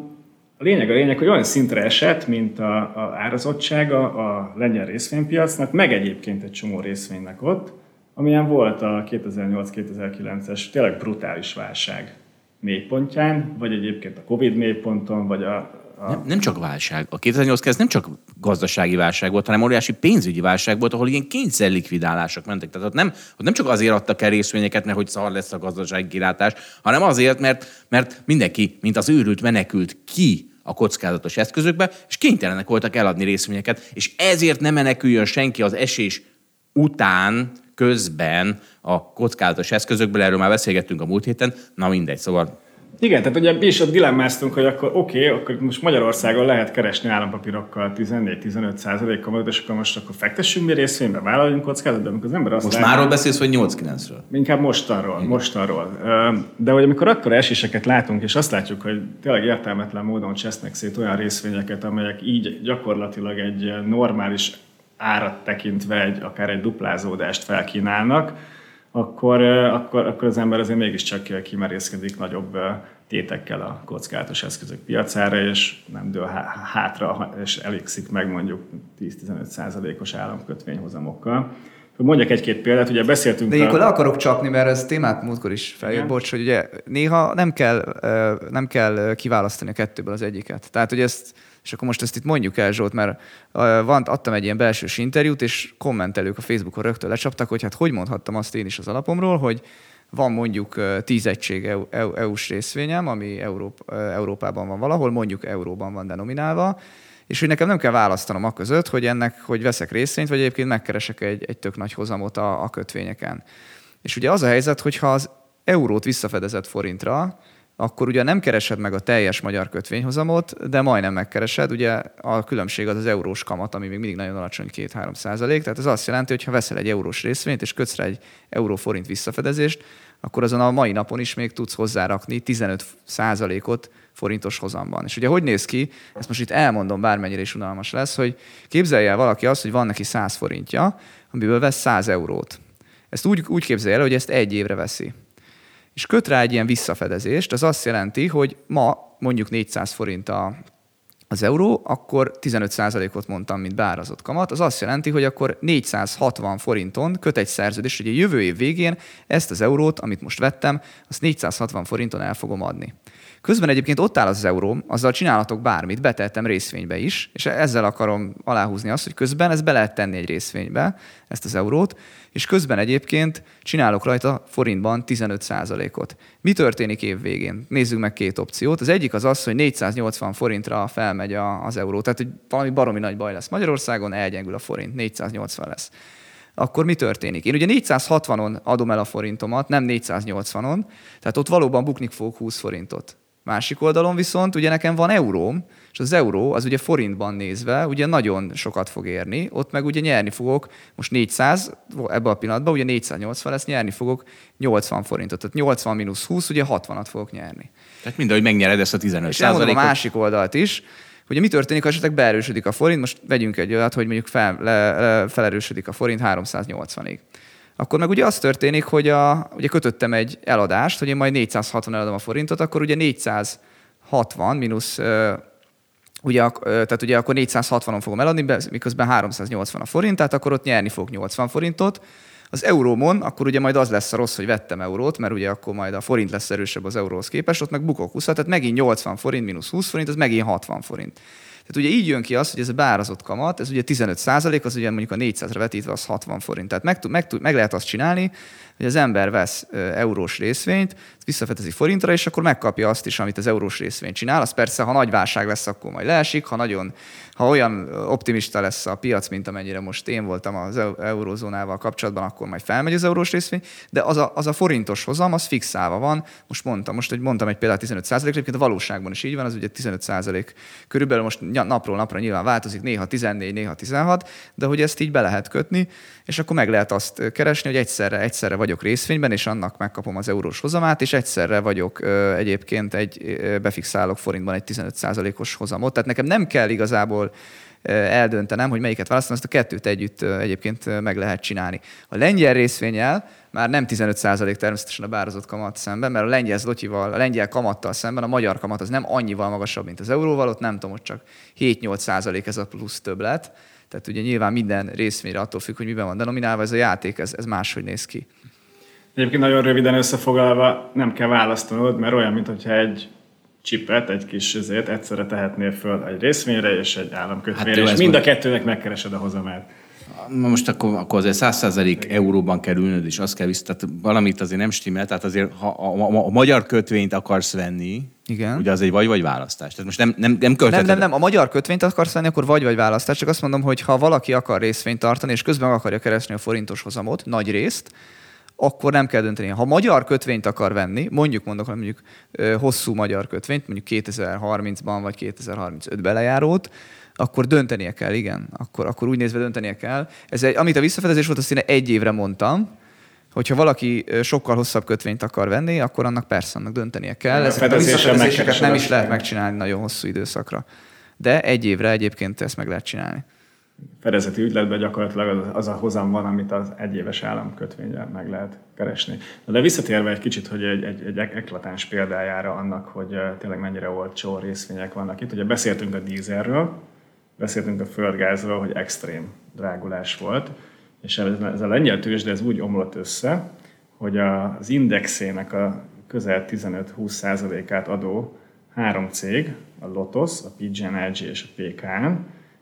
[SPEAKER 4] a lényeg a lényeg, hogy olyan szintre esett, mint a, a árazottsága a lengyel részvénypiacnak, meg egyébként egy csomó részvénynek ott, amilyen volt a 2008-2009-es tényleg brutális válság mélypontján, vagy egyébként a Covid mélyponton, vagy a,
[SPEAKER 2] Nem, nem csak válság. A 2008 ez nem csak gazdasági válság volt, hanem óriási pénzügyi válság volt, ahol ilyen kényszerlikvidálások mentek. Tehát ott nem, ott nem csak azért adtak el részvényeket, mert hogy szar lesz a gazdasági kilátás, hanem azért, mert, mert mindenki, mint az őrült menekült ki a kockázatos eszközökbe, és kénytelenek voltak eladni részvényeket, és ezért nem meneküljön senki az esés után, közben a kockázatos eszközökből, erről már beszélgettünk a múlt héten, na mindegy, szóval
[SPEAKER 4] igen, tehát ugye mi is ott dilemmáztunk, hogy akkor oké, okay, akkor most Magyarországon lehet keresni állampapírokkal 14-15 százalékkal, és akkor most akkor fektessünk mi részvénybe, vállaljunk kockázatot, de amikor az ember azt
[SPEAKER 2] Most már arról beszélsz, hogy 8-9-ről?
[SPEAKER 4] Inkább mostanról, Igen. mostanról. De hogy amikor akkor eséseket látunk, és azt látjuk, hogy tényleg értelmetlen módon csesznek szét olyan részvényeket, amelyek így gyakorlatilag egy normális árat tekintve egy, akár egy duplázódást felkínálnak, akkor, akkor, akkor az ember azért mégiscsak kimerészkedik nagyobb tétekkel a kockázatos eszközök piacára, és nem dől hátra, és elégszik meg mondjuk 10-15 százalékos államkötvényhozamokkal. Mondjak egy-két példát, ugye beszéltünk...
[SPEAKER 3] De ilyenkor a... le akarok csapni, mert ez témát múltkor is feljött, bocs, hogy ugye néha nem kell, nem kell kiválasztani a kettőből az egyiket. Tehát, hogy ezt és akkor most ezt itt mondjuk el, Zsolt, mert van, adtam egy ilyen belsős interjút, és kommentelők a Facebookon rögtön lecsaptak, hogy hát hogy mondhattam azt én is az alapomról, hogy van mondjuk 10 egység EU-s részvényem, ami Európa, Európában van valahol, mondjuk euróban van denominálva, és hogy nekem nem kell választanom a között, hogy ennek, hogy veszek részvényt, vagy egyébként megkeresek egy, egy tök nagy hozamot a, a kötvényeken. És ugye az a helyzet, hogy ha az eurót visszafedezett forintra, akkor ugye nem keresed meg a teljes magyar kötvényhozamot, de majdnem megkeresed. Ugye a különbség az az eurós kamat, ami még mindig nagyon alacsony, 2-3 százalék. Tehát ez azt jelenti, hogy ha veszel egy eurós részvényt és kötsz rá egy euró-forint visszafedezést, akkor azon a mai napon is még tudsz hozzárakni 15 százalékot forintos hozamban. És ugye hogy néz ki, ezt most itt elmondom, bármennyire is unalmas lesz, hogy képzelje el valaki azt, hogy van neki 100 forintja, amiből vesz 100 eurót. Ezt úgy, úgy képzelje el, hogy ezt egy évre veszi és köt rá egy ilyen visszafedezést, az azt jelenti, hogy ma mondjuk 400 forint a, az euró, akkor 15%-ot mondtam, mint beárazott kamat, az azt jelenti, hogy akkor 460 forinton köt egy szerződés, hogy a jövő év végén ezt az eurót, amit most vettem, azt 460 forinton el fogom adni. Közben egyébként ott áll az euró, azzal csinálhatok bármit, betettem részvénybe is, és ezzel akarom aláhúzni azt, hogy közben ezt be lehet tenni egy részvénybe, ezt az eurót, és közben egyébként csinálok rajta forintban 15%-ot. Mi történik év végén? Nézzük meg két opciót. Az egyik az az, hogy 480 forintra felmegy az euró, tehát hogy valami baromi nagy baj lesz Magyarországon, elgyengül a forint, 480 lesz akkor mi történik? Én ugye 460-on adom el a forintomat, nem 480-on, tehát ott valóban buknik fogok 20 forintot. Másik oldalon viszont ugye nekem van euróm, és az euró az ugye forintban nézve ugye nagyon sokat fog érni, ott meg ugye nyerni fogok, most 400, ebben a pillanatban ugye 480 lesz, nyerni fogok 80 forintot. Tehát 80 mínusz 20, ugye 60-at fogok nyerni.
[SPEAKER 2] Tehát mindegy, megnyered ezt a 15
[SPEAKER 3] És elmondom a másik oldalt is, Ugye mi történik, ha esetleg beerősödik a forint, most vegyünk egy olyat, hogy mondjuk fel, le, le, felerősödik a forint 380-ig akkor meg ugye az történik, hogy a, ugye kötöttem egy eladást, hogy én majd 460 eladom a forintot, akkor ugye 460 mínusz ugye, tehát ugye akkor 460-on fogom eladni, miközben 380 a forint, tehát akkor ott nyerni fog 80 forintot. Az eurómon, akkor ugye majd az lesz a rossz, hogy vettem eurót, mert ugye akkor majd a forint lesz erősebb az euróhoz képest, ott meg bukok 20, tehát megint 80 forint mínusz 20 forint, az megint 60 forint. Tehát ugye így jön ki az, hogy ez a beárazott kamat, ez ugye 15 százalék, az ugye mondjuk a 400-ra vetítve az 60 forint. Tehát meg, meg, meg lehet azt csinálni, hogy az ember vesz eurós részvényt, visszafetezi forintra, és akkor megkapja azt is, amit az eurós részvény csinál. Az persze, ha nagy válság lesz, akkor majd leesik, ha nagyon, ha olyan optimista lesz a piac, mint amennyire most én voltam az eurozónával kapcsolatban, akkor majd felmegy az eurós részvény, de az a, az a forintos hozam, az fixálva van. Most mondtam, most hogy mondtam egy példát 15 százalék, egyébként a valóságban is így van, az ugye 15 százalék. Körülbelül most napról napra nyilván változik, néha 14, néha 16, de hogy ezt így be lehet kötni, és akkor meg lehet azt keresni, hogy egyszerre, egyszerre vagyok részvényben, és annak megkapom az eurós hozamát, és egyszerre vagyok egyébként egy, befixálok forintban egy 15%-os hozamot. Tehát nekem nem kell igazából eldöntenem, hogy melyiket választom, ezt a kettőt együtt egyébként meg lehet csinálni. A lengyel részvényel már nem 15% természetesen a bározott kamat szemben, mert a lengyel zlotyival, a lengyel kamattal szemben a magyar kamat az nem annyival magasabb, mint az euróval, ott nem tudom, hogy csak 7-8% ez a plusz többlet. Tehát ugye nyilván minden részvényre attól függ, hogy miben van denominálva, ez a játék, ez, ez máshogy néz ki.
[SPEAKER 4] Egyébként nagyon röviden összefoglalva nem kell választanod, mert olyan, mintha egy csipet, egy kis ezért egyszerre tehetnél föl egy részvényre és egy államkötvényre, hát, és mind a kettőnek megkeresed a hozamát.
[SPEAKER 2] Most akkor, akkor azért 100% euróban kell ülnöd, és azt kell vissza, tehát valamit azért nem stimmel, tehát azért ha a, a, a magyar kötvényt akarsz venni, igen. Ugye az egy vagy-vagy választás. Tehát most nem, nem, nem
[SPEAKER 3] Nem, nem, nem. A magyar kötvényt akarsz venni, akkor vagy-vagy választás. Csak azt mondom, hogy ha valaki akar részvényt tartani, és közben akarja keresni a forintos hozamot, nagy részt, akkor nem kell dönteni. Ha magyar kötvényt akar venni, mondjuk mondok, mondjuk hosszú magyar kötvényt, mondjuk 2030-ban vagy 2035-ben lejárót, akkor döntenie kell, igen. Akkor, akkor úgy nézve döntenie kell. Ez egy, amit a visszafedezés volt, azt én egy évre mondtam, hogyha valaki sokkal hosszabb kötvényt akar venni, akkor annak persze annak döntenie kell.
[SPEAKER 4] Ez a visszafedezéseket
[SPEAKER 3] nem is lehet megcsinálni nagyon hosszú időszakra. De egy évre egyébként ezt meg lehet csinálni
[SPEAKER 4] fedezeti ügyletben gyakorlatilag az, a hozam van, amit az egyéves államkötvényel meg lehet keresni. De visszatérve egy kicsit, hogy egy, egy, egy eklatáns példájára annak, hogy tényleg mennyire olcsó részvények vannak itt. Ugye beszéltünk a dízelről, beszéltünk a földgázról, hogy extrém drágulás volt, és ez, a lengyel tőzsde ez úgy omlott össze, hogy az indexének a közel 15-20%-át adó három cég, a Lotos, a PG&E és a PKN,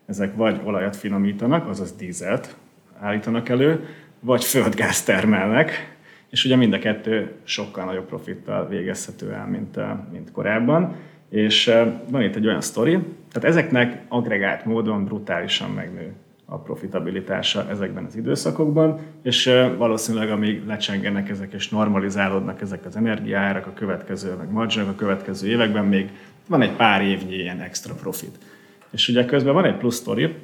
[SPEAKER 4] ezek vagy olajat finomítanak, azaz dízelt állítanak elő, vagy földgáz termelnek, és ugye mind a kettő sokkal nagyobb profittal végezhető el, mint, mint korábban. És van itt egy olyan sztori, tehát ezeknek agregált módon brutálisan megnő a profitabilitása ezekben az időszakokban, és valószínűleg amíg lecsengenek ezek és normalizálódnak ezek az energiárak a következő, meg marginok a következő években, még van egy pár évnyi ilyen extra profit. És ugye közben van egy plusz sztori,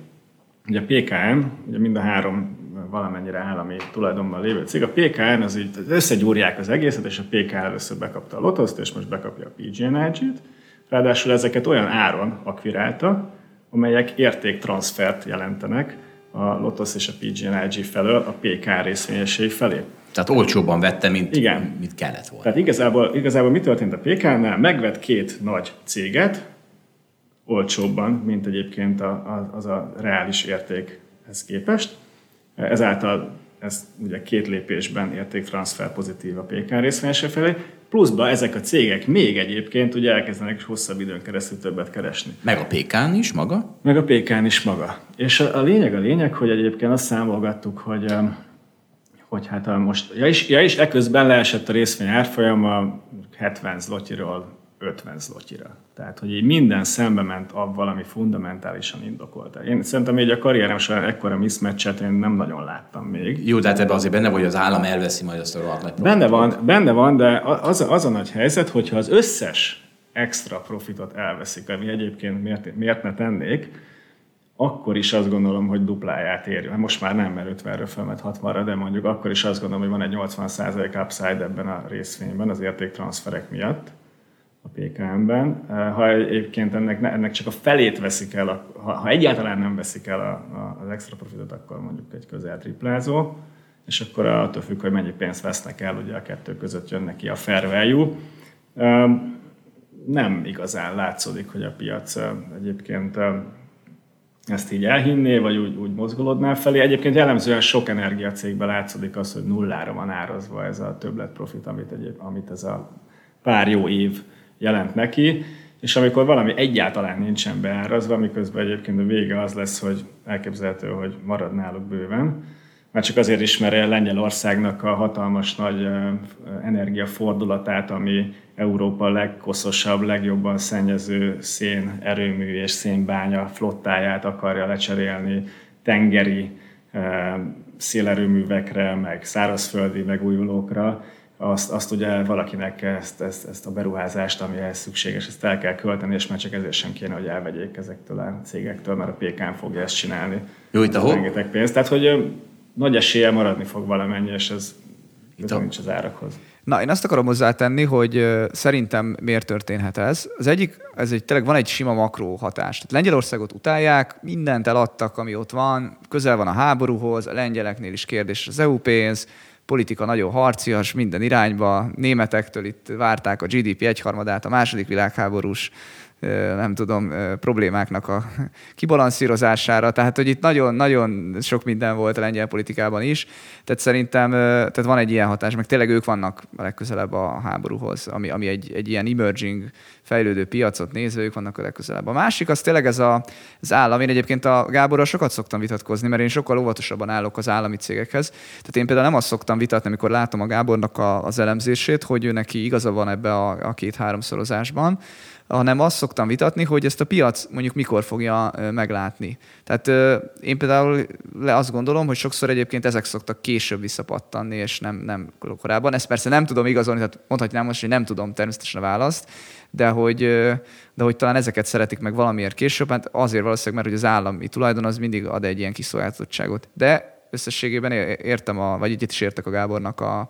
[SPEAKER 4] ugye a PKN, ugye mind a három valamennyire állami tulajdonban lévő cég, a PKN az így összegyúrják az egészet, és a PKN először bekapta a Lotoszt, és most bekapja a PGNiG-t, ráadásul ezeket olyan áron akvirálta, amelyek értéktranszfert jelentenek a Lotus és a PGNiG felől a PK részvényesei felé.
[SPEAKER 2] Tehát olcsóbban vette, mint,
[SPEAKER 4] Igen.
[SPEAKER 2] mint kellett volna.
[SPEAKER 4] Tehát igazából, igazából mi történt a PK-nál? Megvett két nagy céget, olcsóbban, mint egyébként a, a, az a reális értékhez képest. Ezáltal ez ugye két lépésben értéktranszfer pozitív a PK részvényese felé, pluszba ezek a cégek még egyébként ugye elkezdenek hosszabb időn keresztül többet keresni.
[SPEAKER 2] Meg a PK-n is maga?
[SPEAKER 4] Meg a PK-n is maga. És a, a lényeg a lényeg, hogy egyébként azt számolgattuk, hogy hogy hát most, ja is, ja is eközben leesett a részvény árfolyama 70 zlotyiról 50 zlotyira. Tehát, hogy így minden szembe ment abban, ami fundamentálisan indokolt. Én szerintem így a karrierem során ekkora mismatchet én nem nagyon láttam még.
[SPEAKER 2] Jó, de hát ebben azért benne vagy, hogy az állam elveszi majd azt a rohadt nagy
[SPEAKER 4] Benne van, benne van, de az, az a nagy helyzet, hogyha az összes extra profitot elveszik, ami egyébként miért, miért ne tennék, akkor is azt gondolom, hogy dupláját érjük. Most már nem, mert 50-ről fölmet 60-ra, de mondjuk akkor is azt gondolom, hogy van egy 80% upside ebben a részvényben az értéktranszferek miatt a PKM-ben. Ha egyébként ennek, ennek csak a felét veszik el, ha, egyáltalán nem veszik el a, az extra profitot, akkor mondjuk egy közel triplázó, és akkor attól függ, hogy mennyi pénzt vesznek el, ugye a kettő között jön neki a fair value. Nem igazán látszódik, hogy a piac egyébként ezt így elhinné, vagy úgy, úgy mozgolódná felé. Egyébként jellemzően sok energiacégben látszódik az, hogy nullára van árazva ez a többlet profit, amit, egyéb, amit ez a pár jó év jelent neki, és amikor valami egyáltalán nincsen beárazva, miközben egyébként a vége az lesz, hogy elképzelhető, hogy marad náluk bőven, már csak azért ismeri Lengyelországnak a hatalmas nagy energiafordulatát, ami Európa legkoszosabb, legjobban szennyező szén erőmű és szénbánya flottáját akarja lecserélni tengeri szélerőművekre, meg szárazföldi megújulókra, azt, azt ugye valakinek ezt, ezt, ezt a beruházást, ami ehhez szükséges, ezt el kell költeni, és már csak ezért sem kéne, hogy elvegyék ezektől a cégektől, mert a PKN fogja ezt csinálni.
[SPEAKER 2] Jó, itt a
[SPEAKER 4] Rengeteg pénzt. Tehát, hogy nagy esélye maradni fog valamennyi, és ez itt a... nincs az árakhoz.
[SPEAKER 3] Na, én azt akarom hozzátenni, hogy szerintem miért történhet ez. Az egyik, ez egy, tényleg van egy sima makró hatás. Tehát Lengyelországot utálják, mindent eladtak, ami ott van, közel van a háborúhoz, a lengyeleknél is kérdés az EU pénz, politika nagyon harcias minden irányba, németektől itt várták a GDP egyharmadát, a második világháborús nem tudom, problémáknak a kibalanszírozására. Tehát, hogy itt nagyon-nagyon sok minden volt a lengyel politikában is. Tehát szerintem tehát van egy ilyen hatás, meg tényleg ők vannak a legközelebb a háborúhoz, ami, ami egy, egy ilyen emerging, fejlődő piacot nézve, ők vannak a legközelebb. A másik az tényleg ez a, az állam. Én egyébként a Gáborral sokat szoktam vitatkozni, mert én sokkal óvatosabban állok az állami cégekhez. Tehát én például nem azt szoktam vitatni, amikor látom a Gábornak a, az elemzését, hogy ő neki igaza van ebbe a, a két-háromszorozásban, hanem azt szoktam vitatni, hogy ezt a piac mondjuk mikor fogja meglátni. Tehát én például azt gondolom, hogy sokszor egyébként ezek szoktak később visszapattanni, és nem, nem korábban. Ezt persze nem tudom igazolni, tehát mondhatnám most, hogy nem tudom természetesen a választ, de hogy, de hogy talán ezeket szeretik meg valamiért később, hát azért valószínűleg, mert hogy az állami tulajdon az mindig ad egy ilyen kiszolgáltatottságot. De összességében értem, a, vagy egyet is értek a Gábornak a,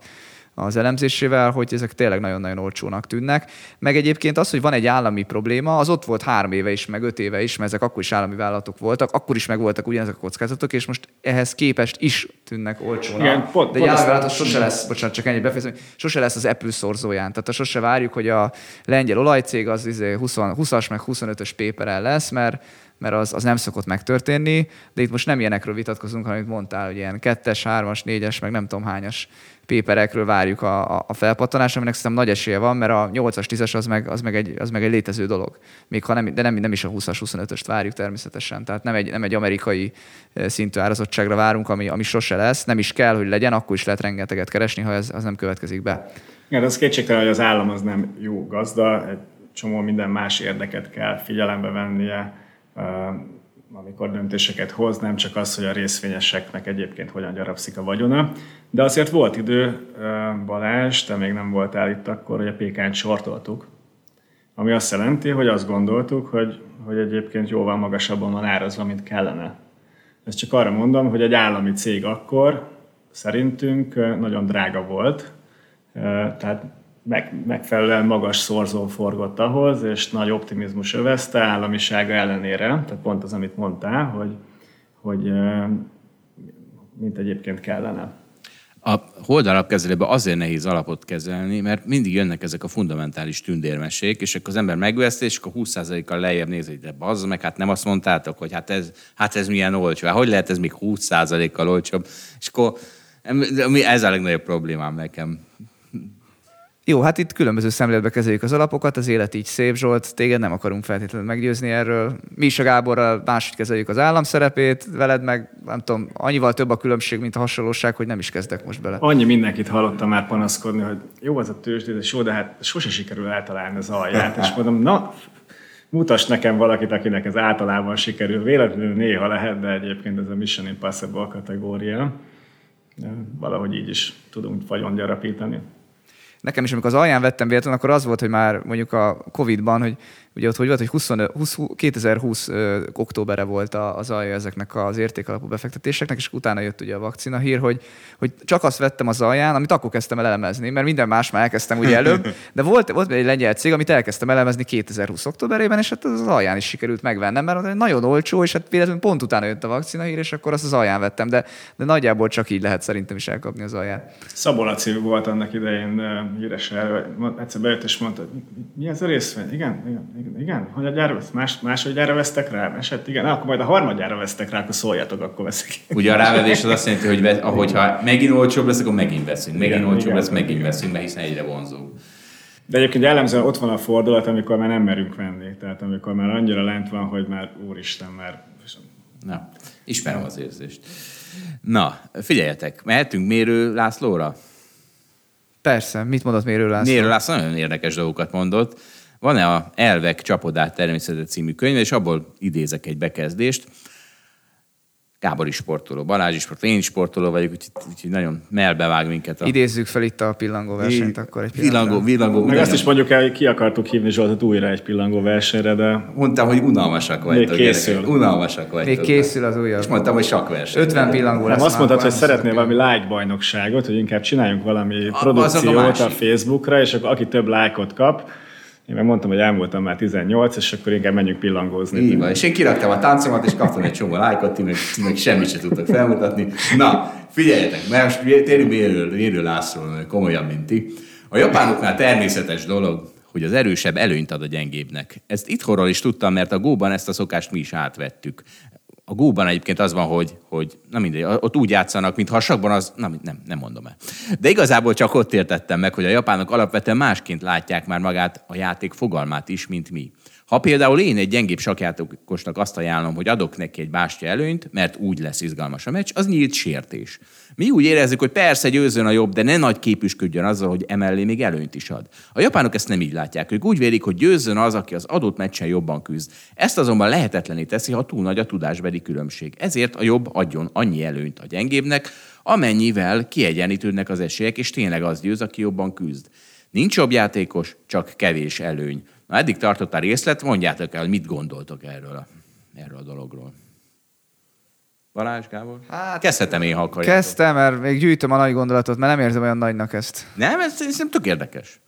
[SPEAKER 3] az elemzésével, hogy ezek tényleg nagyon-nagyon olcsónak tűnnek. Meg egyébként az, hogy van egy állami probléma, az ott volt három éve is, meg öt éve is, mert ezek akkor is állami vállalatok voltak, akkor is meg voltak ugyanezek a kockázatok, és most ehhez képest is tűnnek olcsónak. Igen, pont, De egy állami vállalat sose lesz, bocsánat, csak ennyi befejezem, sose lesz az Apple szorzóján. Tehát sose várjuk, hogy a lengyel olajcég az 20, 20-as meg 25-ös paper lesz, mert mert az, az nem szokott megtörténni, de itt most nem ilyenekről vitatkozunk, hanem itt mondtál, hogy ilyen kettes, hármas, négyes, meg nem tudom hányas péperekről várjuk a, a, a felpattanást, aminek szerintem nagy esélye van, mert a 8-as, 10-es az meg, az meg, egy, az meg egy létező dolog. Még ha nem, de nem, nem is a 20-as, 25-öst várjuk természetesen. Tehát nem egy, nem egy amerikai szintű árazottságra várunk, ami, ami sose lesz. Nem is kell, hogy legyen, akkor is lehet rengeteget keresni, ha ez az nem következik be.
[SPEAKER 4] Igen, az kétségtelen, hogy az állam az nem jó gazda, egy csomó minden más érdeket kell figyelembe vennie, amikor döntéseket hoz, nem csak az, hogy a részvényeseknek egyébként hogyan gyarapszik a vagyona. De azért volt idő, Balázs, te még nem voltál itt akkor, hogy a PK-t sortoltuk, ami azt jelenti, hogy azt gondoltuk, hogy, hogy egyébként jóval magasabban van árazva, mint kellene. Ezt csak arra mondom, hogy egy állami cég akkor szerintünk nagyon drága volt, tehát meg, megfelelően magas szorzó forgott ahhoz, és nagy optimizmus övezte államisága ellenére, tehát pont az, amit mondtál, hogy, hogy mint egyébként kellene.
[SPEAKER 2] A holdalapkezelőben azért nehéz alapot kezelni, mert mindig jönnek ezek a fundamentális tündérmesék, és akkor az ember megveszi, és akkor 20%-kal lejjebb néz, hogy de bazd meg, hát nem azt mondtátok, hogy hát ez, hát ez milyen olcsó, hát hogy lehet ez még 20%-kal olcsóbb, és akkor ez a legnagyobb problémám nekem.
[SPEAKER 3] Jó, hát itt különböző szemléletbe kezeljük az alapokat, az élet így szép, Zsolt, téged nem akarunk feltétlenül meggyőzni erről. Mi is a Gáborral máshogy kezeljük az állam szerepét, veled meg, nem tudom, annyival több a különbség, mint a hasonlóság, hogy nem is kezdek most bele.
[SPEAKER 4] Annyi mindenkit hallottam már panaszkodni, hogy jó az a tőzsdé, de jó, de hát sose sikerül eltalálni az alját, és mondom, na, mutass nekem valakit, akinek ez általában sikerül. Véletlenül néha lehet, de egyébként ez a Mission Impossible kategória. Valahogy így is tudunk vagyon gyarapítani
[SPEAKER 3] nekem is, amikor az alján vettem véletlenül, akkor az volt, hogy már mondjuk a Covid-ban, hogy ugye ott hogy volt, hogy 20, 20, 2020 ö, októberre volt az alja ezeknek az értékalapú befektetéseknek, és utána jött ugye a vakcina hír, hogy, hogy csak azt vettem az alján, amit akkor kezdtem el elemezni, mert minden más már elkezdtem ugye előbb, de volt, volt egy lengyel cég, amit elkezdtem elemezni 2020 októberében, és hát az alján is sikerült megvennem, mert nagyon olcsó, és hát véletlenül pont utána jött a vakcina hír, és akkor azt az alján vettem, de, de nagyjából csak így lehet szerintem is elkapni az alját.
[SPEAKER 4] Szabolaci volt annak idején híres egyszer bejött és mondta, mi ez a részvény? Igen, igen, igen igen, hogy a gyára, más, másodjára vesztek rá, eset, igen, akkor majd a harmadjára vesztek rá, akkor szóljatok, akkor veszek.
[SPEAKER 2] Ugye a rávedés az azt jelenti, hogy ve, ahogyha megint olcsóbb lesz, akkor megint veszünk, megint igen, olcsóbb igen, lesz, megint igen. veszünk, mert hiszen egyre vonzó.
[SPEAKER 4] De egyébként jellemzően ott van a fordulat, amikor már nem merünk venni. Tehát amikor már annyira lent van, hogy már úristen, már...
[SPEAKER 2] Na, ismerem az érzést. Na, figyeljetek, mehetünk Mérő Lászlóra?
[SPEAKER 3] Persze, mit mondott Mérő László?
[SPEAKER 2] Mérő László nagyon érdekes dolgokat mondott. Van-e a Elvek csapodát természetet című könyv, és abból idézek egy bekezdést. Gábor is sportoló, Balázs is sportoló, én is sportoló vagyok, úgyhogy, úgyhogy nagyon melbevág minket. A...
[SPEAKER 3] Idézzük fel itt a pillangó versenyt, I... akkor egy
[SPEAKER 2] pillangó, pillangó,
[SPEAKER 4] Meg azt is mondjuk el, ki akartuk hívni Zsoltot újra egy pillangó versenyre, de...
[SPEAKER 2] Mondtam, hogy unalmasak vagytok.
[SPEAKER 4] Még készül.
[SPEAKER 2] Gyerekek. Unalmasak vagytok.
[SPEAKER 3] Még készül az újabb.
[SPEAKER 2] És mondtam, hogy sakverseny.
[SPEAKER 3] 50 pillangó lesz.
[SPEAKER 4] Nem, azt mondtad, hogy szeretnél valami like bajnokságot, hogy inkább csináljunk valami a, produkciót a, a Facebookra, és akkor aki több lájkot kap, én meg mondtam, hogy elmúltam már 18, és akkor inkább menjünk pillangózni.
[SPEAKER 2] Így van, és én kiraktam a táncomat, és kaptam egy csomó lájkot, ti meg, meg semmit sem tudtak felmutatni. Na, figyeljetek, mert most térjünk Érő, Érő László, komolyan, mint ti. A japánoknál természetes dolog, hogy az erősebb előnyt ad a gyengébbnek. Ezt itthonról is tudtam, mert a Góban ezt a szokást mi is átvettük. A góban egyébként az van, hogy, hogy na mindegy, ott úgy játszanak, mintha a sakban az, na nem, nem mondom el. De igazából csak ott értettem meg, hogy a japánok alapvetően másként látják már magát a játék fogalmát is, mint mi. Ha például én egy gyengébb sakjátékosnak azt ajánlom, hogy adok neki egy bástya előnyt, mert úgy lesz izgalmas a meccs, az nyílt sértés. Mi úgy érezzük, hogy persze győzön a jobb, de ne nagy képüsködjön azzal, hogy emellé még előnyt is ad. A japánok ezt nem így látják. Ők úgy vélik, hogy győzzön az, aki az adott meccsen jobban küzd. Ezt azonban lehetetlené teszi, ha túl nagy a tudásbeli különbség. Ezért a jobb adjon annyi előnyt a gyengébbnek, amennyivel kiegyenlítődnek az esélyek, és tényleg az győz, aki jobban küzd. Nincs jobb játékos, csak kevés előny. Na, eddig tartott a részlet, mondjátok el, mit gondoltok erről a, erről a dologról. Balázs, Gábor? Hát, Kezdhetem én, ha akarjátok.
[SPEAKER 3] Kezdtem, mert még gyűjtöm a nagy gondolatot, mert nem érzem olyan nagynak ezt.
[SPEAKER 2] Nem, ez szerintem tök érdekes.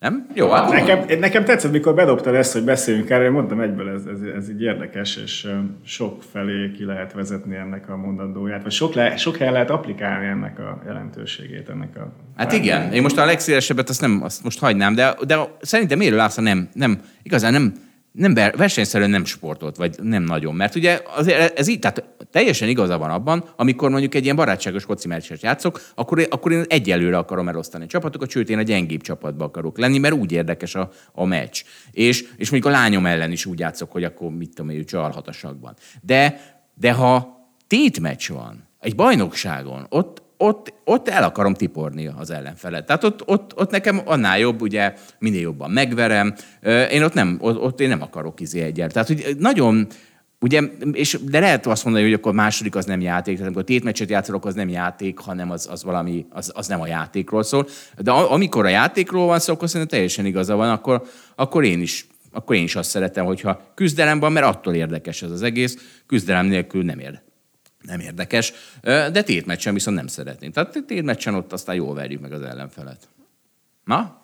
[SPEAKER 2] Nem? Jó, hát
[SPEAKER 4] nekem, nekem tetszett, mikor bedobtad ezt, hogy beszéljünk erről, mondtam egyből, ez, ez, ez így érdekes, és sok felé ki lehet vezetni ennek a mondandóját, vagy sok, le, sok helyen lehet applikálni ennek a jelentőségét, ennek a...
[SPEAKER 2] Hát igen, én most a legszélesebbet azt, nem, azt most hagynám, de, de szerintem miért László nem, nem, igazán nem, nem versenyszerűen nem sportolt, vagy nem nagyon. Mert ugye azért ez így, tehát teljesen igaza van abban, amikor mondjuk egy ilyen barátságos foci meccset játszok, akkor, akkor én egyelőre akarom elosztani a csapatokat, sőt én a gyengébb csapatba akarok lenni, mert úgy érdekes a, a meccs. És, és mondjuk a lányom ellen is úgy játszok, hogy akkor mit tudom, ő csalhat a sakban. De, de ha tét meccs van, egy bajnokságon, ott ott, ott el akarom tiporni az ellenfelet. Tehát ott, ott, ott nekem annál jobb, ugye minél jobban megverem. Én ott nem, ott, én nem akarok izé egyet. Tehát, hogy nagyon, Ugye, és, de lehet azt mondani, hogy akkor második az nem játék, tehát amikor tétmeccset játszanak, az nem játék, hanem az, az valami, az, az, nem a játékról szól. De amikor a játékról van szó, akkor szerintem teljesen igaza van, akkor, akkor én is akkor én is azt szeretem, hogyha küzdelem van, mert attól érdekes ez az egész, küzdelem nélkül nem ér. Nem érdekes, de tétmeccsen viszont nem szeretném. Tehát tétmeccsen ott aztán jól verjük meg az ellenfelet. Na?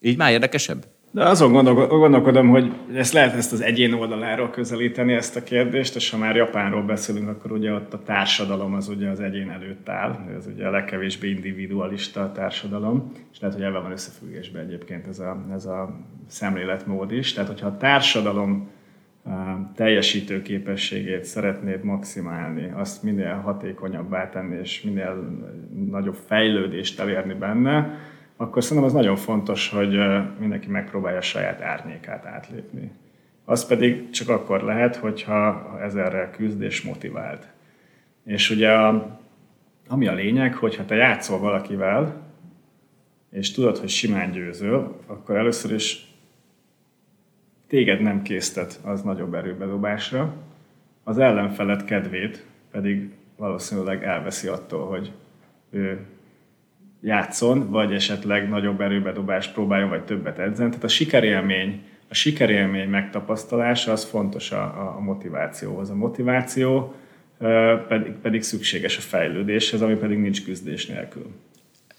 [SPEAKER 2] Így már érdekesebb?
[SPEAKER 4] De azon gondolkodom, hogy ezt lehet ezt az egyén oldaláról közelíteni, ezt a kérdést, és ha már Japánról beszélünk, akkor ugye ott a társadalom az ugye az egyén előtt áll, ez ugye a legkevésbé individualista társadalom, és lehet, hogy ebben van összefüggésben egyébként ez a, ez a szemléletmód is. Tehát, hogyha a társadalom teljesítő képességét szeretnéd maximálni, azt minél hatékonyabbá tenni, és minél nagyobb fejlődést elérni benne, akkor szerintem az nagyon fontos, hogy mindenki megpróbálja a saját árnyékát átlépni. Az pedig csak akkor lehet, hogyha ezerrel küzd és motivált. És ugye a, ami a lényeg, hogyha te játszol valakivel, és tudod, hogy simán győzöl, akkor először is téged nem késztet az nagyobb erőbedobásra, az ellenfelet kedvét pedig valószínűleg elveszi attól, hogy ő játszon, vagy esetleg nagyobb erőbedobást próbáljon, vagy többet edzen. Tehát a sikerélmény, a sikerélmény megtapasztalása az fontos a, a motivációhoz. A motiváció pedig, pedig szükséges a fejlődéshez, ami pedig nincs küzdés nélkül.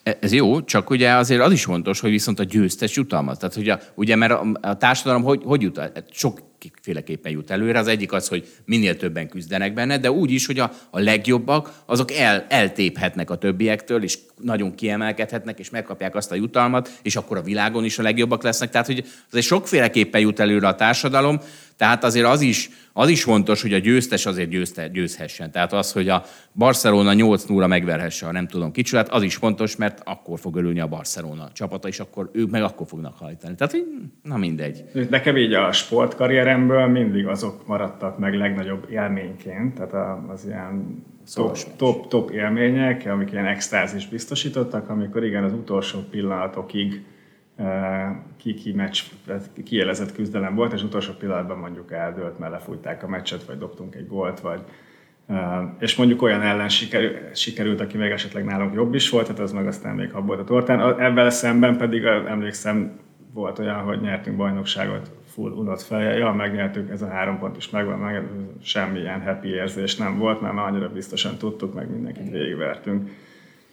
[SPEAKER 2] E, ez jó, csak ugye azért az is fontos, hogy viszont a győztes jutalmaz. Tehát ugye, ugye mert a, a társadalom hogy, hogy jut? Hát sok féleképpen jut előre. Az egyik az, hogy minél többen küzdenek benne, de úgy is, hogy a, a legjobbak, azok el, eltéphetnek a többiektől, és nagyon kiemelkedhetnek, és megkapják azt a jutalmat, és akkor a világon is a legjobbak lesznek. Tehát, hogy azért sokféleképpen jut előre a társadalom, tehát azért az is, az is fontos, hogy a győztes azért győzte, győzhessen. Tehát az, hogy a Barcelona 8 0 megverhesse a nem tudom kicsodát, az is fontos, mert akkor fog örülni a Barcelona csapata, és akkor ők meg akkor fognak hajtani. Tehát, na mindegy.
[SPEAKER 4] Nekem így a sportkarrieremből mindig azok maradtak meg legnagyobb élményként, tehát az ilyen top, top, top élmények, amik ilyen extázis biztosítottak, amikor igen, az utolsó pillanatokig ki-ki meccs, kielezett küzdelem volt, és utolsó pillanatban mondjuk eldőlt, mert lefújták a meccset, vagy dobtunk egy gólt, vagy és mondjuk olyan ellen sikerült, sikerült, aki még esetleg nálunk jobb is volt, tehát az meg aztán még volt a tortán. Ebben szemben pedig emlékszem, volt olyan, hogy nyertünk bajnokságot full unott feje, ja, megnyertük, ez a három pont is megvan, meg semmilyen happy érzés nem volt, mert már annyira biztosan tudtuk, meg mindenkit végigvertünk.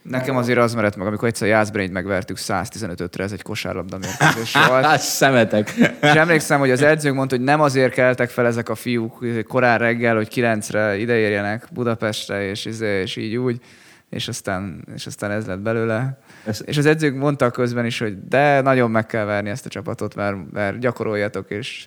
[SPEAKER 3] Nekem azért az maradt meg, amikor egyszer Jászbrényt megvertük 115-re, ez egy kosárlabda mérkőzés volt.
[SPEAKER 2] Szemetek.
[SPEAKER 3] És emlékszem, hogy az edzők mondta, hogy nem azért keltek fel ezek a fiúk korán reggel, hogy 9-re ideérjenek Budapestre, és, izé, és így úgy, és aztán, és aztán ez lett belőle. Ez... És az edzők mondtak közben is, hogy de nagyon meg kell verni ezt a csapatot, mert, mert gyakoroljatok, és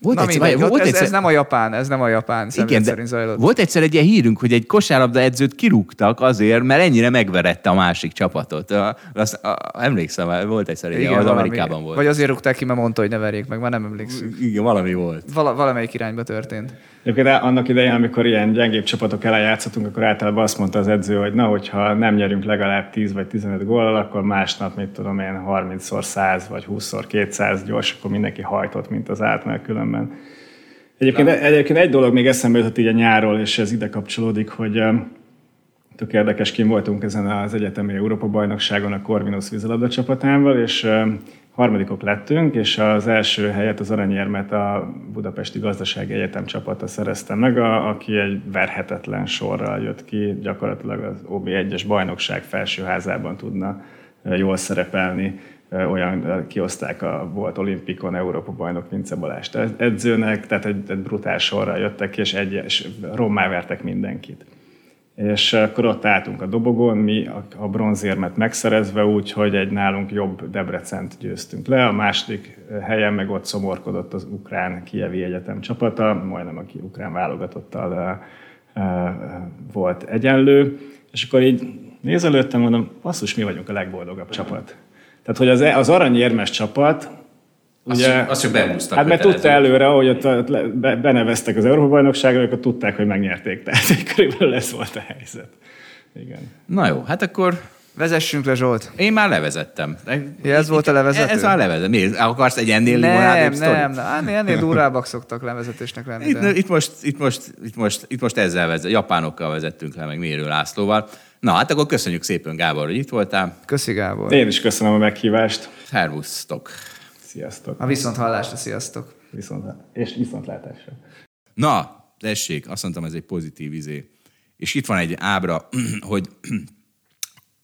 [SPEAKER 3] volt Na egyszer, mindegy, volt ez, egyszer... ez, nem a japán, ez nem a japán Igen, szerint zajlott.
[SPEAKER 2] Volt egyszer egy ilyen hírünk, hogy egy kosárlabda edzőt kirúgtak azért, mert ennyire megverette a másik csapatot. Azt, a, emlékszem, volt egyszer egy, Igen, az valami, Amerikában volt.
[SPEAKER 3] Vagy azért rúgták ki, mert mondta, hogy ne verjék meg, már nem emlékszünk.
[SPEAKER 2] Igen, valami volt.
[SPEAKER 3] Val- valamelyik irányba történt.
[SPEAKER 4] Egyébként annak idején, amikor ilyen gyengébb csapatok ellen játszottunk, akkor általában azt mondta az edző, hogy na, hogyha nem nyerünk legalább 10 vagy 15 góllal, akkor másnap, mit tudom én, 30-szor 100 vagy 20-szor 200 gyors, akkor mindenki hajtott, mint az át, mert különben. Egyébként, egyébként egy dolog még eszembe jutott így a nyáról, és ez ide kapcsolódik, hogy tök érdekes, kim voltunk ezen az egyetemi Európa bajnokságon a Corvinus vízilabda csapatával, és harmadikok lettünk, és az első helyet, az aranyérmet a Budapesti Gazdasági Egyetem csapata szerezte meg, a, aki egy verhetetlen sorral jött ki, gyakorlatilag az OB1-es bajnokság felsőházában tudna jól szerepelni olyan kioszták a volt olimpikon Európa bajnok Vince Balást edzőnek, tehát egy, egy brutál sorral jöttek és, egy, és rommá vertek mindenkit. És akkor ott álltunk a dobogon, mi a bronzérmet megszerezve úgy, hogy egy nálunk jobb Debrecent győztünk le, a második helyen meg ott szomorkodott az ukrán Kievi Egyetem csapata, majdnem aki ukrán válogatottal volt egyenlő, és akkor így nézelődtem, mondom, basszus, mi vagyunk a legboldogabb csapat. Tehát, hogy az, az aranyérmes csapat,
[SPEAKER 2] Ugye, azt, azt csak
[SPEAKER 4] Hát mert tudta előre, hogy ott beneveztek az Európa-bajnokságra, akkor tudták, hogy megnyerték. Tehát körülbelül ez volt a helyzet. Igen.
[SPEAKER 2] Na jó, hát akkor
[SPEAKER 3] Vezessünk le, Zsolt.
[SPEAKER 2] én már levezettem.
[SPEAKER 3] Ja, ez volt a levezető?
[SPEAKER 2] Ez a levezető. Mi? Akarsz egy ennél
[SPEAKER 3] Nem, nem, nem. Ennél durvábbak szoktak levezetésnek lenni.
[SPEAKER 2] Itt, most, itt, most, itt, most, itt most ezzel vezet, japánokkal vezettünk le, meg Mérő Lászlóval. Na, hát akkor köszönjük szépen, Gábor, hogy itt voltál.
[SPEAKER 3] Köszi, Gábor.
[SPEAKER 4] Én is köszönöm a meghívást.
[SPEAKER 2] Szervusztok!
[SPEAKER 4] Sziasztok.
[SPEAKER 3] A viszont hallásra, sziasztok.
[SPEAKER 4] Viszont, és viszontlátásra.
[SPEAKER 2] Na, tessék, azt mondtam, ez egy pozitív izé. És itt van egy ábra, hogy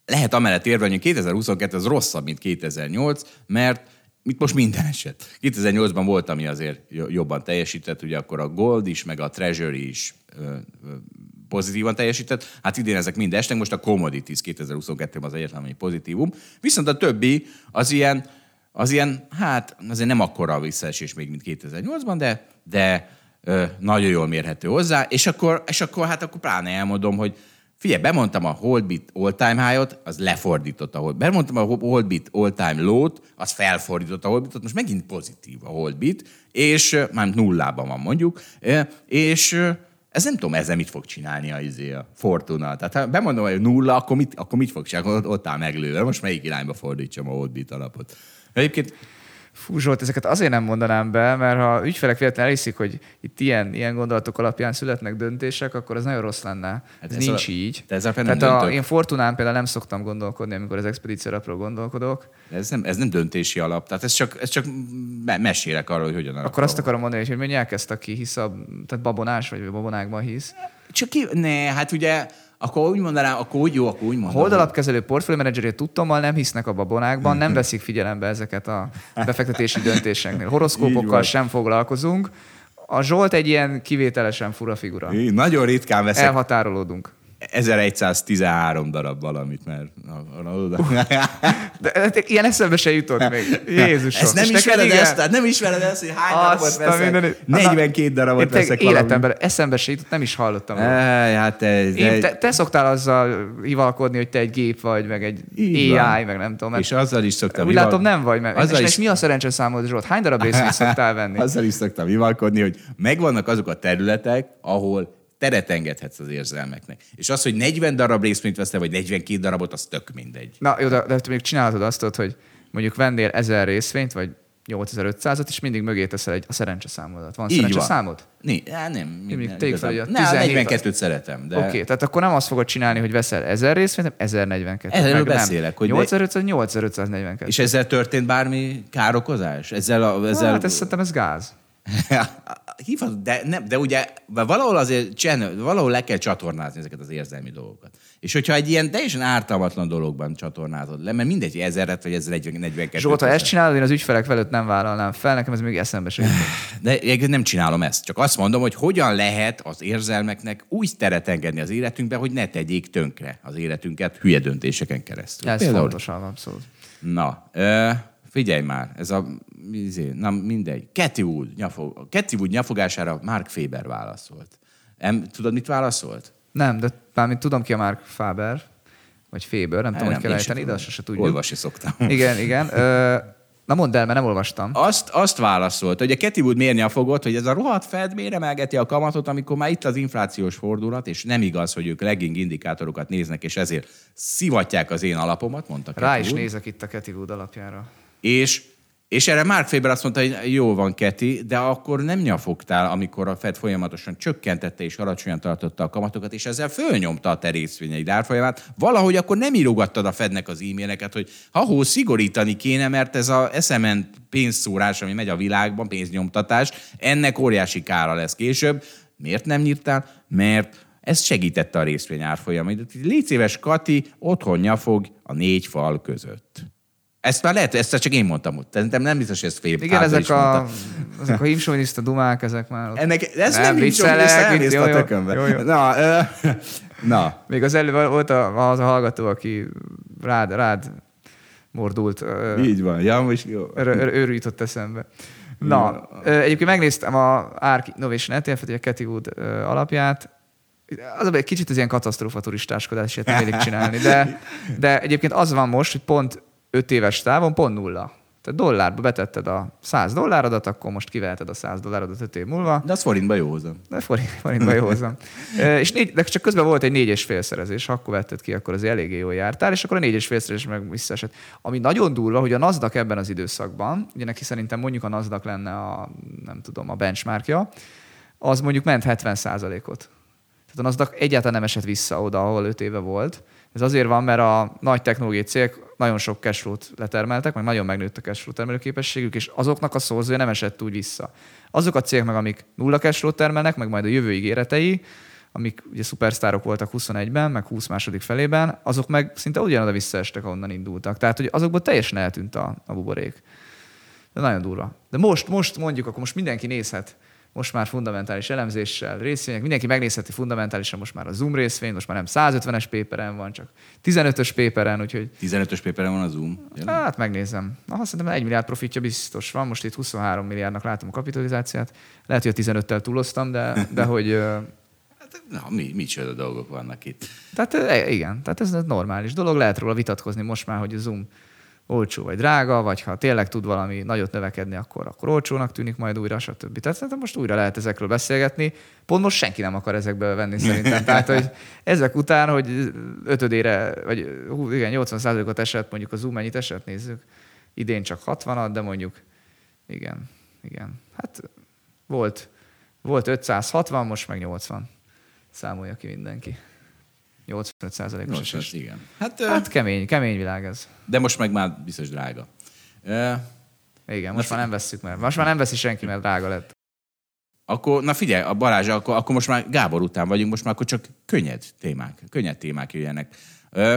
[SPEAKER 2] lehet amellett érvelni, hogy 2022 az rosszabb, mint 2008, mert itt most minden eset. 2008-ban volt, ami azért jo- jobban teljesített, ugye akkor a Gold is, meg a Treasury is pozitívan teljesített. Hát idén ezek mind estek, most a Commodities 2022-ben az egyetlen, ami pozitívum. Viszont a többi az ilyen, az ilyen, hát azért nem akkora a visszaesés még, mint 2008-ban, de, de ö, nagyon jól mérhető hozzá, és akkor, és akkor hát akkor pláne elmondom, hogy Figyelj, bemondtam a Holdbit all-time high-ot, az lefordított a Holdbit. Bemondtam a Holdbit all-time low-t, az felfordított a Holdbitot, most megint pozitív a Holdbit, és már nullában van mondjuk, és ez nem tudom, ezzel mit fog csinálni a, izé, a Fortuna. Tehát ha bemondom, hogy nulla, akkor mit, akkor mit fog csinálni? Ott, ott áll meglőve. Most melyik irányba fordítsam a Holdbit alapot? Egyébként
[SPEAKER 3] Fú, Zsolt, ezeket azért nem mondanám be, mert ha ügyfelek véletlenül elhiszik, hogy itt ilyen, ilyen gondolatok alapján születnek döntések, akkor ez nagyon rossz lenne. Hát ez,
[SPEAKER 2] ez
[SPEAKER 3] nincs
[SPEAKER 2] a-
[SPEAKER 3] így.
[SPEAKER 2] te ezzel
[SPEAKER 3] Tehát a,
[SPEAKER 2] döntök.
[SPEAKER 3] én Fortunán például nem szoktam gondolkodni, amikor az expedíciórapról gondolkodok.
[SPEAKER 2] ez nem, ez nem döntési alap. Tehát ez csak, ez csak me- mesélek arról, hogy hogyan
[SPEAKER 3] Akkor azt akarom mondani, hogy mi elkezdte, aki hisz a, tehát babonás vagy babonákban hisz.
[SPEAKER 2] Csak ki, ne, hát ugye, akkor úgy mondanám, akkor úgy jó, akkor úgy
[SPEAKER 3] A
[SPEAKER 2] mondom.
[SPEAKER 3] holdalapkezelő portfólió menedzserét tudtommal nem hisznek a babonákban, nem veszik figyelembe ezeket a befektetési döntéseknél.
[SPEAKER 2] Így
[SPEAKER 3] Horoszkópokkal sem foglalkozunk. A Zsolt egy ilyen kivételesen fura figura.
[SPEAKER 2] Én nagyon ritkán veszek
[SPEAKER 3] Elhatárolódunk.
[SPEAKER 2] 1113 darab valamit, mert.
[SPEAKER 3] De hát ilyen eszembe se jutott még. Jézusom.
[SPEAKER 2] Ezt nem
[SPEAKER 3] neked
[SPEAKER 2] ismered
[SPEAKER 3] igen?
[SPEAKER 2] ezt? Tehát nem ismered ezt, hogy hány darabot
[SPEAKER 3] Azt a
[SPEAKER 2] veszek?
[SPEAKER 3] mindenit.
[SPEAKER 2] 42 darabot
[SPEAKER 3] Én
[SPEAKER 2] veszek.
[SPEAKER 3] Életemben eszembe se jutott, nem is hallottam.
[SPEAKER 2] Ej, hát te,
[SPEAKER 3] Én,
[SPEAKER 2] te,
[SPEAKER 3] te, szoktál azzal hivalkodni, hogy te egy gép vagy, meg egy
[SPEAKER 2] Így
[SPEAKER 3] AI,
[SPEAKER 2] van.
[SPEAKER 3] meg nem tudom.
[SPEAKER 2] És azzal is szoktam
[SPEAKER 3] úgy látom, nem vagy. Mert,
[SPEAKER 2] azzal
[SPEAKER 3] és,
[SPEAKER 2] is,
[SPEAKER 3] és mi a szerencsés számod, Zsolt? Hány darab részvényt szoktál venni?
[SPEAKER 2] azzal is szoktam hivalkodni, hogy megvannak azok a területek, ahol teret engedhetsz az érzelmeknek. És az, hogy 40 darab részvényt veszel, vagy 42 darabot, az tök mindegy.
[SPEAKER 3] Na jó, de, de te még csinálhatod azt, hogy mondjuk vennél 1000 részvényt, vagy 8500-at, és mindig mögé teszel egy, a szerencse számodat. Van
[SPEAKER 2] Így
[SPEAKER 3] szerencse
[SPEAKER 2] van.
[SPEAKER 3] számod?
[SPEAKER 2] Né, á, nem. nem,
[SPEAKER 3] tegyük fel, hogy a
[SPEAKER 2] igazán. Ne, a
[SPEAKER 3] 17
[SPEAKER 2] 42-t szeretem, de...
[SPEAKER 3] Oké, okay, tehát akkor nem azt fogod csinálni, hogy veszel 1000 részvényt, hanem 1042.
[SPEAKER 2] Erről
[SPEAKER 3] Meg nem.
[SPEAKER 2] beszélek, hogy
[SPEAKER 3] 8500, 8542.
[SPEAKER 2] És ezzel történt bármi károkozás? Ezzel, a. Ezzel...
[SPEAKER 3] Hát ez szerintem ez gáz.
[SPEAKER 2] Hívhatod, de, nem, de ugye valahol azért csen, valahol le kell csatornázni ezeket az érzelmi dolgokat. És hogyha egy ilyen teljesen ártalmatlan dologban csatornázod le, mert mindegy, ezeret vagy ezzel 42
[SPEAKER 3] Zsolt, ha ezt csinálod, én az ügyfelek felett nem vállalnám fel, nekem ez még eszembe sem.
[SPEAKER 2] De egyébként nem csinálom ezt. Csak azt mondom, hogy hogyan lehet az érzelmeknek úgy teret engedni az életünkbe, hogy ne tegyék tönkre az életünket hülye döntéseken keresztül.
[SPEAKER 3] Ez
[SPEAKER 2] Például-
[SPEAKER 3] fontos, abszolút.
[SPEAKER 2] Na, ö, figyelj már, ez a, izé, na mindegy. Cathy Wood, nyafog, Cathy Wood nyafogására Mark Faber válaszolt. Em, tudod, mit válaszolt?
[SPEAKER 3] Nem, de bármint tudom ki a Mark Faber, vagy Faber, nem tudom, hogy kell ejteni, de azt se tudjuk.
[SPEAKER 2] Olvasni szoktam.
[SPEAKER 3] Igen, igen. Ö, na mondd el, mert nem olvastam.
[SPEAKER 2] Azt, azt válaszolt, hogy a Cathy Wood miért nyafogott, hogy ez a rohadt Fed miért emelgeti a kamatot, amikor már itt az inflációs fordulat, és nem igaz, hogy ők legging indikátorokat néznek, és ezért szivatják az én alapomat, mondta
[SPEAKER 3] Rá
[SPEAKER 2] Cathy
[SPEAKER 3] is
[SPEAKER 2] Wood.
[SPEAKER 3] nézek itt a Cathy Wood alapjára.
[SPEAKER 2] És, és erre Mark Faber azt mondta, hogy jó van, Keti, de akkor nem nyafogtál, amikor a Fed folyamatosan csökkentette és alacsonyan tartotta a kamatokat, és ezzel fölnyomta a te részvényeid árfolyamát. Valahogy akkor nem írogattad a Fednek az e-maileket, hogy ha szigorítani kéne, mert ez a SMN pénzszórás, ami megy a világban, pénznyomtatás, ennek óriási kára lesz később. Miért nem nyírtál? Mert ez segítette a részvény árfolyamait. Légy szíves, Kati, otthon nyafog a négy fal között. Ezt már lehet, ezt csak én mondtam ott. Szerintem nem biztos, hogy ezt fél
[SPEAKER 3] Igen, ezek
[SPEAKER 2] is
[SPEAKER 3] a, ezek a himsoviniszta dumák, ezek már ott.
[SPEAKER 2] Ennek, ez nem,
[SPEAKER 3] Nem, jó,
[SPEAKER 2] a tökönbe.
[SPEAKER 3] jó, jó.
[SPEAKER 2] Na, ö, na,
[SPEAKER 3] Még az előbb volt a, az a hallgató, aki rád, rád mordult. ö,
[SPEAKER 2] így van. Ja, most jó.
[SPEAKER 3] Őrű jutott eszembe. Na, ö, egyébként megnéztem a ARK Innovation ETF-et, a Cathy Wood ö, alapját. Az egy kicsit az ilyen katasztrófa turistáskodás, ilyet nem csinálni, de, de egyébként az van most, hogy pont 5 éves távon pont nulla. Tehát dollárba betetted a 100 dollárodat, akkor most kiveheted a 100 dollárodat 5 év múlva.
[SPEAKER 2] De az forintba jó hozom.
[SPEAKER 3] De forint, forintba jó hozzam. E, és négy, de csak közben volt egy négy és félszerezés, akkor vetted ki, akkor az eléggé jól jártál, és akkor a négy és félszerezés meg visszaesett. Ami nagyon durva, hogy a NASDAQ ebben az időszakban, ugye neki szerintem mondjuk a NASDAQ lenne a, nem tudom, a benchmarkja, az mondjuk ment 70 ot Tehát a NASDAQ egyáltalán nem esett vissza oda, ahol 5 éve volt. Ez azért van, mert a nagy technológiai cégek nagyon sok cashflow-t letermeltek, meg nagyon megnőtt a cashflow termelőképességük, és azoknak a szorzója nem esett úgy vissza. Azok a cégek meg, amik nulla cashflow termelnek, meg majd a jövő ígéretei, amik ugye szupersztárok voltak 21-ben, meg 20 második felében, azok meg szinte ugyanoda visszaestek, ahonnan indultak. Tehát, hogy azokból teljesen eltűnt a, a buborék. De nagyon durva. De most, most mondjuk, akkor most mindenki nézhet most már fundamentális elemzéssel, részvények, mindenki megnézheti fundamentálisan most már a Zoom részvény, most már nem 150-es paperen van, csak 15-ös paperen, úgyhogy...
[SPEAKER 2] 15-ös paperen van a Zoom?
[SPEAKER 3] Jelen? Hát megnézem. Na, szerintem 1 milliárd profitja biztos van, most itt 23 milliárdnak látom a kapitalizációt. Lehet, hogy a 15-tel túloztam, de, de hogy...
[SPEAKER 2] Hát, na, mi, micsoda dolgok vannak itt.
[SPEAKER 3] Tehát igen, tehát ez normális dolog, lehet róla vitatkozni most már, hogy a Zoom olcsó vagy drága, vagy ha tényleg tud valami nagyot növekedni, akkor, akkor olcsónak tűnik majd újra, stb. Tehát most újra lehet ezekről beszélgetni. Pont most senki nem akar ezekből venni szerintem. Tehát, hogy ezek után, hogy ötödére, vagy hú, igen, 80%-ot esett, mondjuk a Zoom mennyit esett, nézzük. Idén csak 60 de mondjuk, igen, igen. Hát volt, volt 560, most meg 80. Számolja ki mindenki. 85%-os esés.
[SPEAKER 2] Igen.
[SPEAKER 3] Hát, hát kemény, kemény világ ez.
[SPEAKER 2] De most meg már biztos drága.
[SPEAKER 3] Igen, most már nem vesszük mert Most már nem veszi senki, mert drága lett.
[SPEAKER 2] Akkor, na figyelj, a Balázs, akkor, akkor most már Gábor után vagyunk, most már akkor csak könnyed témák, könnyed témák jöjjenek. Ö,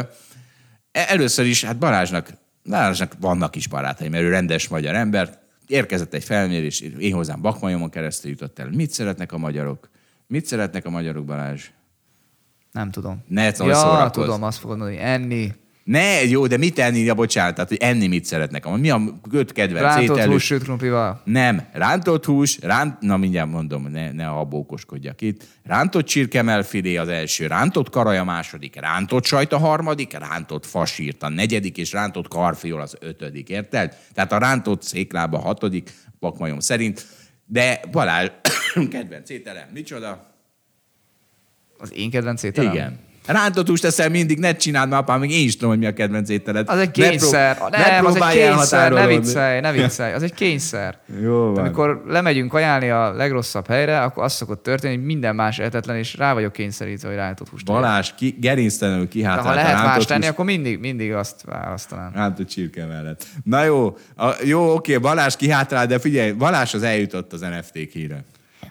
[SPEAKER 2] e, először is, hát Balázsnak, Balázsnak vannak is barátai, mert ő rendes magyar ember. Érkezett egy felmérés, én hozzám Bakmajomon keresztül jutott el. Mit szeretnek a magyarok? Mit szeretnek a magyarok, Balázs?
[SPEAKER 3] Nem tudom.
[SPEAKER 2] Ne
[SPEAKER 3] ja, tudom, azt fogod mondani, enni.
[SPEAKER 2] Ne, jó, de mit enni? Ja, bocsánat, tehát, hogy enni mit szeretnek. Mi a öt kedvenc
[SPEAKER 3] Rántott ételük? hús sült krumplival?
[SPEAKER 2] Nem, rántott hús, ránt, na mindjárt mondom, ne, ne abókoskodjak itt. Rántott csirkemelfilé az első, rántott karaj a második, rántott sajt a harmadik, rántott fasírt a negyedik, és rántott karfiol az ötödik, érted? Tehát a rántott széklába a hatodik, pakmajom szerint. De Balázs, kedvenc ételem, micsoda?
[SPEAKER 3] Az én kedvenc ételem?
[SPEAKER 2] Igen. Rántott húst teszel mindig, ne csináld már, apám, még én is tudom, hogy mi a kedvenc ételed.
[SPEAKER 3] Az egy kényszer. Ne, pró- nem, ne az egy kényszer, ne viccelj, ne viccelj. Az egy kényszer.
[SPEAKER 2] Jó van.
[SPEAKER 3] amikor lemegyünk ajánlani a legrosszabb helyre, akkor az szokott történni, hogy minden más etetlen, és rá vagyok kényszerítve, hogy rántott húst.
[SPEAKER 2] Balázs, ki, gerinctelenül kihátrált
[SPEAKER 3] Ha lehet más tenni, akkor mindig, mindig azt választanám.
[SPEAKER 2] Rántott csirke mellett. Na jó, a, jó, oké, Balázs kihátrált, de figyelj, Balázs az eljutott az NFT-k híre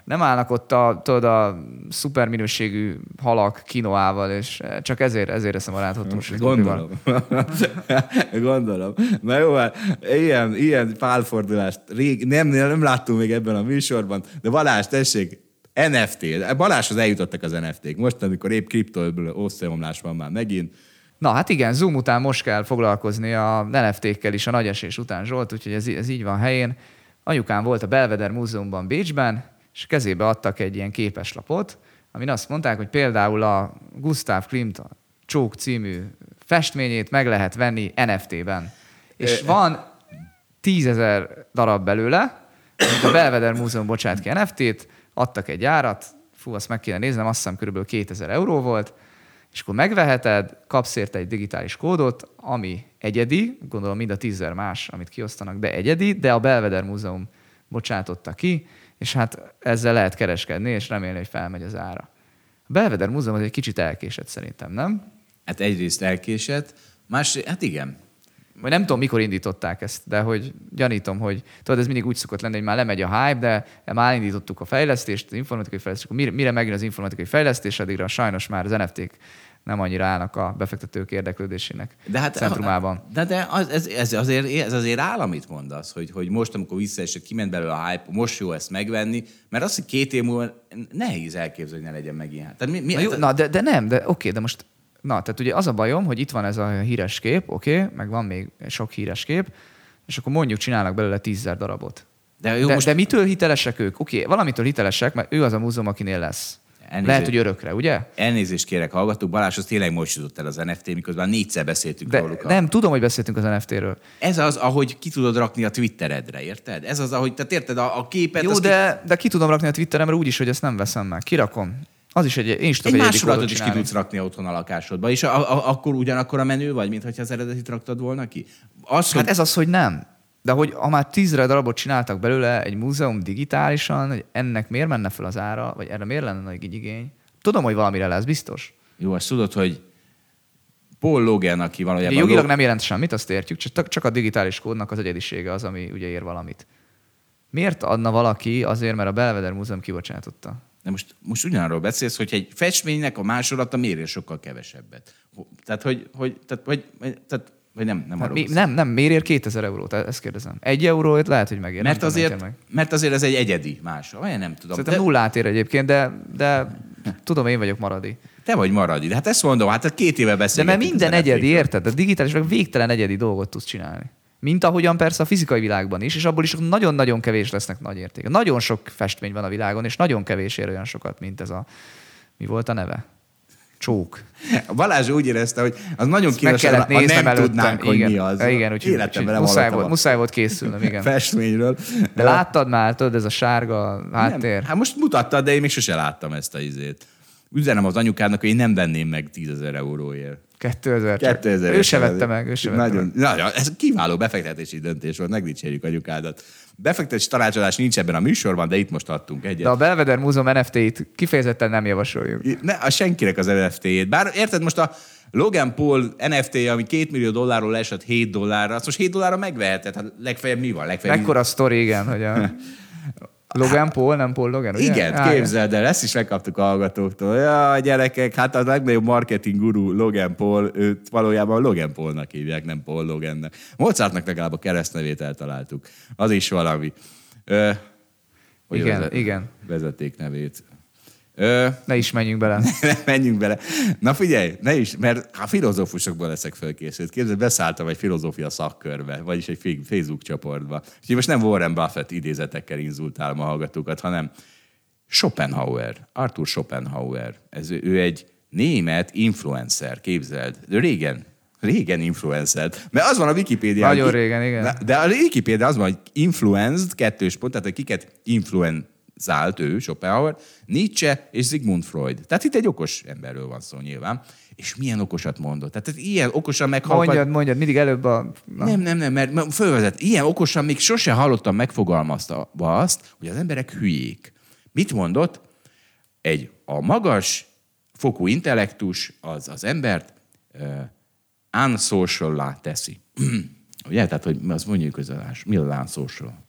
[SPEAKER 3] nem állnak ott a, tudod, a szuper minőségű halak kinoával, és csak ezért, ezért eszem a láthatós.
[SPEAKER 2] Gondolom. Gondolom. Na jó, hát ilyen, ilyen pálfordulást rég, nem, nem láttunk még ebben a műsorban, de Balázs, tessék, NFT. Balázshoz eljutottak az NFT-k. Most, amikor épp kriptóból összeomlás van már megint,
[SPEAKER 3] Na hát igen, Zoom után most kell foglalkozni a NFT-kkel is a nagy esés után, Zsolt, úgyhogy ez, ez így van helyén. Anyukám volt a Belvedere Múzeumban Bécsben, és kezébe adtak egy ilyen képeslapot, amin azt mondták, hogy például a Gustav Klimt a Csók című festményét meg lehet venni NFT-ben. És van tízezer darab belőle, mint a Belvedere Múzeum bocsát ki NFT-t, adtak egy árat, fú, azt meg kéne néznem, azt hiszem körülbelül 2000 euró volt, és akkor megveheted, kapsz érte egy digitális kódot, ami egyedi, gondolom mind a tízzer más, amit kiosztanak, de egyedi, de a Belvedere Múzeum bocsátotta ki, és hát ezzel lehet kereskedni, és remélni, hogy felmegy az ára. A Belvedere Múzeum az egy kicsit elkésett szerintem, nem?
[SPEAKER 2] Hát egyrészt elkésett, más, hát igen.
[SPEAKER 3] Vagy nem tudom, mikor indították ezt, de hogy gyanítom, hogy tudod, ez mindig úgy szokott lenni, hogy már lemegy a hype, de már indítottuk a fejlesztést, az informatikai fejlesztést, akkor mire, mire megjön az informatikai fejlesztés, addigra sajnos már az NFT-k nem annyira állnak a befektetők érdeklődésének de hát, centrumában.
[SPEAKER 2] De, de az, ez, ez, azért, ez azért áll, amit mondasz, hogy, hogy most, amikor visszaesett, kiment belőle a hype, most jó ezt megvenni, mert azt, hogy két év múlva nehéz elképzelni, hogy ne legyen meg ilyen.
[SPEAKER 3] Tehát mi, mi, na, jó, na de, de nem, de oké, de most Na, tehát ugye az a bajom, hogy itt van ez a híres kép, oké, okay, meg van még sok híres kép, és akkor mondjuk csinálnak belőle tízzer darabot. De, jó, de, most... de mitől hitelesek ők? Oké, okay, valamitől hitelesek, mert ő az a múzeum, akinél lesz.
[SPEAKER 2] Elnézést.
[SPEAKER 3] Lehet, hogy örökre, ugye?
[SPEAKER 2] Elnézést kérek, hallgatók, Balázs, az tényleg most jutott el az NFT, miközben négyszer beszéltünk
[SPEAKER 3] De
[SPEAKER 2] róluk. a-
[SPEAKER 3] nem, tudom, hogy beszéltünk az NFT-ről.
[SPEAKER 2] Ez az, ahogy ki tudod rakni a Twitteredre, érted? Ez az, ahogy, tehát érted, a, a képet...
[SPEAKER 3] Jó, de, de ki tudom rakni a Twitteremre úgy is, hogy ezt nem veszem meg. Kirakom. Az is egy, én is
[SPEAKER 2] Ki,
[SPEAKER 3] tudok
[SPEAKER 2] egy
[SPEAKER 3] egy
[SPEAKER 2] másolatot is ki tudsz rakni otthon a lakásodba, és a, a, akkor ugyanakkor a menő vagy, mint hogyha az eredetit raktad volna ki? Az, hogy
[SPEAKER 3] Hát ez az, hogy nem. De hogy ha már tízre darabot csináltak belőle egy múzeum digitálisan, hogy ennek miért menne fel az ára, vagy erre miért lenne nagy igény? Tudom, hogy valamire lesz, biztos.
[SPEAKER 2] Jó, azt tudod, hogy Paul Logan, aki valójában...
[SPEAKER 3] jogilag
[SPEAKER 2] Lo-
[SPEAKER 3] nem jelent semmit, azt értjük, csak, csak a digitális kódnak az egyedisége az, ami ugye ér valamit. Miért adna valaki azért, mert a Belvedere Múzeum kibocsátotta?
[SPEAKER 2] De most, most ugyanarról beszélsz, hogy egy festménynek a másolata miért ér sokkal kevesebbet. Tehát, hogy, hogy tehát, vagy, tehát, vagy nem, nem
[SPEAKER 3] Hát
[SPEAKER 2] arról
[SPEAKER 3] mi, nem, nem, miért ér 2000 eurót? Ezt kérdezem. Egy eurót lehet, hogy megér.
[SPEAKER 2] Mert azért,
[SPEAKER 3] meg.
[SPEAKER 2] mert azért ez egy egyedi másol. Vagy nem tudom.
[SPEAKER 3] Szerintem nullát ér egyébként, de, de tudom, én vagyok maradi.
[SPEAKER 2] Te vagy maradi. De hát ezt mondom, hát két éve
[SPEAKER 3] De
[SPEAKER 2] beszélgetünk.
[SPEAKER 3] mert minden egyedi, érted? A digitális meg végtelen egyedi dolgot tudsz csinálni. Mint ahogyan persze a fizikai világban is, és abból is nagyon-nagyon kevés lesznek nagy értéke. Nagyon sok festmény van a világon, és nagyon kevés ér olyan sokat, mint ez a... Mi volt a neve? Csók.
[SPEAKER 2] A Balázs úgy érezte, hogy az nagyon kínos,
[SPEAKER 3] kellett
[SPEAKER 2] ha nem
[SPEAKER 3] előttem.
[SPEAKER 2] tudnánk, hogy
[SPEAKER 3] igen,
[SPEAKER 2] mi az.
[SPEAKER 3] Igen, úgyhogy,
[SPEAKER 2] Életemben nem
[SPEAKER 3] muszáj, volt, muszáj volt készülnöm, igen.
[SPEAKER 2] festményről.
[SPEAKER 3] De láttad már, tudod, ez a sárga háttér?
[SPEAKER 2] Nem, hát most mutattad, de én még sose láttam ezt a izét. Üzenem az anyukádnak, hogy én nem venném meg 10 ezer euróért.
[SPEAKER 3] 2000. csak.
[SPEAKER 2] 2000
[SPEAKER 3] Ő se vette meg, ő se vette
[SPEAKER 2] nagyon,
[SPEAKER 3] meg.
[SPEAKER 2] Nagyon, ez kiváló befektetési döntés volt, megdicsérjük anyukádat. Befektetési tanácsadás nincs ebben a műsorban, de itt most adtunk egyet.
[SPEAKER 3] De a Belvedere Múzeum NFT-t kifejezetten nem javasoljuk.
[SPEAKER 2] Ne, a senkinek az NFT-jét. Bár érted, most a Logan Paul NFT, ami 2 millió dollárról leesett 7 dollárra, azt most 7 dollárra megveheted. Hát legfeljebb mi van? Legfeljebb
[SPEAKER 3] Mekkora sztori, igen, hogy a Logan Paul, nem Paul Logan, ugye?
[SPEAKER 2] Igen,
[SPEAKER 3] Á,
[SPEAKER 2] képzeld el, ezt is megkaptuk a hallgatóktól. Ja, gyerekek, hát a legnagyobb marketing guru Logan Paul, őt valójában Logan Paulnak hívják, nem Paul Logannek. Mozartnak legalább a keresztnevét eltaláltuk. Az is valami. Ö, hogy
[SPEAKER 3] Igen,
[SPEAKER 2] vezet-
[SPEAKER 3] igen.
[SPEAKER 2] Vezetéknevét. Ö,
[SPEAKER 3] Ne is menjünk bele.
[SPEAKER 2] menjünk bele. Na figyelj, ne is, mert a filozófusokból leszek fölkészült. Képzeld, beszálltam egy filozófia szakkörbe, vagyis egy Facebook csoportba. Úgyhogy most nem Warren Buffett idézetekkel inzultálom a hallgatókat, hanem Schopenhauer, Arthur Schopenhauer. Ez, ő egy német influencer, képzeld. De régen, régen influencer. Mert az van a Wikipédia.
[SPEAKER 3] Nagyon régen, igen.
[SPEAKER 2] De a Wikipédia az van, hogy influenced, kettős pont, tehát hogy kiket influenzált ő, Schopenhauer, Nietzsche és Sigmund Freud. Tehát itt egy okos emberről van szó nyilván. És milyen okosat mondott. Tehát ez ilyen okosan meghallgat...
[SPEAKER 3] Mondjad, mondjad, mindig előbb a... Na.
[SPEAKER 2] Nem, nem, nem, mert fölvezet. Ilyen okosan még sose hallottam megfogalmazta azt, hogy az emberek hülyék. Mit mondott? Egy a magas fokú intellektus az az embert uh, unsocial teszi. Ugye? Tehát, hogy az mondjuk, hogy mi az unsocial?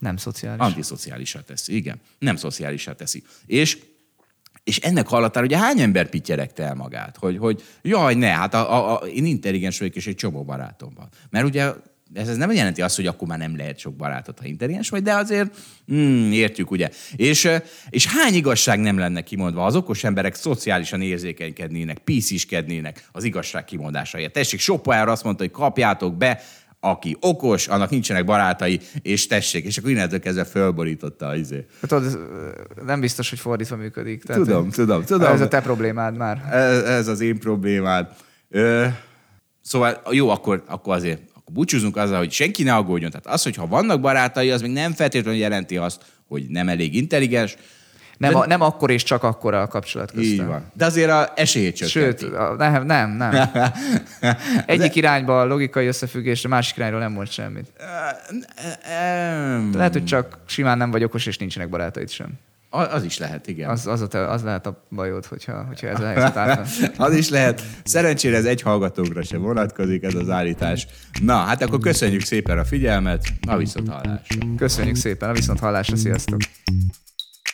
[SPEAKER 3] Nem szociális.
[SPEAKER 2] Antiszociálisá teszi, igen. Nem szociálisá teszi. És és ennek hallatára ugye hány ember pityeregte el magát, hogy, hogy jaj, ne, hát a, a, a, én intelligens vagyok, és egy csomó barátom van. Mert ugye ez, ez nem jelenti azt, hogy akkor már nem lehet sok barátot, ha intelligens vagy, de azért mm, értjük, ugye. És, és hány igazság nem lenne kimondva? Az okos emberek szociálisan érzékenykednének, pisziskednének az igazság kimondásáért. Tessék, Schopenhauer azt mondta, hogy kapjátok be, aki okos, annak nincsenek barátai, és tessék, és akkor innentől kezdve fölborította az izé.
[SPEAKER 3] Tudod, ö, nem biztos, hogy fordítva működik. Tehát,
[SPEAKER 2] Tudom,
[SPEAKER 3] hogy-
[SPEAKER 2] tudom, tudom.
[SPEAKER 3] Ez a te problémád már.
[SPEAKER 2] Ez, ez az én problémád. Ö, szóval jó, akkor, akkor azért akkor búcsúzunk azzal, hogy senki ne aggódjon. Tehát az, hogy ha vannak barátai, az még nem feltétlenül jelenti azt, hogy nem elég intelligens.
[SPEAKER 3] Nem,
[SPEAKER 2] De-
[SPEAKER 3] a, nem akkor és csak akkor a kapcsolat köztem.
[SPEAKER 2] Így van. De azért a esélyét
[SPEAKER 3] Sőt,
[SPEAKER 2] csökkenti.
[SPEAKER 3] a, nem, nem, nem. Egyik irányba a logikai összefüggésre, másik irányról nem mond semmit.
[SPEAKER 2] Em,
[SPEAKER 3] Lehet, hogy csak simán nem vagy okos, és nincsenek barátaid sem.
[SPEAKER 2] Az is lehet, igen.
[SPEAKER 3] Az, az, a te, az lehet a bajod, hogyha, hogyha ez a helyzet áll.
[SPEAKER 2] az is lehet. Szerencsére ez egy hallgatókra sem vonatkozik ez az állítás. Na, hát akkor köszönjük szépen a figyelmet, a viszont hallásra.
[SPEAKER 3] Köszönjük szépen, a viszont hallásra, sziasztok!